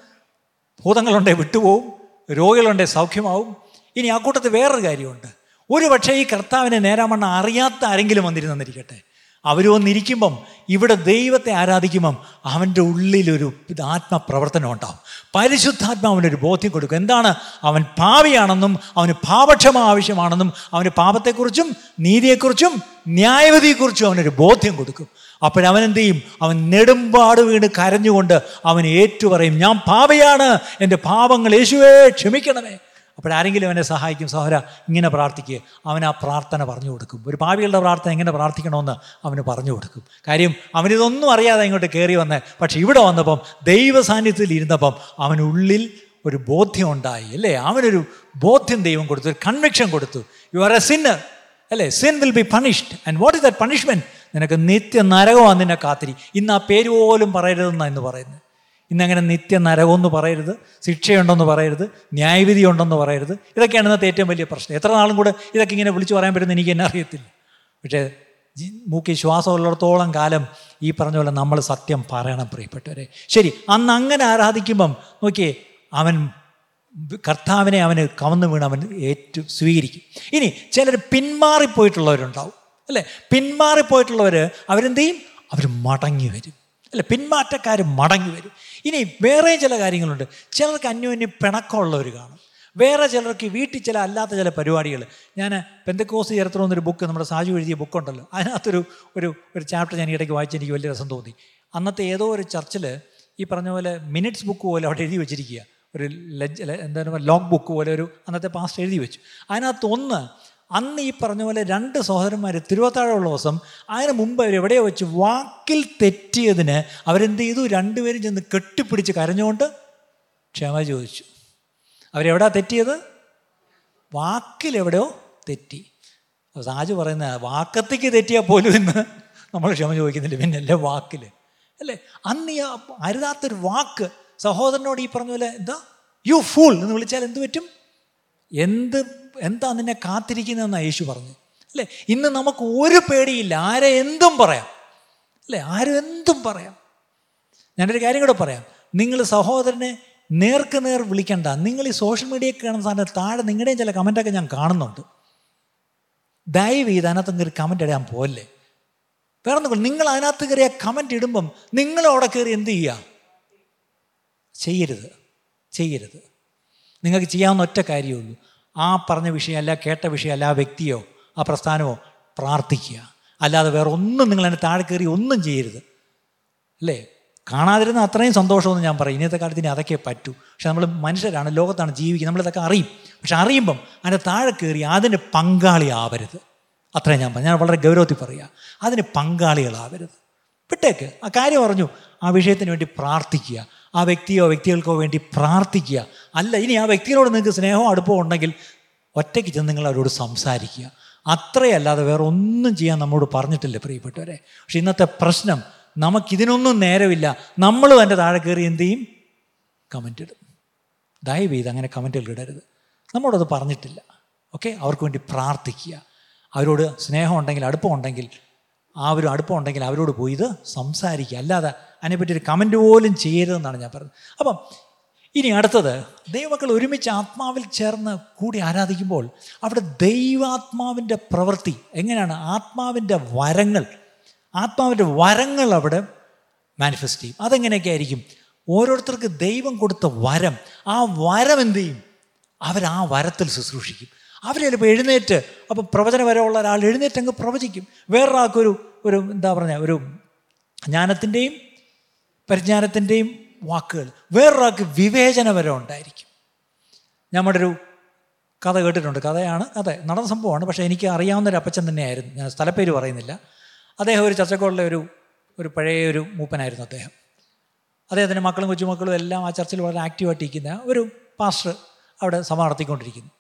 ഭൂതങ്ങളുണ്ടെ വിട്ടുപോകും രോഗികളുണ്ടെ സൗഖ്യമാവും ഇനി ആ കൂട്ടത്തിൽ വേറൊരു കാര്യമുണ്ട്. ഒരു പക്ഷേ ഈ കർത്താവിനെ നേരാമണ്ണ അറിയാത്ത ആരെങ്കിലും വന്നിരുന്നെന്നിരിക്കട്ടെ അവർ വന്നിരിക്കുമ്പം ഇവിടെ ദൈവത്തെ ആരാധിക്കുമ്പം അവന്റെ ഉള്ളിലൊരു ആത്മപ്രവർത്തനം ഉണ്ടാവും. പരിശുദ്ധാത്മാവിനൊരു ബോധ്യം കൊടുക്കും. എന്താണ്? അവൻ പാവിയാണെന്നും അവന് പാപക്ഷമ ആവശ്യമാണെന്നും അവന് പാപത്തെക്കുറിച്ചും നീതിയെക്കുറിച്ചും ന്യായവിധിയെക്കുറിച്ചും അവനൊരു ബോധ്യം കൊടുക്കും. അപ്പോഴവൻ എന്ത് ചെയ്യും അവൻ നെടുമ്പാട് വീണ് കരഞ്ഞുകൊണ്ട് അവൻ ഏറ്റുപറയും ഞാൻ പാവയാണ്. എന്റെ പാപങ്ങൾ യേശുവേ ക്ഷമിക്കണമേ. അപ്പോഴാരെങ്കിലും അവനെ സഹായിക്കും സഹോര ഇങ്ങനെ പ്രാർത്ഥിക്കുക അവൻ ആ പ്രാർത്ഥന പറഞ്ഞു കൊടുക്കും. ഒരു പാവികളുടെ പ്രാർത്ഥന എങ്ങനെ പ്രാർത്ഥിക്കണമെന്ന് അവന് പറഞ്ഞു കൊടുക്കും. കാര്യം അവനിതൊന്നും അറിയാതെ ഇങ്ങോട്ട് കയറി വന്നേ. പക്ഷെ ഇവിടെ വന്നപ്പം ദൈവ സാന്നിധ്യത്തിൽ ഇരുന്നപ്പം അവനുള്ളിൽ ഒരു ബോധ്യം ഉണ്ടായി അല്ലേ? അവനൊരു ബോധ്യം ദൈവം കൊടുത്തു ഒരു കൺവിക്ഷൻ കൊടുത്തു. യു ആർ എ സിന്നർ അല്ലേ? Sin will be punished and what is the punishment നിനക്ക് നിത്യ നരകമാണ് നിന്നെ കാത്തിരി. ഇന്ന് ആ പേര് പോലും പറയരുതെന്നാണ് ഇന്ന് പറയുന്നത്. ഇന്നങ്ങനെ നിത്യ നരകമെന്ന് പറയരുത് ശിക്ഷയുണ്ടെന്ന് പറയരുത് ന്യായവിധി ഉണ്ടെന്ന് പറയരുത്. ഇതൊക്കെയാണ് ഇന്നത്തെ ഏറ്റവും വലിയ പ്രശ്നം. എത്ര നാളും കൂടെ ഇതൊക്കെ ഇങ്ങനെ വിളിച്ചു പറയാൻ പറ്റുന്ന എനിക്ക് എന്നെ അറിയത്തില്ല. പക്ഷേ മൂക്കി ശ്വാസമുള്ളിടത്തോളം കാലം ഈ പറഞ്ഞ പോലെ നമ്മൾ സത്യം പറയണം പ്രിയപ്പെട്ടവരെ. ശരി അന്ന് അങ്ങനെ ആരാധിക്കുമ്പം നോക്കിയേ അവൻ കർത്താവിനെ അവന് കവന്നു വീണ് അവൻ ഏറ്റു സ്വീകരിക്കും. ഇനി ചിലർ പിന്മാറിപ്പോയിട്ടുള്ളവരുണ്ടാവും. അല്ലേ? പിന്മാറിപ്പോയിട്ടുള്ളവർ അവരെന്ത് ചെയ്യും? അവർ മടങ്ങി വരും. അല്ലെ? പിന്മാറ്റക്കാർ മടങ്ങി വരും. ഇനി വേറെ ചില കാര്യങ്ങളുണ്ട്. ചിലർക്ക് അന്യോന്യം പിണക്കമുള്ളവർ കാണും. വേറെ ചിലർക്ക് വീട്ടിൽ ചില അല്ലാത്ത ചില പരിപാടികൾ ഞാൻ പെന്തക്കോസ് ചരിത്രം ബുക്ക് നമ്മുടെ സാജു എഴുതിയ ബുക്കുണ്ടല്ലോ അതിനകത്തൊരു ഒരു ഒരു ചാപ്റ്റർ ഞാൻ ഇടയ്ക്ക് വായിച്ച് എനിക്ക് വലിയ രസം തോന്നി. അന്നത്തെ ഏതോ ഒരു ചർച്ചിൽ ഈ പറഞ്ഞ പോലെ മിനിറ്റ്സ് ബുക്ക് പോലെ അവിടെ എഴുതി വെച്ചിരിക്കുക. ഒരു ലജ് എന്താണ് ലോങ് ബുക്ക് പോലെ ഒരു അന്നത്തെ പാസ്റ്റ് എഴുതി വെച്ചു. അതിനകത്ത് അന്ന് ഈ പറഞ്ഞ പോലെ രണ്ട് സഹോദരന്മാർ തിരുവത്താഴമുള്ള ദിവസം അതിന് മുമ്പ് അവർ എവിടെയോ വെച്ച് വാക്കിൽ തെറ്റിയതിന് അവരെന്ത് ചെയ്തു? രണ്ടുപേരും ചെന്ന് കെട്ടിപ്പിടിച്ച് കരഞ്ഞുകൊണ്ട് ക്ഷമ ചോദിച്ചു. അവരെവിടാ തെറ്റിയത്? വാക്കിലെവിടെയോ തെറ്റി. സാജ് പറയുന്ന വാക്കത്തേക്ക് തെറ്റിയാൽ പോലും ഇന്ന് നമ്മൾ ക്ഷമ ചോദിക്കുന്നില്ല. പിന്നെ അല്ലേ വാക്കിൽ അല്ലേ? അന്ന് ഈ അരുതാത്തൊരു വാക്ക് സഹോദരനോട് ഈ പറഞ്ഞ പോലെ എന്താ? യു ഫൂൾ എന്ന് വിളിച്ചാൽ എന്ത് പറ്റും? എന്ത് എന്താ നിന്നെ കാത്തിരിക്കുന്നതെന്നാണ് യേശു പറഞ്ഞു. അല്ലേ? ഇന്ന് നമുക്ക് ഒരു പേടിയില്ല. ആരെ എന്തും പറയാം. അല്ലേ? ആരും എന്തും പറയാം. ഞാനൊരു കാര്യം കൂടെ പറയാം. നിങ്ങൾ സഹോദരനെ നേർക്ക് നേർ വിളിക്കണ്ട. നിങ്ങൾ ഈ സോഷ്യൽ മീഡിയ കാണുന്ന സാധനം താഴെ നിങ്ങളുടെയും ചില കമന്റൊക്കെ ഞാൻ കാണുന്നുണ്ട്. ദയവ് ചെയ്ത് അതിനകത്ത് കയറി കമന്റ് ഇടാൻ പോലെ വേറെ ഒന്നും നിങ്ങൾ അതിനകത്ത് കയറിയ കമന്റ് ഇടുമ്പം നിങ്ങൾ അവിടെ കയറി എന്ത് ചെയ്യുക ചെയ്യരുത്. ചെയ്യരുത്. നിങ്ങൾക്ക് ചെയ്യാവുന്ന ഒറ്റ കാര്യമുള്ളൂ ആ പറഞ്ഞ വിഷയമല്ല കേട്ട വിഷയമല്ല ആ വ്യക്തിയോ ആ പ്രസ്ഥാനമോ പ്രാർത്ഥിക്കുക. അല്ലാതെ വേറെ ഒന്നും നിങ്ങൾ എന്നെ താഴെ കയറി ഒന്നും ചെയ്യരുത്. അല്ലേ? കാണാതിരുന്ന അത്രയും സന്തോഷമെന്ന് ഞാൻ പറയും. ഇന്നത്തെ കാലത്ത് ഇനി അതൊക്കെ പറ്റൂ. പക്ഷെ നമ്മൾ മനുഷ്യരാണ് ലോകത്താണ് ജീവിക്കുന്നത് നമ്മളിതൊക്കെ അറിയും. പക്ഷെ അറിയുമ്പം അതിന്റെ താഴെ കയറി അതിന് പങ്കാളിയാവരുത് അത്രയും ഞാൻ പറഞ്ഞു. ഞാൻ വളരെ ഗൗരവത്തിൽ പറയുക അതിന് പങ്കാളികളാവരുത്. വിട്ടേക്ക്. ആ കാര്യം പറഞ്ഞു. ആ വിഷയത്തിന് വേണ്ടി പ്രാർത്ഥിക്കുക. ആ വ്യക്തിയോ വ്യക്തികൾക്കോ വേണ്ടി പ്രാർത്ഥിക്കുക. അല്ല ഇനി ആ വ്യക്തികളോട് നിങ്ങൾക്ക് സ്നേഹവും അടുപ്പവും ഉണ്ടെങ്കിൽ ഒറ്റയ്ക്ക് ചെന്ന് നിങ്ങൾ അവരോട് സംസാരിക്കുക. അത്രയല്ലാതെ വേറെ ഒന്നും ചെയ്യാൻ നമ്മോട് പറഞ്ഞിട്ടില്ല പ്രിയപ്പെട്ടവരെ. പക്ഷെ ഇന്നത്തെ പ്രശ്നം നമുക്കിതിനൊന്നും നേരമില്ല. നമ്മളും എന്റെ താഴെ കയറി എന്ത് ചെയ്യും? കമന്റ് ഇടും. ദയവ് ചെയ്ത് അങ്ങനെ കമന്റുകൾ ഇടരുത്. നമ്മളോടത് പറഞ്ഞിട്ടില്ല. ഓക്കെ? അവർക്ക് വേണ്ടി പ്രാർത്ഥിക്കുക. അവരോട് സ്നേഹം ഉണ്ടെങ്കിൽ അടുപ്പമുണ്ടെങ്കിൽ ഒരു അടുപ്പമുണ്ടെങ്കിൽ അവരോട് പോയി ഇത് സംസാരിക്കുക. അല്ലാതെ അതിനെപ്പറ്റി ഒരു കമന്റ് പോലും ചെയ്യരുതെന്നാണ് ഞാൻ പറഞ്ഞത്. അപ്പം ഇനി അടുത്തത് ദൈവക്കൾ ഒരുമിച്ച് ആത്മാവിൽ ചേർന്ന് കൂടി ആരാധിക്കുമ്പോൾ അവിടെ ദൈവാത്മാവിന്റെ പ്രവൃത്തി എങ്ങനെയാണ്? ആത്മാവിന്റെ വരങ്ങൾ. ആത്മാവിന്റെ വരങ്ങൾ അവിടെ മാനിഫെസ്റ്റ് ചെയ്യും. അതെങ്ങനെയൊക്കെ ആയിരിക്കും ഓരോരുത്തർക്ക് ദൈവം കൊടുത്ത വരം. ആ വരം എന്ത് ചെയ്യും? അവർ ആ വരത്തിൽ ശുശ്രൂഷിക്കും. അവർ ചിലപ്പോൾ എഴുന്നേറ്റ് അപ്പോൾ പ്രവചന വരമുള്ള ഒരാൾ എഴുന്നേറ്റ് അങ്ങ് പ്രവചിക്കും. വേറൊരാൾക്കൊരു ഒരു എന്താ പറഞ്ഞ ഒരു ജ്ഞാനത്തിന്റെയും പരിജ്ഞാനത്തിന്റെയും വാക്കുകൾ. വേറൊരാൾക്ക് വിവേചനപരം ഉണ്ടായിരിക്കും. നമ്മുടെ ഒരു കഥ കേട്ടിട്ടുണ്ട്. കഥയാണ് കഥ നടന്ന സംഭവമാണ്. പക്ഷേ എനിക്ക് അറിയാവുന്ന ഒരു അപ്പച്ചൻ തന്നെയായിരുന്നു. ഞാൻ സ്ഥലപ്പേര് പറയുന്നില്ല. അദ്ദേഹം ഒരു ചർച്ചക്കോളിലെ ഒരു ഒരു പഴയ ഒരു മൂപ്പനായിരുന്നു അദ്ദേഹം. അദ്ദേഹത്തിന്റെ മക്കളും കൊച്ചുമക്കളും എല്ലാം ആ ചർച്ചിൽ വളരെ ആക്റ്റീവായിട്ട് ഇരിക്കുന്ന ഒരു പാസ്റ്റർ അവിടെ സഭ നടത്തിക്കൊണ്ടിരിക്കുന്നു.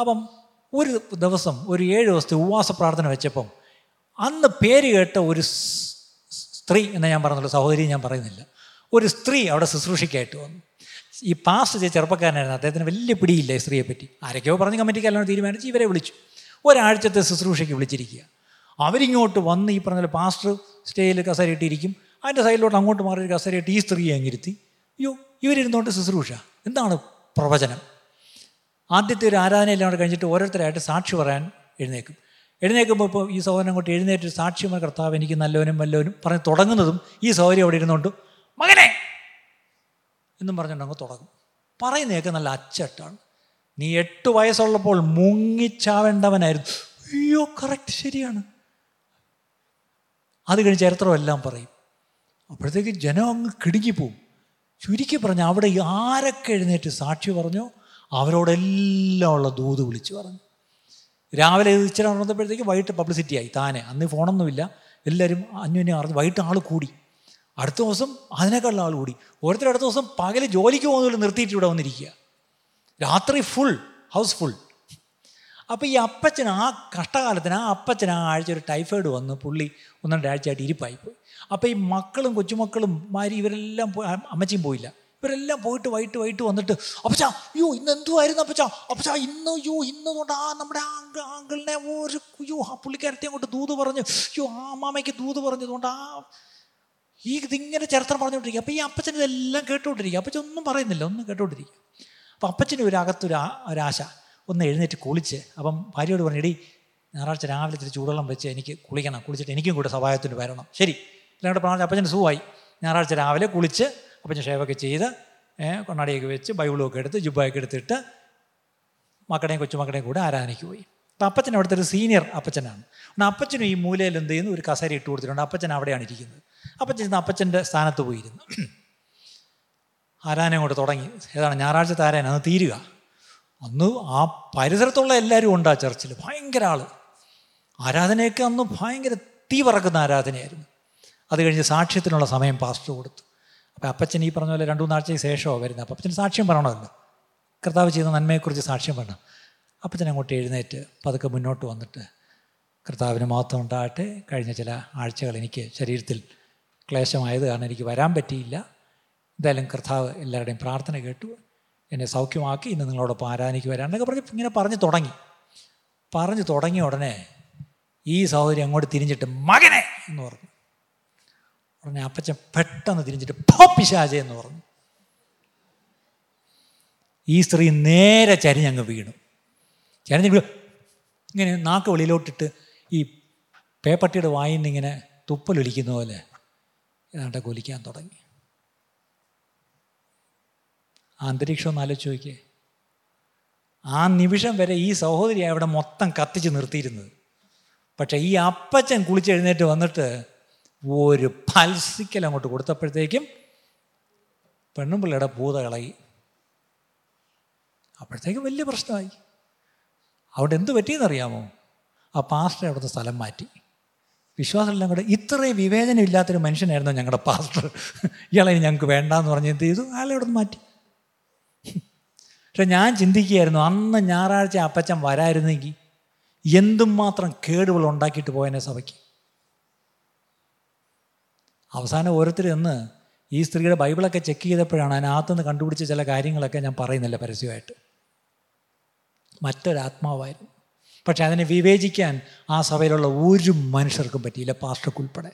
അപ്പം ഒരു ദിവസം ഒരു ഏഴ് ദിവസത്തെ ഉപവാസ പ്രാർത്ഥന വെച്ചപ്പം അന്ന് പേര് കേട്ട ഒരു സ്ത്രീ എന്ന് ഞാൻ പറഞ്ഞുള്ളൂ സഹോദരി ഞാൻ പറയുന്നില്ല. ഒരു സ്ത്രീ അവിടെ ശുശ്രൂഷയ്ക്കായിട്ട് വന്നു. ഈ പാസ്റ്റ് ചെയ്ത ചെറുപ്പക്കാരനായിരുന്നു. അദ്ദേഹത്തിന് വലിയ പിടിയില്ല ഈ സ്ത്രീയെ പറ്റി. ആരൊക്കെയോ പറഞ്ഞ് കമ്മിറ്റിക്ക് എല്ലാം തീരുമാനിച്ച്. ഇവരെ വിളിച്ചു. ഒരാഴ്ചത്തെ ശുശ്രൂഷയ്ക്ക് വിളിച്ചിരിക്കുക. അവരിങ്ങോട്ട് വന്ന് ഈ പറഞ്ഞ പാസ്റ്റർ സ്റ്റേയിൽ കസരയിട്ടിരിക്കും അതിന്റെ സൈഡിലോട്ട് അങ്ങോട്ട് മാറി ഒരു കസരയിട്ട് ഈ സ്ത്രീയെ അങ്ങിരുത്തി. അയ്യോ ഇവരിരുന്നോണ്ട് ശുശ്രൂഷ. എന്താണ് പ്രവചനം? ആദ്യത്തെ ഒരു ആരാധനയെല്ലാം കൂടെ കഴിഞ്ഞിട്ട് ഓരോരുത്തരായിട്ട് സാക്ഷി പറയാൻ എഴുന്നേക്കും. എഴുന്നേൽക്കുമ്പോൾ ഇപ്പോൾ ഈ സഹോദരൻ അങ്ങോട്ട് എഴുന്നേറ്റ് സാക്ഷ്യമായ കർത്താവ് എനിക്ക് നല്ലവനും വല്ലവനും പറഞ്ഞ് തുടങ്ങുന്നതും ഈ സഹോദരി അവിടെ ഇരുന്നുകൊണ്ട് മകനെ! എന്നും പറഞ്ഞുകൊണ്ട് അങ്ങ് തുടങ്ങും. പറയുന്നതൊക്കെ നല്ല അച്ചട്ടാണ്. നീ എട്ട് വയസ്സുള്ളപ്പോൾ മുങ്ങിച്ചാവേണ്ടവനായിരുന്നു. അയ്യോ കറക്റ്റ് ശരിയാണ്. അത് കഴിഞ്ഞ് ചരിത്രമെല്ലാം പറയും. അപ്പോഴത്തേക്ക് ജനം അങ്ങ് കിടുങ്ങിപ്പോവും. ചുരുക്കി പറഞ്ഞ അവിടെ ആരൊക്കെ എഴുന്നേറ്റ് സാക്ഷി പറഞ്ഞോ അവരോടെല്ലാം ഉള്ള ദൂത് വിളിച്ചു പറഞ്ഞു. രാവിലെ ഇച്ചിരി ഉണർന്നപ്പോഴത്തേക്ക് വൈകിട്ട് പബ്ലിസിറ്റി ആയി. താനെ അന്ന് ഫോണൊന്നുമില്ല എല്ലാവരും അന്യോന്യം അറിഞ്ഞു. വൈകിട്ട് ആൾ കൂടി. അടുത്ത ദിവസം അതിനേക്കാളുള്ള ആൾ കൂടി. ഓരോരുത്തർ അടുത്ത ദിവസം പകൽ ജോലിക്ക് പോകുന്നതിൽ നിർത്തിയിട്ട് ഇവിടെ വന്നിരിക്കുക. രാത്രി ഫുൾ ഹൗസ് ഫുൾ അപ്പോൾ ഈ അപ്പച്ചൻ ആ കഷ്ടകാലത്തിന് ആ അപ്പച്ചൻ ആ ആഴ്ച ഒരു ടൈഫോയിഡ് വന്ന് പുള്ളി ഒന്ന് രണ്ടാഴ്ചയായിട്ട് ഇരിപ്പായിപ്പോയി. അപ്പോൾ ഈ മക്കളും കൊച്ചുമക്കളും മാരി ഇവരെല്ലാം അമ്മച്ചിയും പോയില്ല. ഇവരെല്ലാം പോയിട്ട് വൈകിട്ട് വൈകിട്ട് വന്നിട്ട് അപ്പച്ചാ അയ്യോ ഇന്ന് എന്തുമായിരുന്നു അപ്പച്ചാ? അപ്പച്ചാ ഇന്ന് അയ്യോ ഇന്ന് കൊണ്ട് ആ നമ്മുടെ ആ ആങ്കിളിനെ ഒരു അയ്യോ ആ പുള്ളിക്കാരത്തെ അങ്ങോട്ട് ദൂത് പറഞ്ഞു അയ്യോ ആ അമ്മാമയ്ക്ക് ദൂത് പറഞ്ഞതുകൊണ്ട് ആ ഈ ഇതിങ്ങനെ ചരിത്രം പറഞ്ഞുകൊണ്ടിരിക്കുക. അപ്പോൾ ഈ അപ്പച്ചൻ ഇതെല്ലാം കേട്ടുകൊണ്ടിരിക്കുക. അപ്പച്ചൻ ഒന്നും പറയുന്നില്ല. ഒന്നും കേട്ടുകൊണ്ടിരിക്കുക. അപ്പം അപ്പച്ചന് ഒരു അകത്തൊരു ഒരാശ ഒന്ന് എഴുന്നേറ്റ് കുളിച്ച്. അപ്പം ഭാര്യയോട് പറഞ്ഞു എടി ഞായറാഴ്ച രാവിലെ ഇത്തിരി ചൂടുവെള്ളം വെച്ച് എനിക്ക് കുളിക്കണം. കുളിച്ചിട്ട് എനിക്കും കൂടെ സഹായത്തിന് വരണം. ശരി. ഇല്ലാണ്ട് പറഞ്ഞാൽ അപ്പച്ചൻ സുഖമായി. ഞായറാഴ്ച രാവിലെ കുളിച്ച് അപ്പച്ചൻ ഷേവൊക്കെ ചെയ്ത് കൊണ്ണാടിയൊക്കെ വെച്ച് ബൈബിളൊക്കെ എടുത്ത് ജുബായൊക്കെ എടുത്തിട്ട് മക്കളെയും കൊച്ചുമക്കളെയും കൂടെ ആരാധനയ്ക്ക് പോയി. അപ്പം അപ്പച്ചൻ അവിടുത്തെ ഒരു സീനിയർ അപ്പച്ചനാണ്. അപ്പച്ചനും ഈ മൂലയിൽ എന്ത് ചെയ്യുന്നു? ഒരു കസേര ഇട്ട് കൊടുത്തിട്ടുണ്ട്. അപ്പച്ചൻ അവിടെയാണ് ഇരിക്കുന്നത്. അപ്പച്ചൻ ഇന്ന് അപ്പച്ചന്റെ സ്ഥാനത്ത് പോയിരുന്നു. ആരാധന കൊണ്ട് തുടങ്ങി. ഏതാണ്? ഞായറാഴ്ചത്തെ ആരാധന അന്ന് തീരുക. അന്ന് ആ പരിസരത്തുള്ള എല്ലാവരും ഉണ്ട് ആ ചർച്ചിൽ. ഭയങ്കര ആൾ ആരാധനയൊക്കെ അന്ന് ഭയങ്കര തീ പറക്കുന്ന ആരാധനയായിരുന്നു. അത് കഴിഞ്ഞ് സാക്ഷ്യത്തിനുള്ള സമയം പാസ്റ്റർ കൊടുത്തു. അപ്പം അപ്പച്ചൻ ഈ പറഞ്ഞ പോലെ രണ്ടു മൂന്നാഴ്ചയ്ക്ക് ശേഷമാണ് വരുന്നത്. അപ്പം അപ്പച്ചൻ സാക്ഷ്യം പറയണമല്ലോ. കർത്താവ് ചെയ്യുന്ന നന്മയെക്കുറിച്ച് സാക്ഷ്യം പറഞ്ഞു അപ്പച്ചൻ അങ്ങോട്ട് എഴുന്നേറ്റ് പതുക്കെ മുന്നോട്ട് വന്നിട്ട് കർത്താവിന് മഹത്വം ഉണ്ടാകട്ടെ. കഴിഞ്ഞ ചില ആഴ്ചകൾ എനിക്ക് ശരീരത്തിൽ ക്ലേശമായത് കാരണം എനിക്ക് വരാൻ പറ്റിയില്ല. എന്തായാലും കർത്താവ് എല്ലാവരുടെയും പ്രാർത്ഥന കേട്ടു. എന്നെ സൗഖ്യമാക്കി ഇന്ന് നിങ്ങളോടൊപ്പം ആരാധനയ്ക്ക് വരാനൊക്കെ പറഞ്ഞ് ഇങ്ങനെ പറഞ്ഞു തുടങ്ങി. പറഞ്ഞു തുടങ്ങിയ ഉടനെ ഈ സഹോദരി അങ്ങോട്ട് തിരിഞ്ഞിട്ട് മകനെ എന്ന് പറഞ്ഞു. ഉടനെ അപ്പച്ചൻ പെട്ടെന്ന് തിരിഞ്ഞിട്ട് "പോ പിശാചേ" എന്ന് പറഞ്ഞു. ഈ സ്ത്രീ നേരെ ചരിഞ്ഞങ്ങ് വീണു. ചരിഞ്ഞ് വീണു. ഇങ്ങനെ നാക്ക് വെളിയിലോട്ടിട്ട് ഈ പേപ്പട്ടിയുടെ വായിന്ന് ഇങ്ങനെ തുപ്പലൊലിക്കുന്ന പോലെ ഏതാണ്ട് കൊലിക്കാൻ തുടങ്ങി. അന്തരീക്ഷം ഒന്ന് ആലോചിച്ച് നോക്കിയേ. ആ നിമിഷം വരെ ഈ സഹോദരി അവിടെ മൊത്തം കത്തിച്ച് നിർത്തിയിരുന്നത്. പക്ഷേ ഈ അപ്പച്ചൻ കുളിച്ചെഴുന്നേറ്റ് വന്നിട്ട് ഒരു പൽസിക്കൽ അങ്ങോട്ട് കൊടുത്തപ്പോഴത്തേക്കും പെണ്ണും പിള്ളയുടെ പൂത കളയി അപ്പോഴത്തേക്കും വലിയ പ്രശ്നമായി. അവിടെ എന്ത് പറ്റിയെന്നറിയാമോ? ആ പാസ്റ്റർ അവിടുത്തെ സ്ഥലം മാറ്റി. വിശ്വാസമെല്ലാം കൂടെ ഇത്രയും വിവേചനം ഇല്ലാത്തൊരു മനുഷ്യനായിരുന്നു ഞങ്ങളുടെ പാസ്റ്റർ ഇയാളെ ഞങ്ങൾക്ക് വേണ്ടാന്ന് പറഞ്ഞ് എന്ത് ചെയ്തു? അയാളെ അവിടെ നിന്ന് മാറ്റി. പക്ഷെ ഞാൻ ചിന്തിക്കുകയായിരുന്നു അന്ന് ഞായറാഴ്ച അപ്പച്ചൻ വരായിരുന്നെങ്കിൽ എന്തും മാത്രം കേടുകൾ ഉണ്ടാക്കിയിട്ട് പോയനെ സഭയ്ക്ക്? അവസാനം ഓരോരുത്തർ എന്ന് ഈ സ്ത്രീയുടെ ബൈബിളൊക്കെ ചെക്ക് ചെയ്തപ്പോഴാണ് അതിനകത്തുനിന്ന് കണ്ടുപിടിച്ച ചില കാര്യങ്ങളൊക്കെ ഞാൻ പറയുന്നില്ല പരസ്യമായിട്ട്. മറ്റൊരാത്മാവായിരുന്നു. പക്ഷെ അതിനെ വിവേചിക്കാൻ ആ സഭയിലുള്ള ഒരു മനുഷ്യർക്കും പറ്റിയില്ല പാസ്റ്റർക്കുൾപ്പെടെ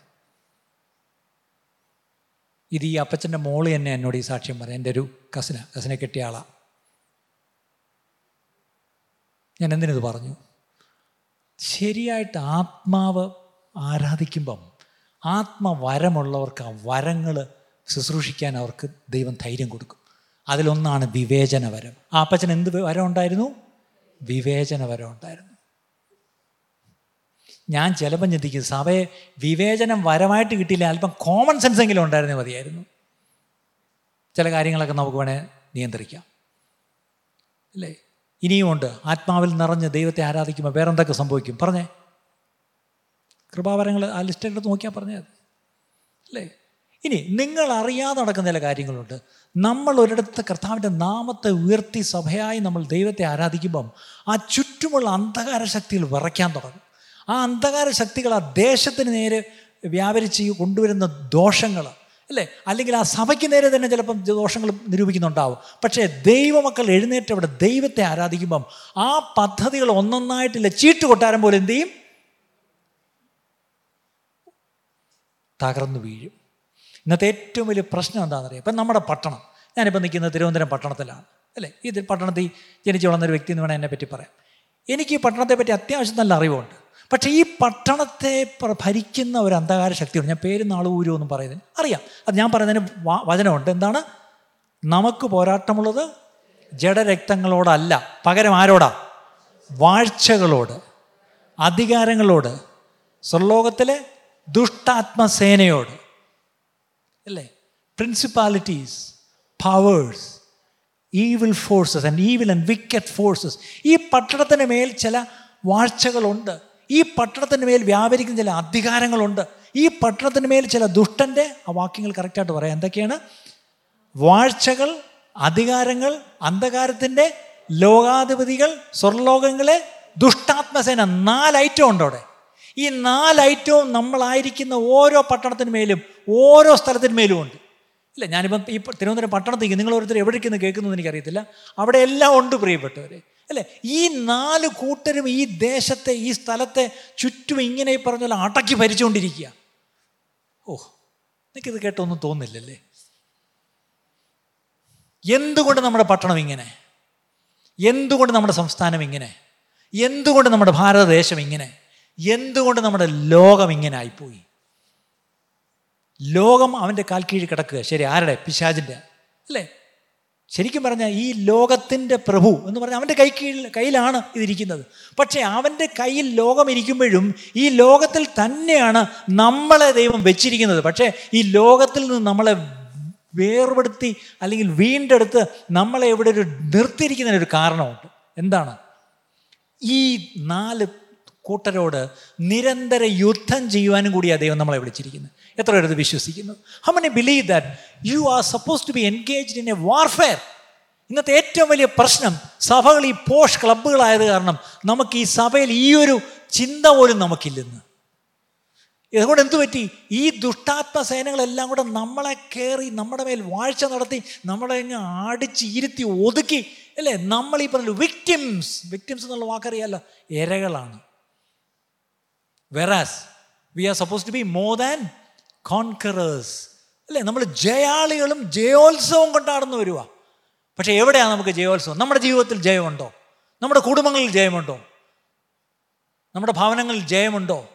ഇത് ഈ അപ്പച്ചന്റെ മോൾ തന്നെ എന്നോട് ഈ സാക്ഷ്യം പറയാം. എന്റെ ഒരു കസിന കസിനെ കെട്ടിയ ആളാണ് ഞാൻ എന്തിനത് പറഞ്ഞു? ശരിയായിട്ട് ആത്മാവ് ആരാധിക്കുമ്പം ആത്മവരമുള്ളവർക്ക് ആ വരങ്ങൾ ശുശ്രൂഷിക്കാൻ അവർക്ക് ദൈവം ധൈര്യം കൊടുക്കും. അതിലൊന്നാണ് വിവേചനവരം. ആ അപ്പച്ചൻ എന്ത് വരം ഉണ്ടായിരുന്നു വിവേചനവരം ഉണ്ടായിരുന്നു. ഞാൻ ചിലപ്പം ചിന്തിക്കും സഭയെ വിവേചനം വരമായിട്ട് കിട്ടിയില്ല അല്പം കോമൺ സെൻസ് എങ്കിലും ഉണ്ടായിരുന്നേ മതിയായിരുന്നു. ചില കാര്യങ്ങളൊക്കെ നമുക്ക് വേണേൽ നിയന്ത്രിക്കാം. അല്ലേ? ഇനിയുമുണ്ട് ആത്മാവിൽ നിറഞ്ഞ് ദൈവത്തെ ആരാധിക്കുമ്പോൾ വേറെന്തൊക്കെ സംഭവിക്കും? പറഞ്ഞേ. കൃപാവരങ്ങൾ ആ ലിസ്റ്റ് എടുത്ത് നോക്കിയാൽ പറഞ്ഞേ അത്. അല്ലേ? ഇനി നിങ്ങൾ അറിയാതെ നടക്കുന്ന ചില കാര്യങ്ങളുണ്ട്. നമ്മൾ ഒരിടത്ത് കർത്താവിന്റെ നാമത്തെ ഉയർത്തി സഭയായി നമ്മൾ ദൈവത്തെ ആരാധിക്കുമ്പം ആ ചുറ്റുമുള്ള അന്ധകാര ശക്തിയിൽ വിറയ്ക്കാൻ തുടങ്ങും. ആ അന്ധകാര ശക്തികൾ ആ ദേശത്തിന് നേരെ വ്യാപരിച്ച് കൊണ്ടുവരുന്ന ദോഷങ്ങൾ അല്ലേ? അല്ലെങ്കിൽ ആ സഭയ്ക്ക് നേരെ തന്നെ ചിലപ്പം ദോഷങ്ങൾ നിരൂപിക്കുന്നുണ്ടാവും. പക്ഷേ ദൈവമക്കൾ എഴുന്നേറ്റ് അവിടെ ദൈവത്തെ ആരാധിക്കുമ്പം ആ പദ്ധതികൾ ഒന്നൊന്നായിട്ടില്ല. ചീട്ട് കൊട്ടാരം പോലെ എന്ത് ചെയ്യും? തകർന്നു വീഴും. ഇന്നത്തെ ഏറ്റവും വലിയ പ്രശ്നം എന്താണെന്നറിയാം? ഇപ്പം നമ്മുടെ പട്ടണം. ഞാനിപ്പോൾ നിൽക്കുന്നത് തിരുവനന്തപുരം പട്ടണത്തിലാണ് അല്ലേ? ഈ പട്ടണത്തിൽ ജനിച്ചു വളർന്നൊരു വ്യക്തി എന്ന് വേണമെങ്കിൽ എന്നെ പറ്റി പറയാം. എനിക്ക് ഈ പട്ടണത്തെ പറ്റി അത്യാവശ്യം നല്ല അറിവുണ്ട്. പക്ഷേ ഈ പട്ടണത്തെ ഭരിക്കുന്ന ഒരു അന്ധകാര ശക്തിയുണ്ട്. ഞാൻ പേര് നാളും ഊരും ഒന്നും പറയുന്നത് അറിയാം. അത് ഞാൻ പറയുന്നതിന് വചനമുണ്ട്. എന്താണ്? നമുക്ക് പോരാട്ടമുള്ളത് ജഡരക്തങ്ങളോടല്ല. പകരം ആരോടാ? വാഴ്ചകളോട് അധികാരങ്ങളോട് സ്വർലോകത്തിലെ ദുഷ്ടാത്മസേനയോട്. അല്ലേ? Principalities powers evil forces and evil and wicked forces ഈ പട്ടണത്തിന് മേൽ ചില വാഴ്ചകളുണ്ട്. ഈ പട്ടണത്തിന് മേൽ വ്യാപരിക്കുന്ന ചില അധികാരങ്ങളുണ്ട്. ഈ പട്ടണത്തിന് മേൽ ചില ദുഷ്ടന്റെ ആ വാക്യങ്ങൾ കറക്റ്റായിട്ട് പറയാം. എന്തൊക്കെയാണ്? വാഴ്ചകൾ അധികാരങ്ങൾ അന്ധകാരത്തിന്റെ ലോകാധിപതികൾ സ്വർലോകങ്ങളെ ദുഷ്ടാത്മസേന നാല് ഐറ്റം ഉണ്ട് അവിടെ. ഈ നാല് ഐറ്റവും നമ്മളായിരിക്കുന്ന ഓരോ പട്ടണത്തിന് മേലും ഓരോ സ്ഥലത്തിന് മേലും ഉണ്ട്. ഇല്ല ഞാനിപ്പം ഈ തിരുവനന്തപുരം പട്ടണത്തേക്ക് നിങ്ങൾ ഓരോരുത്തർ എവിടേക്കെന്ന് കേൾക്കുന്നതെന്ന് എനിക്കറിയത്തില്ല. അവിടെ എല്ലാം ഉണ്ട് പ്രിയപ്പെട്ടവരെ. അല്ലേ? ഈ നാല് കൂട്ടരും ഈ ദേശത്തെ ഈ സ്ഥലത്തെ ചുറ്റും ഇങ്ങനെ ഈ പറഞ്ഞ പോലെ അടക്കി ഭരിച്ചുകൊണ്ടിരിക്കുക. ഓ എനിക്കിത് കേട്ടൊന്നും തോന്നില്ലല്ലേ? എന്തുകൊണ്ട് നമ്മുടെ പട്ടണം ഇങ്ങനെ? എന്തുകൊണ്ട് നമ്മുടെ സംസ്ഥാനം ഇങ്ങനെ? എന്തുകൊണ്ട് നമ്മുടെ ഭാരതദേശം ഇങ്ങനെ? എന്തുകൊണ്ട് നമ്മുടെ ലോകം ഇങ്ങനെ ആയിപ്പോയി? ലോകം അവന്റെ കാൽ കീഴിൽ കിടക്കുക. ശരി ആരുടെ? പിശാജിന്റെ അല്ലേ? ശരിക്കും പറഞ്ഞാൽ ഈ ലോകത്തിന്റെ പ്രഭു എന്ന് പറഞ്ഞാൽ അവന്റെ കൈ കീഴിൽ കയ്യിലാണ് ഇതിരിക്കുന്നത്. പക്ഷേ അവന്റെ കയ്യിൽ ലോകം ഇരിക്കുമ്പോഴും ഈ ലോകത്തിൽ തന്നെയാണ് നമ്മളെ ദൈവം വെച്ചിരിക്കുന്നത്. പക്ഷേ ഈ ലോകത്തിൽ നിന്ന് നമ്മളെ വേർപെടുത്തി അല്ലെങ്കിൽ വീണ്ടെടുത്ത് നമ്മളെ ഇവിടെ ഒരു നിർത്തിയിരിക്കുന്നതിനൊരു കാരണമുണ്ട്. എന്താണ്? ഈ നാല് കൂട്ടരോട് നിരന്തര യുദ്ധം ചെയ്യുവാനും കൂടിയാണ് ദൈവം നമ്മളെ വിളിച്ചിരിക്കുന്നത് എത്ര പേരത് വിശ്വസിക്കുന്നു? How many believe that you are suppose to be engaged in a warfare ഇന്നത്തെ ഏറ്റവും വലിയ പ്രശ്നം സഭകൾ ഈ പോഷ് ക്ലബ്ബുകളായത് കാരണം നമുക്ക് ഈ സഭയിൽ ഈ ഒരു ചിന്ത പോലും നമുക്കില്ലെന്ന്. ഇതുകൊണ്ട് എന്തു പറ്റി? ഈ ദുഷ്ടാത്മ സേനകളെല്ലാം കൂടെ നമ്മളെ കയറി നമ്മുടെ മേൽ വാഴ്ച നടത്തി നമ്മളെ ഇങ്ങ് ആടിച്ച് ഇരുത്തി ഒതുക്കി. അല്ലേ? നമ്മൾ ഈ പറഞ്ഞ വിക്ടിംസ് വിക്ടിംസ് എന്നുള്ള വാക്കറിയാലോ? ഇരകളാണ് whereas we are suppose to be more than conquerors അല്ലേ? നമ്മൾ ജയാളികളും ജയോത്സവം കൊണ്ടാടുന്നു വരുക പക്ഷേ എവിടെയാണ് നമുക്ക് ജയോത്സവം? നമ്മുടെ ജീവിതത്തിൽ ജയമുണ്ടോ? നമ്മുടെ കുടുംബങ്ങളിൽ ജയമുണ്ടോ? നമ്മുടെ ഭവനങ്ങളിൽ ജയമുണ്ടോ?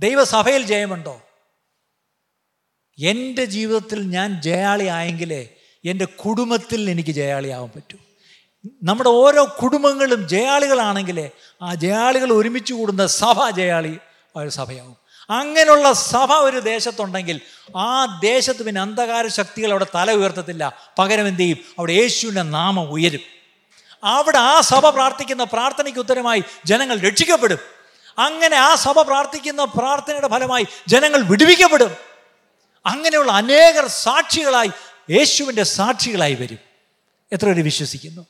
ദൈവസഭയിൽ ജയമുണ്ടോ? എന്റെ ജീവിതത്തിൽ ഞാൻ ജയാളി ആയെങ്കിലേ എന്റെ കുടുംബത്തിൽ എനിക്ക് ജയാളിയാവാൻ പറ്റൂ. നമ്മുടെ ഓരോ കുടുംബങ്ങളും ജയാളികളാണെങ്കിലേ ആ ജയാളികൾ ഒരുമിച്ച് കൂടുന്ന സഭ ജയാളി ഒരു സഭയാവും. അങ്ങനെയുള്ള സഭ ഒരു ദേശത്തുണ്ടെങ്കിൽ ആ ദേശത്ത് പിന്നെ അന്ധകാര ശക്തികൾ അവിടെ തല ഉയർത്തത്തില്ല. പകരം എന്ത് ചെയ്യും? അവിടെ യേശുവിന്റെ നാമം ഉയരും. അവിടെ ആ സഭ പ്രാർത്ഥിക്കുന്ന പ്രാർത്ഥനയ്ക്ക് ഉത്തരമായി ജനങ്ങൾ രക്ഷിക്കപ്പെടും. അങ്ങനെ ആ സഭ പ്രാർത്ഥിക്കുന്ന പ്രാർത്ഥനയുടെ ഫലമായി ജനങ്ങൾ വിടുവിക്കപ്പെടും. അങ്ങനെയുള്ള അനേകർ സാക്ഷികളായി യേശുവിന്റെ സാക്ഷികളായി വരും. എത്ര പേര് വിശ്വസിക്കുന്നു.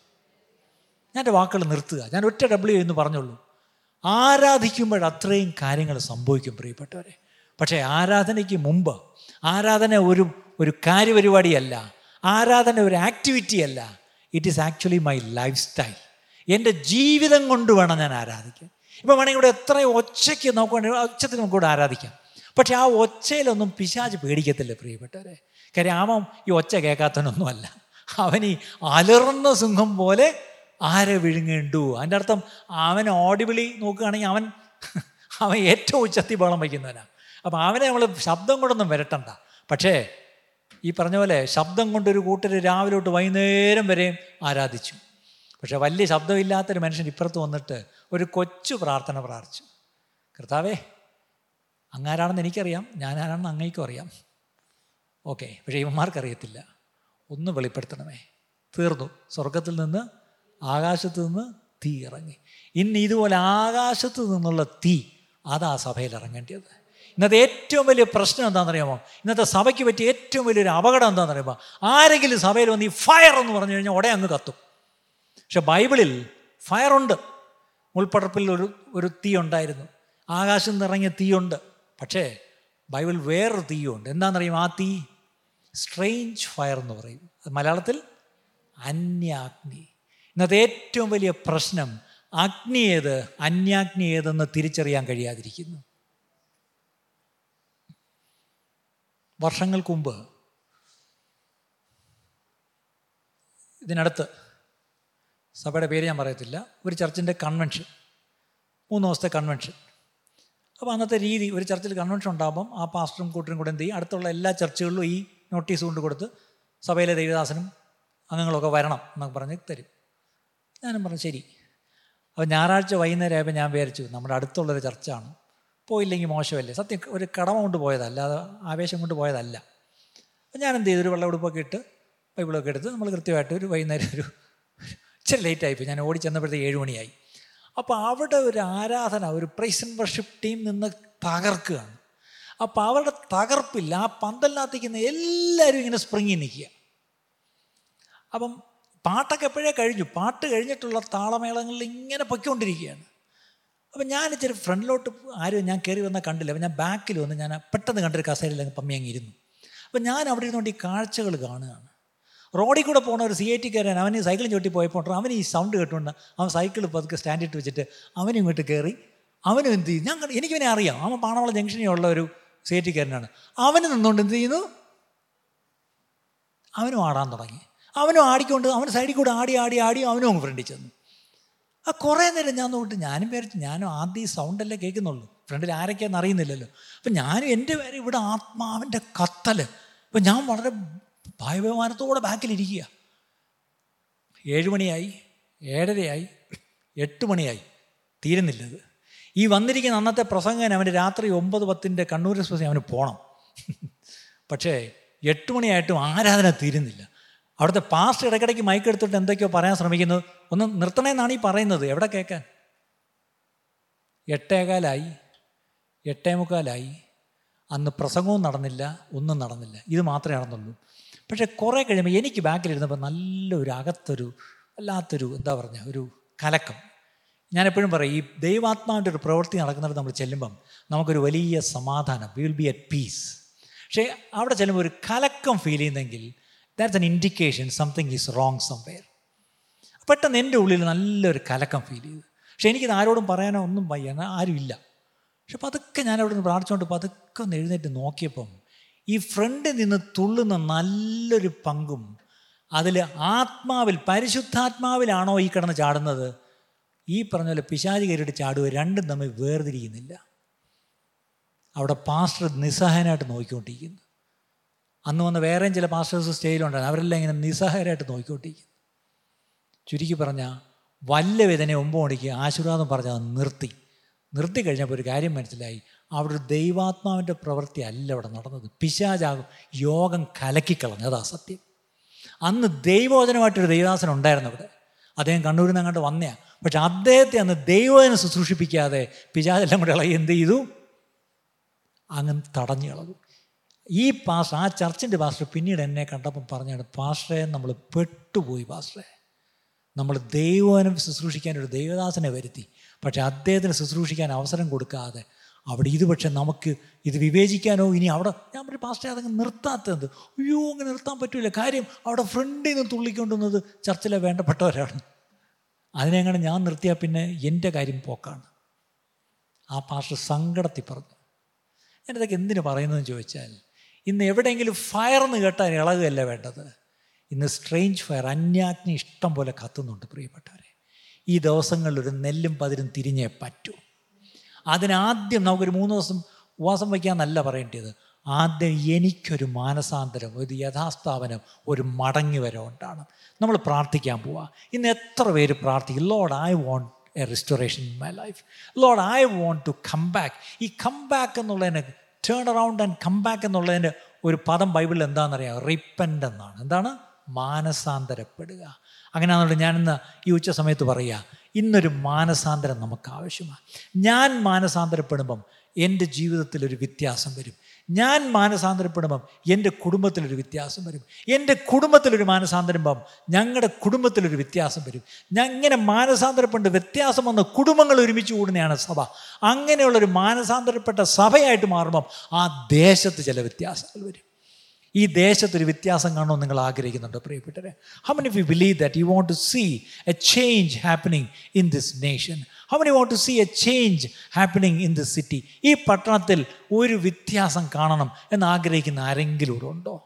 ഞാൻ എന്റെ വാക്കുകൾ നിർത്തുക. ഞാൻ ഒറ്റ ഡബ്ല്യു എന്ന് പറഞ്ഞുള്ളൂ. ആരാധിക്കുമ്പോൾ അത്രയും കാര്യങ്ങൾ സംഭവിക്കും പ്രിയപ്പെട്ടവരെ. പക്ഷേ ആരാധനയ്ക്ക് മുമ്പ് ആരാധന ഒരു ഒരു കാര്യപരിപാടിയല്ല ആരാധന ഒരു ആക്ടിവിറ്റി അല്ല it is actually my lifestyle എന്റെ ജീവിതം കൊണ്ട് വേണം ഞാൻ ആരാധിക്കാൻ. ഇപ്പം വേണമെങ്കിൽ ഇവിടെ എത്ര ഒച്ചയ്ക്ക് നോക്കുകയാണെങ്കിൽ ഒച്ചത്തിൽ കൂടെ ആരാധിക്കാം. പക്ഷേ ആ ഒച്ചയിലൊന്നും പിശാജ് പേടിക്കത്തില്ല പ്രിയപ്പെട്ടവരെ. കാര്യം ആമം ഈ ഒച്ച കേൾക്കാത്തവനൊന്നുമല്ല. അവൻ ഈ അലർന്ന സിംഹം പോലെ ആരെ വിഴുങ്ങേണ്ടു? അതിന്റെ അർത്ഥം അവൻ ഓടിവിളി നോക്കുകയാണെങ്കിൽ അവൻ അവൻ ഏറ്റവും ഉച്ചത്തി ബഹളം വയ്ക്കുന്നവനാണ് അപ്പം അവനെ നമ്മൾ ശബ്ദം കൊണ്ടൊന്നും വരട്ടണ്ട. പക്ഷേ ഈ പറഞ്ഞ പോലെ ശബ്ദം കൊണ്ടൊരു കൂട്ടർ രാവിലെ തൊട്ട് വൈകുന്നേരം വരെയും ആരാധിച്ചു. പക്ഷേ വലിയ ശബ്ദമില്ലാത്തൊരു മനുഷ്യൻ ഇപ്പുറത്ത് വന്നിട്ട് ഒരു കൊച്ചു പ്രാർത്ഥന പ്രാർത്ഥിച്ചു. കർത്താവേ അങ്ങാരാണെന്ന് എനിക്കറിയാം. ഞാനാരാണെന്ന് അങ്ങേക്കും അറിയാം. ഓക്കെ പക്ഷേ ഇവന്മാർക്കറിയത്തില്ല. ഒന്ന് വെളിപ്പെടുത്തണമേ. തീർന്നു. സ്വർഗത്തിൽ നിന്ന് ആകാശത്ത് നിന്ന് തീ ഇറങ്ങി. ഇന്ന് ഇതുപോലെ ആകാശത്ത് നിന്നുള്ള തീ അതാ സഭയിൽ ഇറങ്ങേണ്ടത് ഇന്നത്തെ ഏറ്റവും വലിയ പ്രശ്നം എന്താണെന്നറിയാമോ? ഇന്നത്തെ സഭയ്ക്ക് പറ്റിയ ഏറ്റവും വലിയൊരു അപകടം എന്താണെന്നറിയാമോ? ആരെങ്കിലും സഭയിൽ വന്ന് ഈ ഫയർ എന്ന് പറഞ്ഞു കഴിഞ്ഞാൽ ഉടനെ അങ്ങ് കത്തും. പക്ഷെ ബൈബിളിൽ ഫയറുണ്ട് മുൾപ്പടപ്പിൽ ഒരു ഒരു തീ ഉണ്ടായിരുന്നു. ആകാശം നിറങ്ങിയ തീയുണ്ട് പക്ഷേ ബൈബിൾ വേറൊരു തീയുണ്ട് എന്താണെന്നറിയും ആ തീ? സ്ട്രെയിഞ്ച് ഫയർ എന്ന് പറയും. മലയാളത്തിൽ അന്യാഗ്നി. ഇന്നത്തെ ഏറ്റവും വലിയ പ്രശ്നം അഗ്നി ഏത് അന്യാഗ്നി ഏതെന്ന് തിരിച്ചറിയാൻ കഴിയാതിരിക്കുന്നു. വർഷങ്ങൾക്ക് മുമ്പ് ഇതിനടുത്ത് സഭയുടെ പേര് ഞാൻ പറയത്തില്ല ഒരു ചർച്ചിന്റെ കൺവെൻഷൻ മൂന്ന് ദിവസത്തെ കൺവെൻഷൻ അപ്പോൾ അന്നത്തെ രീതി ഒരു ചർച്ചിൽ കൺവെൻഷൻ ഉണ്ടാകുമ്പം ആ പാസ്റ്ററും കൂട്ടരും കൂടെ എന്ത് ചെയ്യും? അടുത്തുള്ള എല്ലാ ചർച്ചുകളിലും ഈ നോട്ടീസ് കൊണ്ട് കൊടുത്ത് സഭയിലെ ദേവിദാസനും അംഗങ്ങളൊക്കെ വരണം എന്നൊക്കെ പറഞ്ഞ് തരും. ഞാനും പറഞ്ഞു ശരി. അപ്പോൾ ഞായറാഴ്ച വൈകുന്നേരം ആയപ്പോൾ ഞാൻ വിചാരിച്ചു നമ്മുടെ അടുത്തുള്ളൊരു ചർച്ചാണ്. പോയില്ലെങ്കിൽ മോശമല്ലേ? സത്യം ഒരു കടമ കൊണ്ട് പോയതല്ല അത് ആവേശം കൊണ്ട് പോയതല്ല. അപ്പോൾ ഞാൻ എന്ത് ചെയ്തു? ഒരു വെള്ളമെടുപ്പൊക്കെ ഇട്ട് ബൈബിളൊക്കെ എടുത്ത് നമ്മൾ കൃത്യമായിട്ട് ഒരു വൈകുന്നേരം ഒരു ഇച്ചിരി ലേറ്റായിപ്പോയി ഞാൻ ഓടി ചെന്നപ്പോഴത്തേക്ക് ഏഴ് മണിയായി. അപ്പോൾ അവിടെ ഒരു ആരാധന ഒരു പ്രൈസ് വർഷിപ്പ് ടീം നിന്ന് തകർക്കുകയാണ്. അപ്പോൾ അവരുടെ തകർപ്പില്ല ആ പന്തലിനകത്തേക്കുന്ന എല്ലാവരും ഇങ്ങനെ സ്പ്രിങ്ങി നിൽക്കുക. അപ്പം പാട്ടൊക്കെ എപ്പോഴേ കഴിഞ്ഞു? പാട്ട് കഴിഞ്ഞിട്ടുള്ള താളമേളങ്ങളിൽ ഇങ്ങനെ പൊയ്ക്കൊണ്ടിരിക്കുകയാണ്. അപ്പം ഞാൻ ഇച്ചിരി ഫ്രണ്ടിലോട്ട് ആരും ഞാൻ കയറി വന്നാൽ കണ്ടില്ല. അപ്പം ഞാൻ ബാക്കിൽ വന്ന് ഞാൻ പെട്ടെന്ന് കണ്ടൊരു കസേരയിൽ അങ്ങ് പമ്മി അങ്ങ് ഇരുന്നു. അപ്പം ഞാൻ അവിടെ ഇരുന്നുകൊണ്ട് ഈ കാഴ്ചകൾ കാണുകയാണ്. റോഡിൽ കൂടെ പോണ ഒരു സി ഐ ടിക്കാരൻ അവന് സൈക്കിളും ചവിട്ടി പോയപ്പോൾ അവൻ ഈ സൗണ്ട് കേട്ടുകൊണ്ട് അവൻ സൈക്കിൾ പതുക്കെ സ്റ്റാൻഡിട്ട് വെച്ചിട്ട് അവനും ഇങ്ങോട്ട് കയറി അവനും എന്ത് ചെയ്യും ഞാൻ എനിക്കിവനെ അറിയാം. അവൻ പാണവള ജംഗ്ഷനിലുള്ള ഒരു സി ഐ ടിക്കാരനാണ് അവന് നിന്നുകൊണ്ട് എന്ത് ചെയ്യുന്നു? അവനും ആടാൻ തുടങ്ങി. അവനും ആടിക്കൊണ്ട് അവൻ സൈഡിൽ കൂടെ ആടി ആടി ആടി അവനും അങ്ങ് ഫ്രണ്ടിൽ ചെന്നു. ആ കുറേ നേരം ഞാൻ നോക്കിട്ട് ഞാനും വിചാരിച്ചു ഞാനും ആദ്യം ഈ സൗണ്ടല്ലേ കേൾക്കുന്നുള്ളൂ. ഫ്രണ്ടിൽ ആരൊക്കെയാണെന്ന് അറിയുന്നില്ലല്ലോ. അപ്പം ഞാനും എന്റെ പേര് ഇവിടെ ആത്മാവിന്റെ കത്തൽ അപ്പം ഞാൻ വളരെ ഭയബഹുമാനത്തോടെ ബാക്കിലിരിക്കുക ഏഴുമണിയായി ഏഴരയായി എട്ട് മണിയായി. തീരുന്നില്ലത് ഈ വന്നിരിക്കുന്ന അന്നത്തെ പ്രസംഗം അവന് രാത്രി ഒമ്പത് പത്തിന്റെ കണ്ണൂർ എക്സ്പ്രസ് അവന് പോകണം പക്ഷേ എട്ട് മണിയായിട്ടും ആരാധന തീരുന്നില്ല. അവിടുത്തെ പാസ്റ്റ് ഇടയ്ക്കിടയ്ക്ക് മൈക്ക് എടുത്തിട്ട് എന്തൊക്കെയോ പറയാൻ ശ്രമിക്കുന്നത് ഒന്ന് നിർത്തണമെന്നാണ് ഈ പറയുന്നത്. എവിടെ കേൾക്കാൻ എട്ടേകാലായി എട്ടേ മുക്കാലായി. അന്ന് പ്രസംഗവും നടന്നില്ല ഒന്നും നടന്നില്ല. ഇത് മാത്രമേ നടന്നുള്ളൂ. പക്ഷേ കുറേ കഴിയുമ്പോൾ എനിക്ക് ബാക്കിലിരുന്നപ്പോൾ നല്ലൊരു അകത്തൊരു വല്ലാത്തൊരു എന്താ പറഞ്ഞ ഒരു കലക്കം. ഞാൻ എപ്പോഴും പറയും ഈ ദൈവാത്മാവിന്റെ ഒരു പ്രവൃത്തി നടക്കുന്നിടത്ത് നമ്മൾ ചെല്ലുമ്പം നമുക്കൊരു വലിയ സമാധാനം. We will be at peace പക്ഷേ അവിടെ ചെല്ലുമ്പോൾ ഒരു കലക്കം ഫീൽ ചെയ്യുന്നെങ്കിൽ that's an indication something is wrong somewhere പെട്ടെന്ന് എന്റെ ഉള്ളിൽ നല്ലൊരു കലക്കം ഫീൽ ചെയ്തു. പക്ഷെ എനിക്കിത് ആരോടും പറയാനോ ഒന്നും വയ്യ ആരുമില്ല പക്ഷെ പതുക്കെ ഞാൻ അവിടെ നിന്ന് പ്രാർത്ഥിച്ചുകൊണ്ട് പതുക്കെ ഒന്ന് എഴുന്നേറ്റ് നോക്കിയപ്പം ഈ ഫ്രണ്ടിൽ നിന്ന് തുള്ളുന്ന നല്ലൊരു പങ്കും അതിൽ ആത്മാവിൽ പരിശുദ്ധാത്മാവിലാണോ ഈ കിടന്ന് ചാടുന്നത്? ഈ പറഞ്ഞ പോലെ പിശാചി കയറിയിട്ട് ചാടുക രണ്ടും തമ്മിൽ വേർതിരിക്കുന്നില്ല അവിടെ പാസ്റ്റർ നിസ്സഹായനായിട്ട് നോക്കിക്കൊണ്ടിരിക്കുന്നു. അന്ന് വന്ന് വേറെയും ചില പാസ്റ്റേഴ്സ് സ്റ്റേജിലുണ്ടായിരുന്നു അവരെല്ലാം ഇങ്ങനെ നിസ്സഹായരായിട്ട് നോക്കിക്കൊണ്ടിരിക്കുന്നു. ചുരുക്കി പറഞ്ഞാൽ വല്ല വേദന ഒമ്പത് മണിക്ക് ആശീർവാദം പറഞ്ഞാൽ നിർത്തി. നിർത്തി കഴിഞ്ഞപ്പോൾ ഒരു കാര്യം മനസ്സിലായി. അവിടെ ഒരു ദൈവാത്മാവിന്റെ പ്രവൃത്തി അല്ല അവിടെ നടന്നത്. പിശാചാകും യോഗം കലക്കിക്കളഞ്ഞു. അതാ സത്യം. അന്ന് ദൈവോചനമായിട്ടൊരു ദൈവദാസൻ ഉണ്ടായിരുന്നു അവിടെ. അദ്ദേഹം കണ്ണൂരിൽ നിന്ന് അങ്ങോട്ട് വന്നയാണ് പക്ഷെ അദ്ദേഹത്തെ അന്ന് ദൈവോചന ശുശ്രൂഷിപ്പിക്കാതെ പിശാചെല്ലാം കൂടെ ഇളകി എന്ത് ചെയ്തു? അങ്ങ് തടഞ്ഞു കളഞ്ഞു. ഈ പാസ് ആ ചർച്ചിന്റെ പാസ്റ്റർ പിന്നീട് എന്നെ കണ്ടപ്പോൾ പറഞ്ഞാണ് പാസ്റ്ററെ നമ്മൾ പെട്ടുപോയി പാസ്റ്ററെ. നമ്മൾ ദൈവനം ശുശ്രൂഷിക്കാൻ ഒരു ദൈവദാസനെ വരുത്തി. പക്ഷെ അദ്ദേഹത്തിന് ശുശ്രൂഷിക്കാൻ അവസരം കൊടുക്കാതെ അവിടെ ഇത് പക്ഷെ നമുക്ക് ഇത് വിവേചിക്കാനോ ഇനി അവിടെ ഞാൻ പറഞ്ഞു പാസ്റ്റേ അതങ്ങ് നിർത്താത്തത് അയ്യോ അങ്ങനെ നിർത്താൻ പറ്റില്ല കാര്യം അവിടെ ഫ്രണ്ടിൽ നിന്ന് തുള്ളിക്കൊണ്ടുവന്നത് ചർച്ചിലെ വേണ്ടപ്പെട്ടവരാണ്. അതിനെങ്ങനെ ഞാൻ നിർത്തിയാൽ പിന്നെ എന്റെ കാര്യം പോക്കാണ്. ആ പാസ്റ്റർ സങ്കടത്തിൽ പറഞ്ഞു. ഞാനിതൊക്കെ എന്തിനു പറയുന്നതെന്ന് ചോദിച്ചാൽ ഇന്ന് എവിടെയെങ്കിലും ഫയർ എന്ന് കേട്ടാൽ ഇളകുകയല്ല വേണ്ടത്? ഇന്ന് സ്ട്രെയിഞ്ച് ഫയർ അന്യാജ്ഞ ഇഷ്ടം പോലെ കത്തുന്നുണ്ട് പ്രിയപ്പെട്ടവരെ. ഈ ദിവസങ്ങളിൽ ഒരു നെല്ലും പതിരും തിരിഞ്ഞേ പറ്റൂ. അതിനാദ്യം നമുക്കൊരു മൂന്ന് ദിവസം ഉപവാസം വയ്ക്കാമെന്നല്ല പറയേണ്ടത്. ആദ്യം എനിക്കൊരു മാനസാന്തരം ഒരു യഥാസ്ഥാപനം ഒരു മടങ്ങി വരവുണ്ടാണ് നമ്മൾ പ്രാർത്ഥിക്കാൻ പോവുക ഇന്ന് എത്ര പേര് പ്രാർത്ഥിക്കും? Lord I want a restoration in my life lord I want to come back ഈ കം ബാക്ക് എന്നുള്ളതിന് turn around and come back എന്നുള്ളതിന്റെ ഒരു പദം ബൈബിളിൽ എന്താണെന്നറിയാം റിപ്പന്റ് എന്നാണ്. എന്താണ്? മാനസാന്തരപ്പെടുക. അങ്ങനെയാണെന്നുള്ളത് ഞാനിന്ന് ഈ ഉച്ച സമയത്ത് പറയുക. ഇന്നൊരു മാനസാന്തരം നമുക്ക് ആവശ്യമാണ് ഞാൻ മാനസാന്തരപ്പെടുമ്പം എന്റെ ജീവിതത്തിൽ ഒരു വ്യത്യാസം വരും. ഞാൻ മാനസാന്തരപ്പെടുമ്പം എന്റെ കുടുംബത്തിലൊരു വ്യത്യാസം വരും. എന്റെ കുടുംബത്തിലൊരു മാനസാന്തരം പാം ഞങ്ങളുടെ കുടുംബത്തിലൊരു വ്യത്യാസം വരും. ഞാൻ ഇങ്ങനെ മാനസാന്തരപ്പെട്ട് വ്യത്യാസം വന്ന് കുടുംബങ്ങൾ ഒരുമിച്ച് കൂടുന്നതാണ് സഭ. അങ്ങനെയുള്ളൊരു മാനസാന്തരപ്പെട്ട സഭയായിട്ട് മാറുമ്പം ആ ദേശത്ത് ചില വ്യത്യാസങ്ങൾ വരും. ഈ ദേശത്തൊരു വ്യത്യാസം കാണണമെന്ന് നിങ്ങൾ ആഗ്രഹിക്കുന്നുണ്ട് പ്രിയപ്പെട്ടവരെ? How many you believe that you want to see a change happening in this nation how many want to see a change happening in this city ഈ പട്ടണത്തിൽ ഒരു വ്യത്യാസം കാണണം എന്ന് ആഗ്രഹിക്കുന്ന ആരെങ്കിലും ഉണ്ടോ?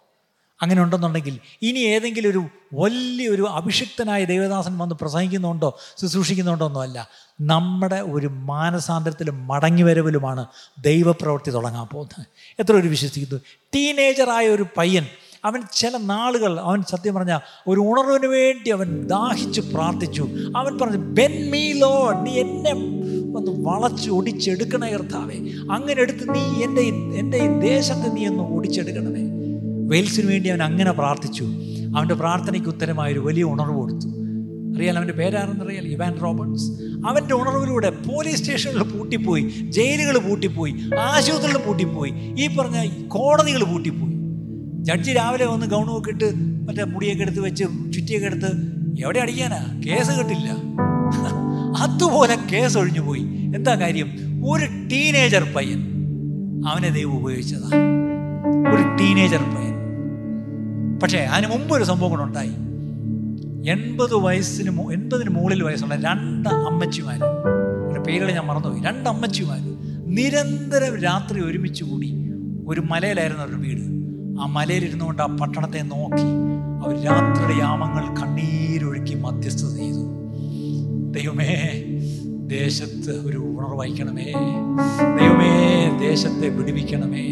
അങ്ങനെ ഉണ്ടെന്നുണ്ടെങ്കിൽ ഇനി ഏതെങ്കിലും ഒരു വലിയൊരു അഭിഷിക്തനായ ദേവദാസൻ വന്ന് പ്രസംഗിക്കുന്നുണ്ടോ ശുശ്രൂഷിക്കുന്നുണ്ടോ ഒന്നുമല്ല നമ്മുടെ ഒരു മാനസാന്തരത്തിലും മടങ്ങിവരവിലുമാണ് ദൈവപ്രവൃത്തി തുടങ്ങാൻ പോകുന്നത്. എത്ര ഒരു വിശ്വസിക്കുന്നു? ടീനേജറായ ഒരു പയ്യൻ അവൻ ചില നാളുകൾ അവൻ സത്യം പറഞ്ഞ ഒരു ഉണർവിന് വേണ്ടി അവൻ ദാഹിച്ച് പ്രാർത്ഥിച്ചു. അവൻ പറഞ്ഞു ബെൻ മീ ലോ നീ എന്നെ ഒന്ന് വളച്ച് ഒടിച്ചെടുക്കണേ കർത്താവേ. അങ്ങനെ എടുത്ത് നീ എന്റെ എന്റെ ഈ ദേശത്തെ നീ ഒന്ന് ഒടിച്ചെടുക്കണമേ. വെയിൽസിന് വേണ്ടി അവൻ അങ്ങനെ പ്രാർത്ഥിച്ചു. അവന്റെ പ്രാർത്ഥനയ്ക്ക് ഉത്തരമായ ഒരു വലിയ ഉണർവ് കൊടുത്തു. അറിയാലോ അവന്റെ പേരാണെന്നറിയാൽ ഇവാൻ റോബർട്ട്സ് അവന്റെ ഉണർവിലൂടെ പോലീസ് സ്റ്റേഷനുകൾ പൂട്ടിപ്പോയി ജയിലുകൾ പൂട്ടിപ്പോയി ആശുപത്രികൾ പൂട്ടിപ്പോയി ഈ പറഞ്ഞ കോടതികൾ പൂട്ടിപ്പോയി. ജഡ്ജി രാവിലെ വന്ന് ഗൗണമൊക്കെ ഇട്ട് മറ്റേ മുടിയൊക്കെ എടുത്ത് വെച്ച് ചുറ്റിയൊക്കെ എടുത്ത് എവിടെ അടിക്കാനാ? കേസ് കിട്ടില്ല. അതുപോലെ കേസ് ഒഴിഞ്ഞു പോയി. എന്താ കാര്യം? ഒരു ടീനേജർ പയ്യൻ അവനെ ദൈവം ഉപയോഗിച്ചതാ. ഒരു ടീനേജർ പയ്യൻ. പക്ഷേ അതിന് മുമ്പ് ഒരു സംഭവം കൂടെ ഉണ്ടായി. എൺപത് വയസ്സിന് എൺപതിന് മുകളിൽ വയസ്സുള്ള രണ്ട് അമ്മച്ചിമാർ അവരുടെ പേരുകൾ ഞാൻ മറന്നുപോയി. രണ്ട് അമ്മച്ചിമാർ നിരന്തരം രാത്രി ഒരുമിച്ച് കൂടി ഒരു മലയിലായിരുന്നു അവരുടെ വീട്. ആ മലയിലിരുന്നുകൊണ്ട് ആ പട്ടണത്തെ നോക്കി അവർ രാത്രിയുടെ യാമങ്ങൾ കണ്ണീരൊഴുക്കി മധ്യസ്ഥത ചെയ്തു. ദൈവമേ ദേശത്ത് ഒരു ഉണർവഹിക്കണമേ ദൈവമേ ദേശത്തെ വിടുവിക്കണമേ.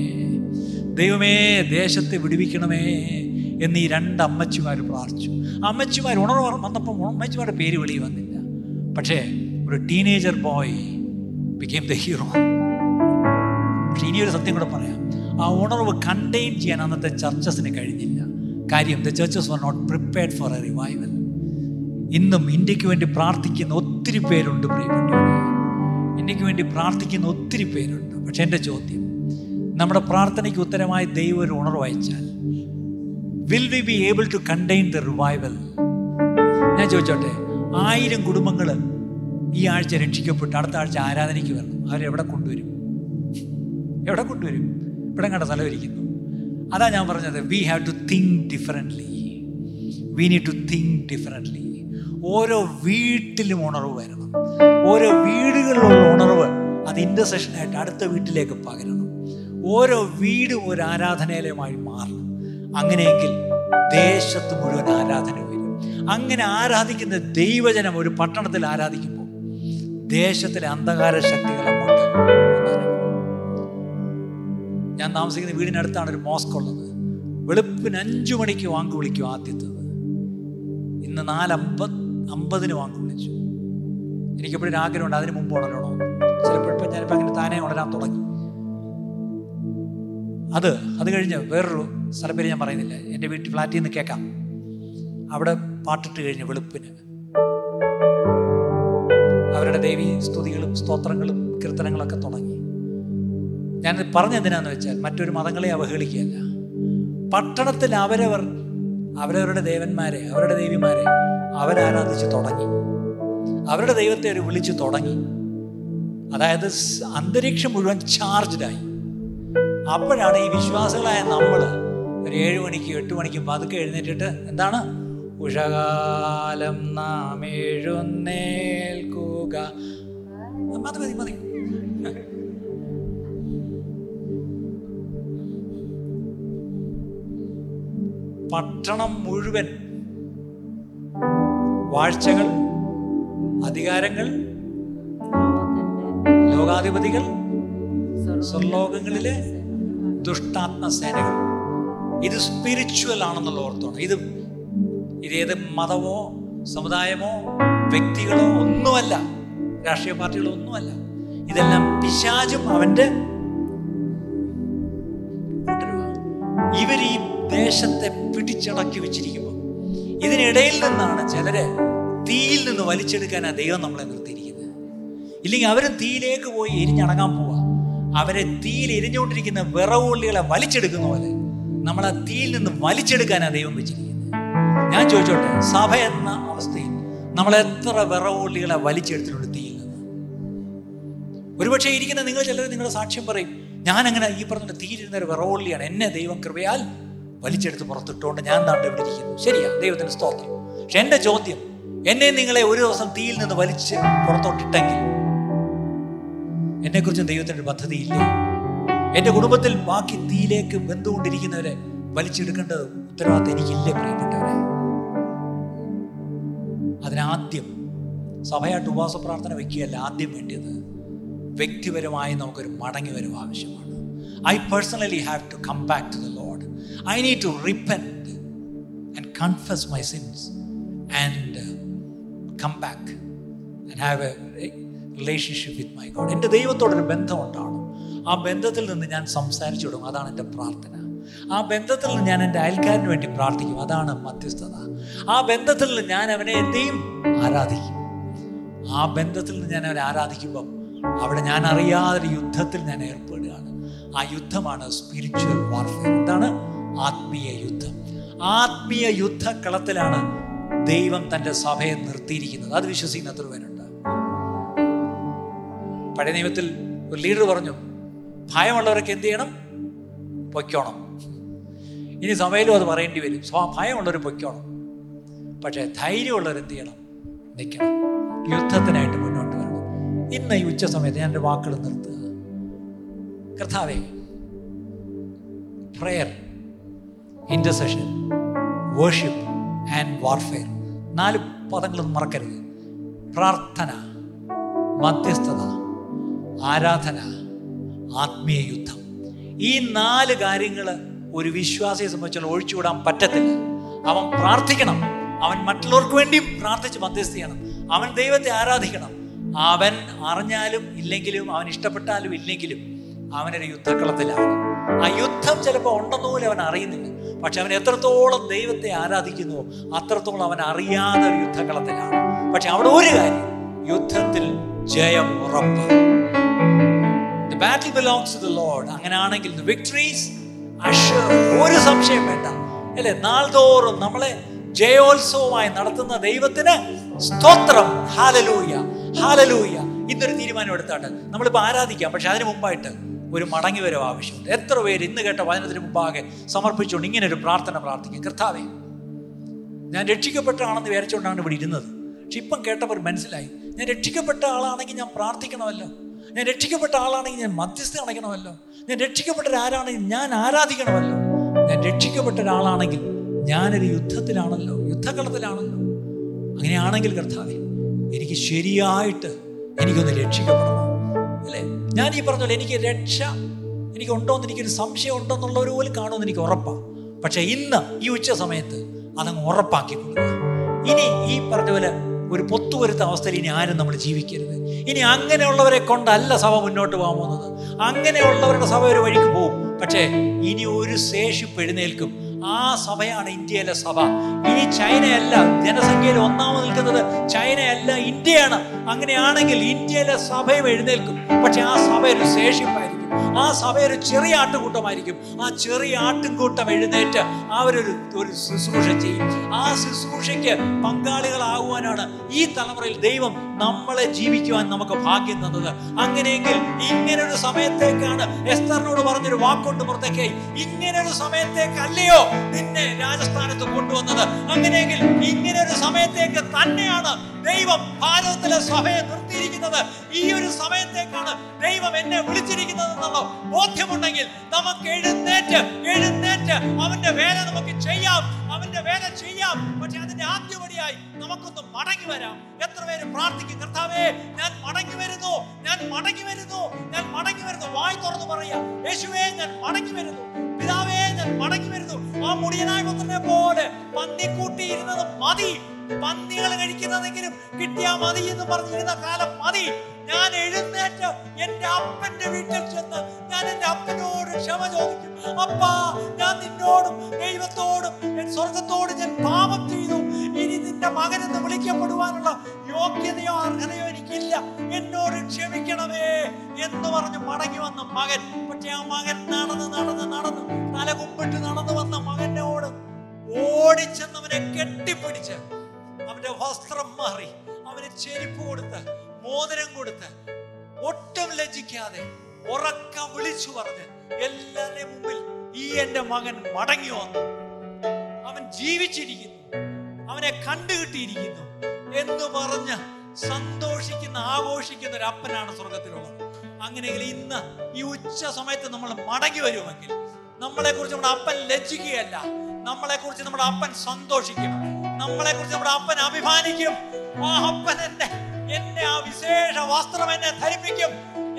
ദൈവമേ ദേശത്തെ വിടുവിക്കണമേ. എന്ന് ഈ രണ്ട് അമ്മച്ചിമാർ പ്രാർത്ഥിച്ചു അമ്മച്ചിമാർ ഉണർവ് വന്നപ്പോൾ അമ്മച്ചിമാരുടെ പേര് വെളിയിൽ വന്നില്ല. പക്ഷേ ഒരു teenager boy became the hero പക്ഷെ ഇനിയൊരു സത്യം കൂടെ പറയാം. ആ ഉണർവ് കണ്ടെയ്ൻ ചെയ്യാൻ അന്നത്തെ ചർച്ചസിന് കഴിഞ്ഞില്ല. കാര്യം the churches were not prepared for a revival ഇന്നും ഇന്ത്യയ്ക്ക് വേണ്ടി പ്രാർത്ഥിക്കുന്ന ഒത്തിരി പേരുണ്ട് പ്രിയപ്പെട്ടവരെ. ഇന്ത്യയ്ക്ക് വേണ്ടി പ്രാർത്ഥിക്കുന്ന ഒത്തിരി പേരുണ്ട്. പക്ഷെ എന്റെ ചോദ്യം നമ്മുടെ പ്രാർത്ഥനയ്ക്ക് ഉത്തരമായി ദൈവം ഒരു ഉണർവ് അയച്ചാൽ will be able to contain the revival ഞാൻ ചോദിച്ചോട്ടെ ആയിരം കുടുംബങ്ങൾ ഈ ആഴ്ച രക്ഷിക്കപ്പെട്ട് അടുത്ത ആഴ്ച ആരാധനയ്ക്ക് വരണം. അവരെവിടെ കൊണ്ടുവരും? എവിടെ കൊണ്ടുവരും? ഇവിടെ കണ്ട സ്ഥലം ഇരിക്കുന്നു. അതാ ഞാൻ പറഞ്ഞത് we have to think differently we need to think differently ഓരോ വീട്ടിലും ഉണർവ് വരണം. ഓരോ വീടുകളിലുള്ള ഉണർവ് അത് ഇന്റർസെഷനായിട്ട് അടുത്ത വീട്ടിലേക്ക് പകരണം. ഓരോ വീടും ഒരു ആരാധനാലയമായി മാറണം. അങ്ങനെയെങ്കിൽ ദേശത്ത് മുഴുവൻ ആരാധന വരും. അങ്ങനെ ആരാധിക്കുന്ന ദൈവജനം ഒരു പട്ടണത്തിൽ ആരാധിക്കുമ്പോൾ ദേശത്തിലെ അന്ധകാര ശക്തികൾ അങ്ങോട്ട്. ഞാൻ താമസിക്കുന്ന വീടിനടുത്താണ് ഒരു മോസ്ക് ഉള്ളത്. വെളുപ്പിന് അഞ്ചു മണിക്ക് വാങ്ക് വിളിക്കും ആദ്യത്തത് ഇന്ന് നാലമ്പത് അമ്പതിന് വാങ്ക് വിളിച്ചു. എനിക്കെപ്പോഴും ആഗ്രഹമുണ്ട് അതിന് മുമ്പ് ഉണരണോ ചിലപ്പോൾ ഞാനിപ്പോൾ അങ്ങനെ താനേ ഉണരാൻ തുടങ്ങി. അത് അത് കഴിഞ്ഞ് വേറൊരു സ്ഥലം പേര് ഞാൻ പറയുന്നില്ല. എന്റെ വീട്ടിൽ ഫ്ലാറ്റിൽ നിന്ന് കേൾക്കാം. അവിടെ പാട്ടിട്ട് കഴിഞ്ഞ് വെളുപ്പിന്. അവരുടെ ദേവി സ്തുതികളും സ്തോത്രങ്ങളും കീർത്തനങ്ങളൊക്കെ തുടങ്ങി. ഞാനിത് പറഞ്ഞെന്തിനാന്ന് വെച്ചാൽ മറ്റൊരു മതങ്ങളെ അവഹേളിക്കുകയല്ല. പട്ടണത്തിൽ അവരവർ അവരവരുടെ ദേവന്മാരെ അവരുടെ ദേവിമാരെ അവരാരാധിച്ച് തുടങ്ങി. അവരുടെ ദൈവത്തെ അവർ വിളിച്ചു തുടങ്ങി. അതായത് അന്തരീക്ഷം മുഴുവൻ ചാർജ്ഡായി അപ്പോഴാണ് ഈ വിശ്വാസികളായ നമ്മൾ ഒരു ഏഴ് മണിക്ക് എട്ട് മണിക്ക് പതുക്കെ എഴുന്നേറ്റിട്ട് എന്താണ്? ഉഷകാലം നാം എഴുന്നേൽക്കുക. മതി മതി മതി. പട്ടണം മുഴുവൻ വാഴ്ചകൾ അധികാരങ്ങൾ ലോകാധിപതികൾ സ്വർലോകങ്ങളിലെ ദുഷ്ടാത്മസേനകൾ ഇത് സ്പിരിച്വൽ ആണെന്നുള്ള ഓർത്തോണം. ഇത് ഇതേത് മതമോ സമുദായമോ വ്യക്തികളോ ഒന്നുമല്ല. രാഷ്ട്രീയ പാർട്ടികളോ ഒന്നുമല്ല. ഇതെല്ലാം പിശാചും അവന്റെ ഇവർ ഈ ദേശത്തെ പിടിച്ചടക്കി വെച്ചിരിക്കുമ്പോൾ ഇതിനിടയിൽ നിന്നാണ് ചിലരെ തീയിൽ നിന്ന് വലിച്ചെടുക്കാൻ ആ ദൈവം നമ്മളെ നിർത്തിയിരിക്കുന്നത്. ഇല്ലെങ്കിൽ അവർ തീയിലേക്ക് പോയി എരിഞ്ഞടങ്ങാൻ പോവാ. അവരെ തീയിൽ എരിഞ്ഞുകൊണ്ടിരിക്കുന്ന വിറവുള്ളികളെ വലിച്ചെടുക്കുന്ന പോലെ നമ്മൾ ആ തീയിൽ നിന്ന് വലിച്ചെടുക്കാനാണ് ദൈവം വെച്ചിരിക്കുന്നത്. ഞാൻ ചോദിച്ചോട്ടെ സഭ എന്ന അവസ്ഥയിൽ നമ്മൾ എത്ര വിറവുള്ളികളെ വലിച്ചെടുത്തിട്ടുണ്ട് തീയിൽ നിന്ന്? ഒരുപക്ഷെ ഇരിക്കുന്ന നിങ്ങൾ ചിലർ നിങ്ങളുടെ സാക്ഷ്യം പറയും ഞാൻ അങ്ങനെ ഈ പറഞ്ഞ തീയിലിരുന്ന ഒരു വിറവുള്ളിയാണ്. എന്നെ ദൈവം കൃപയാൽ വലിച്ചെടുത്ത് പുറത്തിട്ടുകൊണ്ട് ഞാൻ താണ്ട് ഇവിടെ ഇരിക്കുന്നു. ശരിയാ ദൈവത്തിന് സ്തോത്രം. പക്ഷെ എന്റെ ചോദ്യം എന്നെ നിങ്ങളെ ഒരു ദിവസം തീയിൽ നിന്ന് വലിച്ച് പുറത്തോട്ടിട്ടെങ്കിൽ എന്നെക്കുറിച്ചും ദൈവത്തിന്റെ പദ്ധതിയില്ലേ. എന്റെ കുടുംബത്തിൽ ബാക്കി തീയിലേക്ക് ബന്ധുകൊണ്ടിരിക്കുന്നവരെ വലിച്ചെടുക്കേണ്ടത് ഉത്തരവാദിത്തം എനിക്കില്ലേ പ്രിയപ്പെട്ടവരെ. അതിനാദ്യം സഭയായിട്ട് ഉപവാസ പ്രാർത്ഥന വയ്ക്കുകയല്ല ആദ്യം വേണ്ടിയത്. വ്യക്തിപരമായി നമുക്കൊരു മടങ്ങി വരും ആവശ്യമാണ്. I personally have to come back to the lord I need to repent and confess my sins and come back and have a relationship with my God എന്റെ ദൈവത്തോടൊരു ബന്ധം ഉണ്ടാവണം ആ ബന്ധത്തിൽ നിന്ന് ഞാൻ സംസാരിച്ചു തുടങ്ങും. അതാണ് എന്റെ പ്രാർത്ഥന. ആ ബന്ധത്തിൽ നിന്ന് ഞാൻ എന്റെ അയൽക്കാരന് വേണ്ടി പ്രാർത്ഥിക്കും. അതാണ് മധ്യസ്ഥത. ആ ബന്ധത്തിൽ നിന്ന് ഞാൻ അവനെ എന്തെയും ആരാധിക്കും. ആ ബന്ധത്തിൽ നിന്ന് ഞാൻ അവനെ ആരാധിക്കുമ്പം അവിടെ ഞാൻ അറിയാതെ യുദ്ധത്തിൽ ഞാൻ ഏർപ്പെടുകയാണ്. ആ യുദ്ധമാണ് സ്പിരിച്വൽ വാർഫെയർ എന്താണ് ആത്മീയ യുദ്ധം. ആത്മീയ യുദ്ധക്കളത്തിലാണ് ദൈവം തന്റെ സഭയെ നിർത്തിയിരിക്കുന്നത്. അത് വിശ്വസിക്കുന്ന എത്ര പേരുണ്ട്? പഴയ നിയമത്തിൽ ഒരു ലീഡർ പറഞ്ഞു ഭയമുള്ളവരൊക്കെ എന്ത് ചെയ്യണം? പൊയ്ക്കോണം. ഇനി സഭയിലും അത് പറയേണ്ടി വരും. ഭയമുള്ളവർ പൊയ്ക്കോണം. പക്ഷേ ധൈര്യമുള്ളവർ എന്ത് ചെയ്യണം? നിൽക്കണം. യുദ്ധത്തിനായിട്ട് മുന്നോട്ട് വരണം. ഇന്ന് ഈ ഉച്ച സമയത്ത് ഞാൻ എന്റെ വാക്കുകൾ നിർത്തുക. കർത്താവേ prayer intercession worship and warfare നാല് പദങ്ങളൊന്നും മറക്കരുത്. പ്രാർത്ഥന മധ്യസ്ഥത ആരാധന ആത്മീയ യുദ്ധം. ഈ നാല് കാര്യങ്ങൾ ഒരു വിശ്വാസിയെ സംബന്ധിച്ചുള്ള ഒഴിച്ചുവിടാൻ പറ്റത്തില്ല. അവൻ പ്രാർത്ഥിക്കണം. അവൻ മറ്റുള്ളവർക്ക് വേണ്ടിയും പ്രാർത്ഥിച്ച് മധ്യസ്ഥ ചെയ്യണം. അവൻ ദൈവത്തെ ആരാധിക്കണം. അവൻ അറിഞ്ഞാലും ഇല്ലെങ്കിലും അവൻ ഇഷ്ടപ്പെട്ടാലും ഇല്ലെങ്കിലും അവനൊരു യുദ്ധക്കളത്തിലാണ്. ആ യുദ്ധം ചിലപ്പോൾ ഉണ്ടെന്ന് അവൻ അറിയുന്നില്ല. പക്ഷെ അവൻ എത്രത്തോളം ദൈവത്തെ ആരാധിക്കുന്നു അത്രത്തോളം അവൻ അറിയാതെ ഒരു യുദ്ധക്കളത്തിലാണ്. പക്ഷെ അവിടെ ഒരു കാര്യം യുദ്ധത്തിൽ ജയം ഉറപ്പ് The battle belongs to Lord. അങ്ങനെയാണെങ്കിൽ the. ഒരു സംശയം വേണ്ട. അല്ലെ? നാൾതോറും നമ്മളെ ജയോത്സവമായി നടത്തുന്ന ദൈവത്തിന് സ്തോത്രം. ഹാലലൂയ ഹാലലൂയ ഇന്നൊരു തീരുമാനം എടുത്താട്ട് നമ്മളിപ്പോൾ ആരാധിക്കാം. പക്ഷെ അതിന് മുമ്പായിട്ട് ഒരു മടങ്ങി വരവ് ആവശ്യമുണ്ട്. എത്ര പേര് ഇന്ന് കേട്ട വചനത്തിന് മുമ്പാകെ സമർപ്പിച്ചുകൊണ്ട് ഇങ്ങനെ ഒരു പ്രാർത്ഥന പ്രാർത്ഥിക്കും. കർത്താവേ ഞാൻ രക്ഷിക്കപ്പെട്ട ആണെന്ന് വിചാരിച്ചുകൊണ്ടാണ് ഇവിടെ ഇരുന്നത്. പക്ഷെ ഇപ്പം കേട്ടവർ മനസ്സിലായി. ഞാൻ രക്ഷിക്കപ്പെട്ട ആളാണെങ്കിൽ ഞാൻ പ്രാർത്ഥിക്കണമല്ലോ. ഞാൻ രക്ഷിക്കപ്പെട്ട ആളാണെങ്കിൽ ഞാൻ മധ്യസ്ഥ അണയ്ക്കണമല്ലോ ഞാൻ രക്ഷിക്കപ്പെട്ട ഒരാരാണെങ്കിൽ ഞാൻ ആരാധിക്കണമല്ലോ. ഞാൻ രക്ഷിക്കപ്പെട്ട ഒരാളാണെങ്കിൽ ഞാനൊരു യുദ്ധത്തിലാണല്ലോ യുദ്ധക്കളത്തിലാണല്ലോ. അങ്ങനെയാണെങ്കിൽ കർത്താവെ എനിക്ക് ശരിയായിട്ട് എനിക്കൊന്ന് രക്ഷിക്കപ്പെടണം. അല്ലേ? ഞാൻ ഈ പറഞ്ഞ എനിക്ക് രക്ഷ എനിക്ക് ഉണ്ടോ എന്ന് എനിക്കൊരു സംശയം ഉണ്ടെന്നുള്ളവർ പോലും കാണുമെന്ന് എനിക്ക് ഉറപ്പാണ് പക്ഷേ ഇന്ന് ഈ ഉച്ച സമയത്ത് അതങ്ങ് ഉറപ്പാക്കി കൊടുക്കുക ഇനി ഈ പറഞ്ഞ പോലെ ഒരു പൊത്തുവരുത്ത അവസ്ഥയിൽ ഇനി ആരും നമ്മൾ ജീവിക്കരുത്. ഇനി അങ്ങനെയുള്ളവരെ കൊണ്ടല്ല സഭ മുന്നോട്ട് പോകാൻ പോകുന്നത്. അങ്ങനെയുള്ളവരുടെ സഭ ഒരു വഴിക്ക് പോകും. പക്ഷേ ഇനി ഒരു ശേഷിപ്പ് എഴുന്നേൽക്കും. ആ സഭയാണ് ഇന്ത്യയിലെ സഭ. ഇനി ചൈനയല്ല ജനസംഖ്യയിൽ ഒന്നാമത് നിൽക്കുന്നത് ചൈനയല്ല ഇന്ത്യയാണ്. അങ്ങനെയാണെങ്കിൽ ഇന്ത്യയിലെ സഭയും എഴുന്നേൽക്കും. പക്ഷെ ആ സഭ ഒരു ശേഷിപ്പായിരിക്കും ആ സഭ ഒരു ചെറിയ ആട്ടുകൂട്ടമായിരിക്കും. ആ ചെറിയ ആട്ടുംകൂട്ടം എഴുന്നേറ്റ് അവരൊരു ഒരു ശുശ്രൂഷ ചെയ്യും. ആ ശുശ്രൂഷയ്ക്ക് പങ്കാളികളാകുവാനാണ് ഈ തലമുറയിൽ ദൈവം നമ്മളെ ജീവിക്കുവാൻ നമുക്ക് ഭാഗ്യം തന്നത്. അങ്ങനെയെങ്കിൽ ഇങ്ങനൊരു സമയത്തേക്കാണ് എസ്തറിനോട് പറഞ്ഞൊരു വാക്കൊണ്ട് പുറത്തേക്കായി ഇങ്ങനൊരു സമയത്തേക്കല്ലയോ നിന്നെ രാജസ്ഥാനത്ത് കൊണ്ടുവന്നത്. അങ്ങനെയെങ്കിൽ ഇങ്ങനൊരു സമയത്തേക്ക് തന്നെയാണ് ദൈവം ഭാരതത്തിലെ സഭയെ നിർത്തിയിരിക്കുന്നത്. ഈ ഒരു സമയത്തേക്കാണ് ദൈവം എന്നെ വിളിച്ചിരിക്കുന്നത് എന്നുള്ള ബോധ്യമുണ്ടെങ്കിൽ നമുക്ക് എഴുന്നേറ്റ് എഴുന്നേറ്റ് അവന്റെ വേല നമുക്ക് ചെയ്യാം. അവന്റെ വേല ചെയ്യാം. പക്ഷെ അതിന്റെ ആദ്യപടിയായി നമുക്കൊന്ന് മടങ്ങി വരാം. എത്ര പേര് പ്രാർത്ഥിക്കും? കർത്താവേ ഞാൻ മടങ്ങി വരുന്നു ഞാൻ മടങ്ങി വരുന്നു ഞാൻ മടങ്ങി വരുന്നു. വായി തുറന്നു പറയാ യേശുവേ ഞാൻ മടങ്ങി വരുന്നു. പിതാവേ ഞാൻ മടങ്ങി വരുന്നു. ആ മുടിയനായ പുത്രനെ പോലെ പന്നിക്കൂട്ടി ഇരുന്നത് മതി. പന്നികൾ കഴിക്കുന്നതെങ്കിലും കിട്ടിയാ മതി എന്ന് പറഞ്ഞിരുന്ന കാലം മതി. ഞാൻ എഴുന്നേറ്റ് എന്റെ അപ്പന്റെ വീട്ടിൽ ചെന്ന് ഞാൻ എന്റെ അപ്പനോട് ക്ഷമ ചോദിക്കും. അപ്പാ ഞാൻ നിന്നോടും ദൈവത്തോടും സ്വർഗത്തോട് ഞാൻ പാപം ചെയ്തു. ഇനി നിന്റെ മകൻ എന്ന് വിളിക്കപ്പെടുവാനുള്ള യോഗ്യതയോ അർഹതയോ എനിക്കില്ല. എന്നോട് ക്ഷമിക്കണമേ എന്ന് പറഞ്ഞ് മടങ്ങി വന്ന മകൻ. പക്ഷെ ആ മകൻ നടന്ന് നടന്ന് നടന്ന് തല കുമ്പിട്ട് നടന്നു വന്ന മകനോട് ഓടിച്ചെന്നവനെ കെട്ടിപ്പിടിച്ച് അവന്റെ വസ്ത്രം മാറി അവന് ചെരുപ്പ് കൊടുത്ത് മോതിരം കൊടുത്ത് ഒട്ടും ലജ്ജിക്കാതെ ഉറക്കം വിളിച്ചു പറഞ്ഞ് എല്ലാവരുടെ മുമ്പിൽ ഈ എന്റെ മകൻ മടങ്ങി വന്നു. അവൻ ജീവിച്ചിരിക്കുന്നു. അവനെ കണ്ടുകിട്ടിയിരിക്കുന്നു. എന്ന് പറഞ്ഞ് സന്തോഷിക്കുന്ന ആഘോഷിക്കുന്ന ഒരു അപ്പനാണ് സ്വർഗത്തിലുള്ളത് അങ്ങനെയെങ്കിൽ ഇന്ന് ഈ ഉച്ച സമയത്ത് നമ്മൾ മടങ്ങി വരുമെങ്കിൽ നമ്മളെ കുറിച്ച് നമ്മുടെ അപ്പൻ ലജ്ജിക്കുകയല്ല. നമ്മളെ കുറിച്ച് നമ്മുടെ അപ്പൻ സന്തോഷിക്കും. നമ്മളെ കുറിച്ച് നമ്മുടെ അപ്പൻ അഭിമാനിക്കും. ആ അപ്പൻ എന്നെ എന്നെ ആ വിശേഷ വസ്ത്രം എന്നെ ധരിപ്പിക്കും.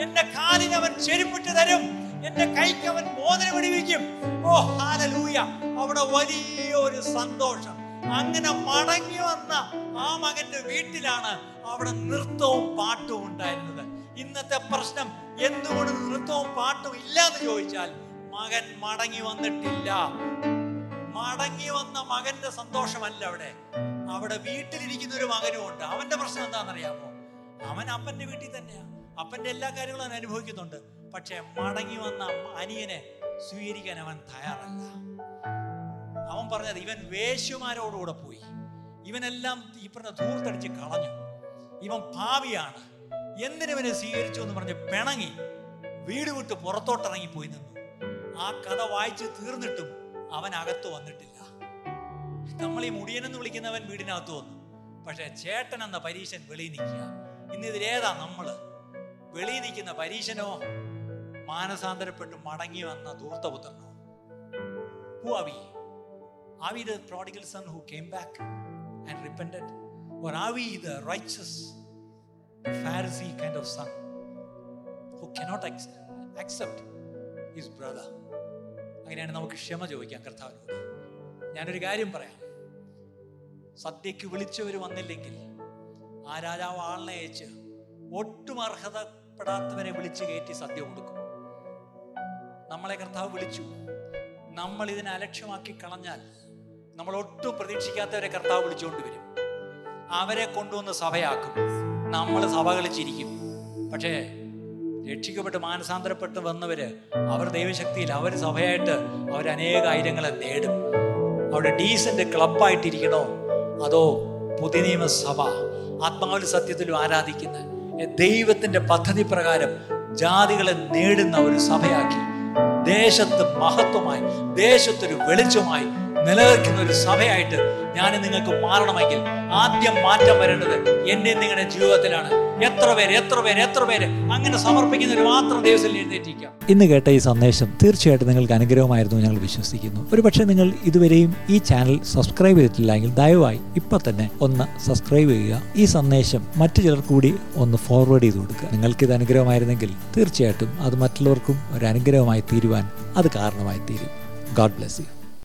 എന്റെ കാലിന് അവൻ ചെരുപ്പിട്ട് തരും. എന്റെ കൈക്ക് അവൻ മോതിരം പിടിപ്പിക്കും ഓ ഹാലലൂയ അവിടെ വലിയൊരു സന്തോഷം. അങ്ങനെ മടങ്ങി വന്ന ആ മകന്റെ വീട്ടിലാണ് അവിടെ നൃത്തവും പാട്ടും ഉണ്ടായിരുന്നത്. ഇന്നത്തെ പ്രശ്നം എന്തുകൊണ്ട് നൃത്തവും പാട്ടും ഇല്ലാന്ന് ചോദിച്ചാൽ മകൻ മടങ്ങി വന്നിട്ടില്ല. മടങ്ങി വന്ന മകന്റെ സന്തോഷമല്ല അവിടെ. അവിടെ വീട്ടിലിരിക്കുന്ന ഒരു മകനും ഉണ്ട്. അവന്റെ പ്രശ്നം എന്താണെന്നറിയാമോ? അവൻ അപ്പന്റെ വീട്ടിൽ തന്നെയാ. അപ്പന്റെ എല്ലാ കാര്യങ്ങളും അവൻ അനുഭവിക്കുന്നുണ്ട്. പക്ഷെ മടങ്ങി വന്ന അനിയനെ സ്വീകരിക്കാൻ അവൻ തയ്യാറല്ല. അവൻ പറഞ്ഞത് ഇവൻ വേശ്യമാരോടുകൂടെ പോയി. ഇവനെല്ലാം ഈ പറഞ്ഞ ധൂർത്തടിച്ച് കളഞ്ഞു. ഇവൻ ഭാവിയാണ് എന്തിനവനെ സ്വീകരിച്ചു എന്ന് പറഞ്ഞ് പിണങ്ങി വീട് വിട്ട് പുറത്തോട്ടിറങ്ങി പോയി നിന്നു. ആ കഥ വായിച്ച് തീർന്നിട്ടും അവൻ അകത്ത് വന്നിട്ടില്ല. നമ്മൾ ഈ മുടിയനെന്ന് വിളിക്കുന്നവൻ വീടിനകത്ത് വന്നു. പക്ഷെ ചേട്ടൻ എന്ന പരീശൻ വെളിയിൽ നിൽക്കുക. ഇന്ന് ഇതിലേതാ നമ്മൾ? വെളിയിൽ നിൽക്കുന്ന പരീശനോ മാനസാന്തരപ്പെട്ട് മടങ്ങി വന്ന ധൂർത്തപുത്രനോ? Who are we? The righteous Pharisee kind of son who cannot ac- accept his അങ്ങനെയാണ് നമുക്ക് ക്ഷമ ചോദിക്കാം കർത്താവിനോട്. ഞാനൊരു കാര്യം പറയാം. സദ്യക്ക് വിളിച്ചവർ വന്നില്ലെങ്കിൽ ആ രാജാവ് ആളിനെ അയച്ച് ഒട്ടും അർഹതപ്പെടാത്തവരെ വിളിച്ച് കയറ്റി സദ്യ കൊടുക്കും. നമ്മളെ കർത്താവ് വിളിച്ചു. നമ്മൾ ഇതിനെ അലക്ഷ്യമാക്കി കളഞ്ഞാൽ നമ്മൾ ഒട്ടും പ്രതീക്ഷിക്കാത്തവരെ കർത്താവ് വിളിച്ചുകൊണ്ട് വരും. അവരെ കൊണ്ടുവന്ന് സഭയാക്കും. നമ്മൾ സഭ കളിച്ചിരിക്കും പക്ഷേ രക്ഷിക്കപ്പെട്ട് മാനസാന്തരപ്പെട്ട് വന്നവര് അവർ ദൈവശക്തിയിൽ അവർ സഭയായിട്ട് ആയിരങ്ങളെ നേടും. അവിടെ ഡീസന്റ് ക്ലബായിട്ടിരിക്കണോ അതോ പുതിയ നിയമസഭ ആത്മാവിൽ സത്യത്തിലും ആരാധിക്കുന്ന ദൈവത്തിന്റെ പദ്ധതി പ്രകാരം ജാതികളെ നേടുന്ന ഒരു സഭയാക്കി ദേശത്ത് മഹത്വമായി ദേശത്തൊരു വെളിച്ചമായി നിലനിൽക്കുന്ന ഒരു സഭയായിട്ട് ഞാൻ നിങ്ങൾക്ക് മാറണമെങ്കിൽ ആദ്യം മാറ്റം വരേണ്ടത് എന്റെ നിങ്ങളുടെ ജീവിതത്തിലാണ്. എത്ര പേര് എത്ര പേര് എത്ര പേര്? അങ്ങനെ സമർപ്പിക്കുന്നവർ മാത്രം ദൈവത്തിൽ എഴുന്നേറ്റിരിക്കാം. ഇന്ന് കേട്ട ഈ സന്ദേശം തീർച്ചയായിട്ടും നിങ്ങൾക്ക് അനുഗ്രഹമായിരുന്നു ഞങ്ങൾ വിശ്വസിക്കുന്നു. ഒരുപക്ഷെ നിങ്ങൾ ഇതുവരെയും ഈ ചാനൽ സബ്സ്ക്രൈബ് ചെയ്തിട്ടില്ല എങ്കിൽ ദയവായി ഇപ്പൊ തന്നെ ഒന്ന് സബ്സ്ക്രൈബ് ചെയ്യുക. ഈ സന്ദേശം മറ്റു ചിലർ കൂടി ഒന്ന് ഫോർവേഡ് ചെയ്ത് കൊടുക്കുക. നിങ്ങൾക്ക് ഇത് അനുഗ്രഹമായിരുന്നെങ്കിൽ തീർച്ചയായിട്ടും അത് മറ്റുള്ളവർക്കും ഒരു അനുഗ്രഹമായി തീരുവാൻ അത് കാരണമായി തീരും. God bless you.